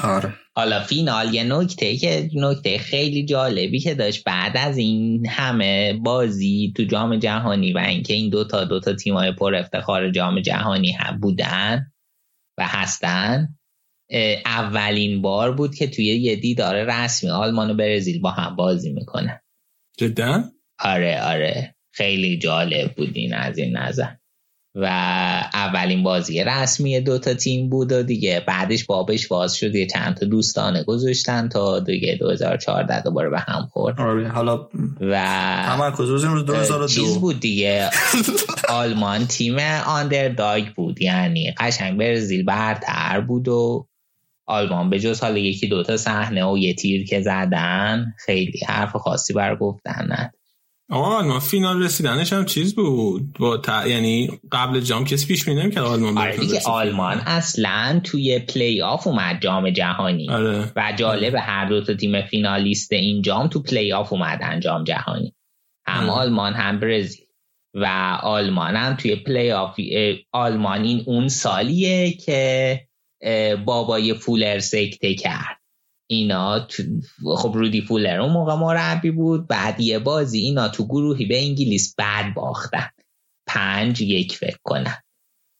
آره. حالا فینال یه نکته که نکته خیلی جالبی که داشت بعد از این همه بازی تو جام جهانی و اینکه این دو تا دو تا تیمای پر افتخار جام جهانی هم بودن و هستن اولین بار بود که توی یه دیدار رسمی آلمان و برزیل با هم بازی می‌کنه جدا؟ آره آره. خیلی جالب بود این از این نظر. و اولین بازی رسمی دوتا تیم بود و دیگه بعدش بابش باز شد یه چند تا دوستانه گذاشتن تا دیگه 2014 دوباره به هم خورد. آره حالا و تمرکز رو 2002 چیز بود دیگه. آلمان تیم underdog بود یعنی قشنگ برزیل برتر بود و آلمان به جز حالا یکی دوتا صحنه و یه تیر که زدن خیلی حرف خاصی برا گفتن ند آقا ما فینال رسیدنش هم چیز بود با ت... یعنی قبل جام کسی پیش بینی نمی‌کرد آلمان آره دیگه. آلمان اصلا توی پلی آف اومد جام جهانی آره. و جالب هر دو تا تیم فینالیست این جام تو پلی آف اومدن جام جهانی هم آره. آلمان هم برزیل و آلمان هم توی پلی آف آلمان این اون سالیه که بابای فولر سکته کرد اینا تو- خب رودی فولر اون موقع مربی بود. بعد یه بازی اینا تو گروهی به انگلیس بعد باختن. پنج یک فکر کنم.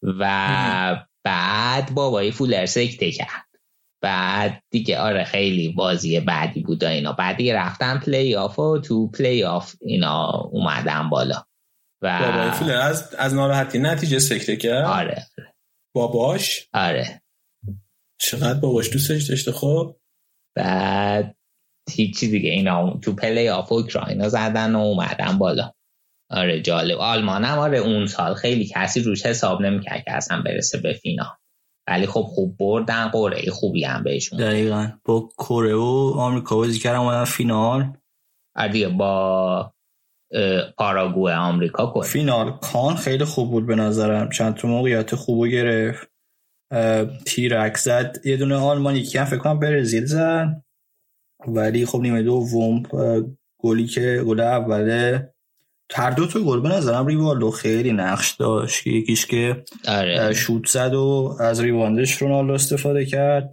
و بعد بابای فولر سکته کرد. بعد دیگه آره خیلی بازی بعدی بود اینا. بعد دیگه رفتن پلی آف و تو پلی آف اینا اومدن بالا. و بابای فولر از از ناراحتی نتیجه سکته کرد؟ آره. باباش؟ آره. چقدر باباش دوستش داشته؟ خب بعد هیچی دیگه. اینا تو پلی آف اوکراینا زدن و اومدن بالا. آره جالب. آلمان هم آره اون سال خیلی کسی روش حساب نمی‌کرد که اصلا برسه به فینال. ولی خب خوب بردن قرعه خوبی هم بهشون دقیقا. با کره و آمریکا بازی کردن اومدن فینال. آره با اه، پاراگوئه آمریکا کن فینال کان خیلی خوب بود به نظرم. چند تا موقعیت خوب گرفت. اه، تیرک زد. یه دونه آلمان یکی هم فکر کنم برزیل زد. ولی خب نیمه دوم گلی که گل اوله هر دو تا گل به نظرم ریوالدو خیلی نقش داشت. یکیش که آره. شوت زد و از rebound ش رونالدو استفاده کرد.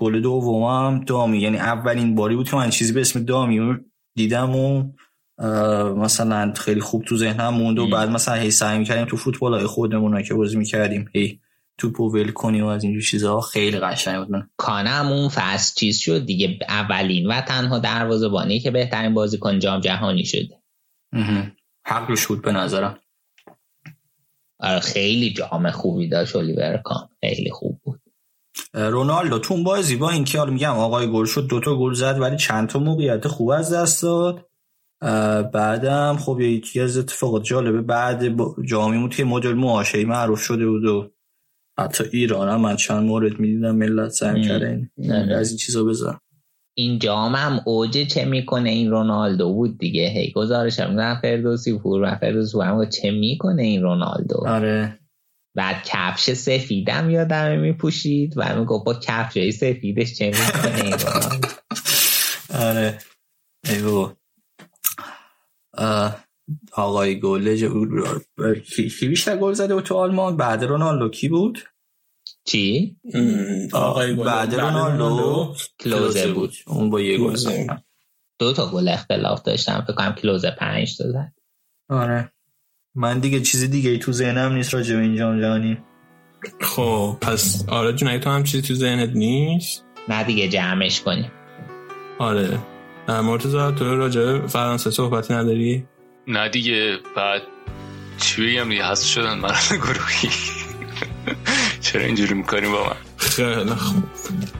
گل دومم دامی. یعنی اولین باری بود که من چیزی به اسم دامی رو دیدم و مثلا خیلی خوب تو ذهنم موند و بعد مثلا هی سعی می‌کردیم تو فوتبال های خودمون که بازی می‌کردیم هی توپو ول کنیم و از اینجور چیزها خیلی قشنگ بود. من کانم اون فصل چیز شد دیگه. اولین و تنها دروازه‌بانی که بهترین بازیکن جام جهانی شده. حقش بود به نظرم. آره خیلی جام خوبی داشت الیور کان خیلی خوب بود. رونالدو تو اون بازی با اینکه حالا میگم آقای گل شد دوتا گل زد ولی چند تا موقعیت خوب از دست داد. بعدم خب یکی از اتفاقات جالبه بعد جامی بود که مدل معاشه معروف شده بود و حتی ایران هم من چند مورد می‌دیدم ملت مم. کردن. از این چیزا بزن. این جام هم اوج چه می‌کنه؟ این رونالدو بود دیگه. هی گزارش هم فردوسی پور و فردوسی هم چه می‌کنه این رونالدو؟ آره. بعد کفش سفیدم یادمه میپوشید و می‌گفت با کفش سفیدش چه می‌کنه این رونالدو؟ آره. ایو آقای گله ج- کی کی بیشتر گل زده بود تو آلمان؟ بعد رونالدو کی بود؟ چی؟ آقای گل بعد رونالدو کلوزه بود. اون با یه گل. دو تا گل اختلاف داشتم. فکر کنم کلوزه پنج تا زد. آره. من دیگه چیز دیگه ای تو ذهنم نیست راجع به این جام جهانی. خب پس آره جون تو هم چیزی تو ذهنت نیست؟ نه دیگه جمعش کنیم. آره. مرتضی تو راجع فرانسه صحبتی نداری؟ نه دیگه بعد بگم دیگه حذف شدن من گروهی. چرا اینجوری می‌کنیم با من؟ خیلی خوب.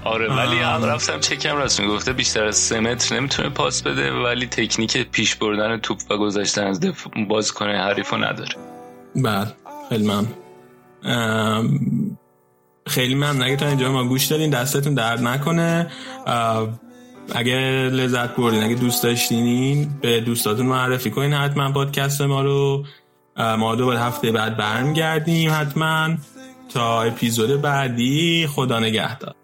آره ولی هم رفتم چکم راست می‌گفته. بیشتر از سه متر نمی‌تونه پاس بده ولی تکنیک پیش بردن توپ و گذاشتن از دف... بازیکن حریف رو نداره. بله خیلی ام، خیلی ممنون. اگه تا اینجا ما گوش دادین دستتون درد نکنه. اگه لذت بردین اگه دوست داشتین به دوستاتون معرفی کنین حتما پادکست ما رو ما دوباره هفته بعد برمیگردیم حتما تا اپیزود بعدی خدا نگهدار.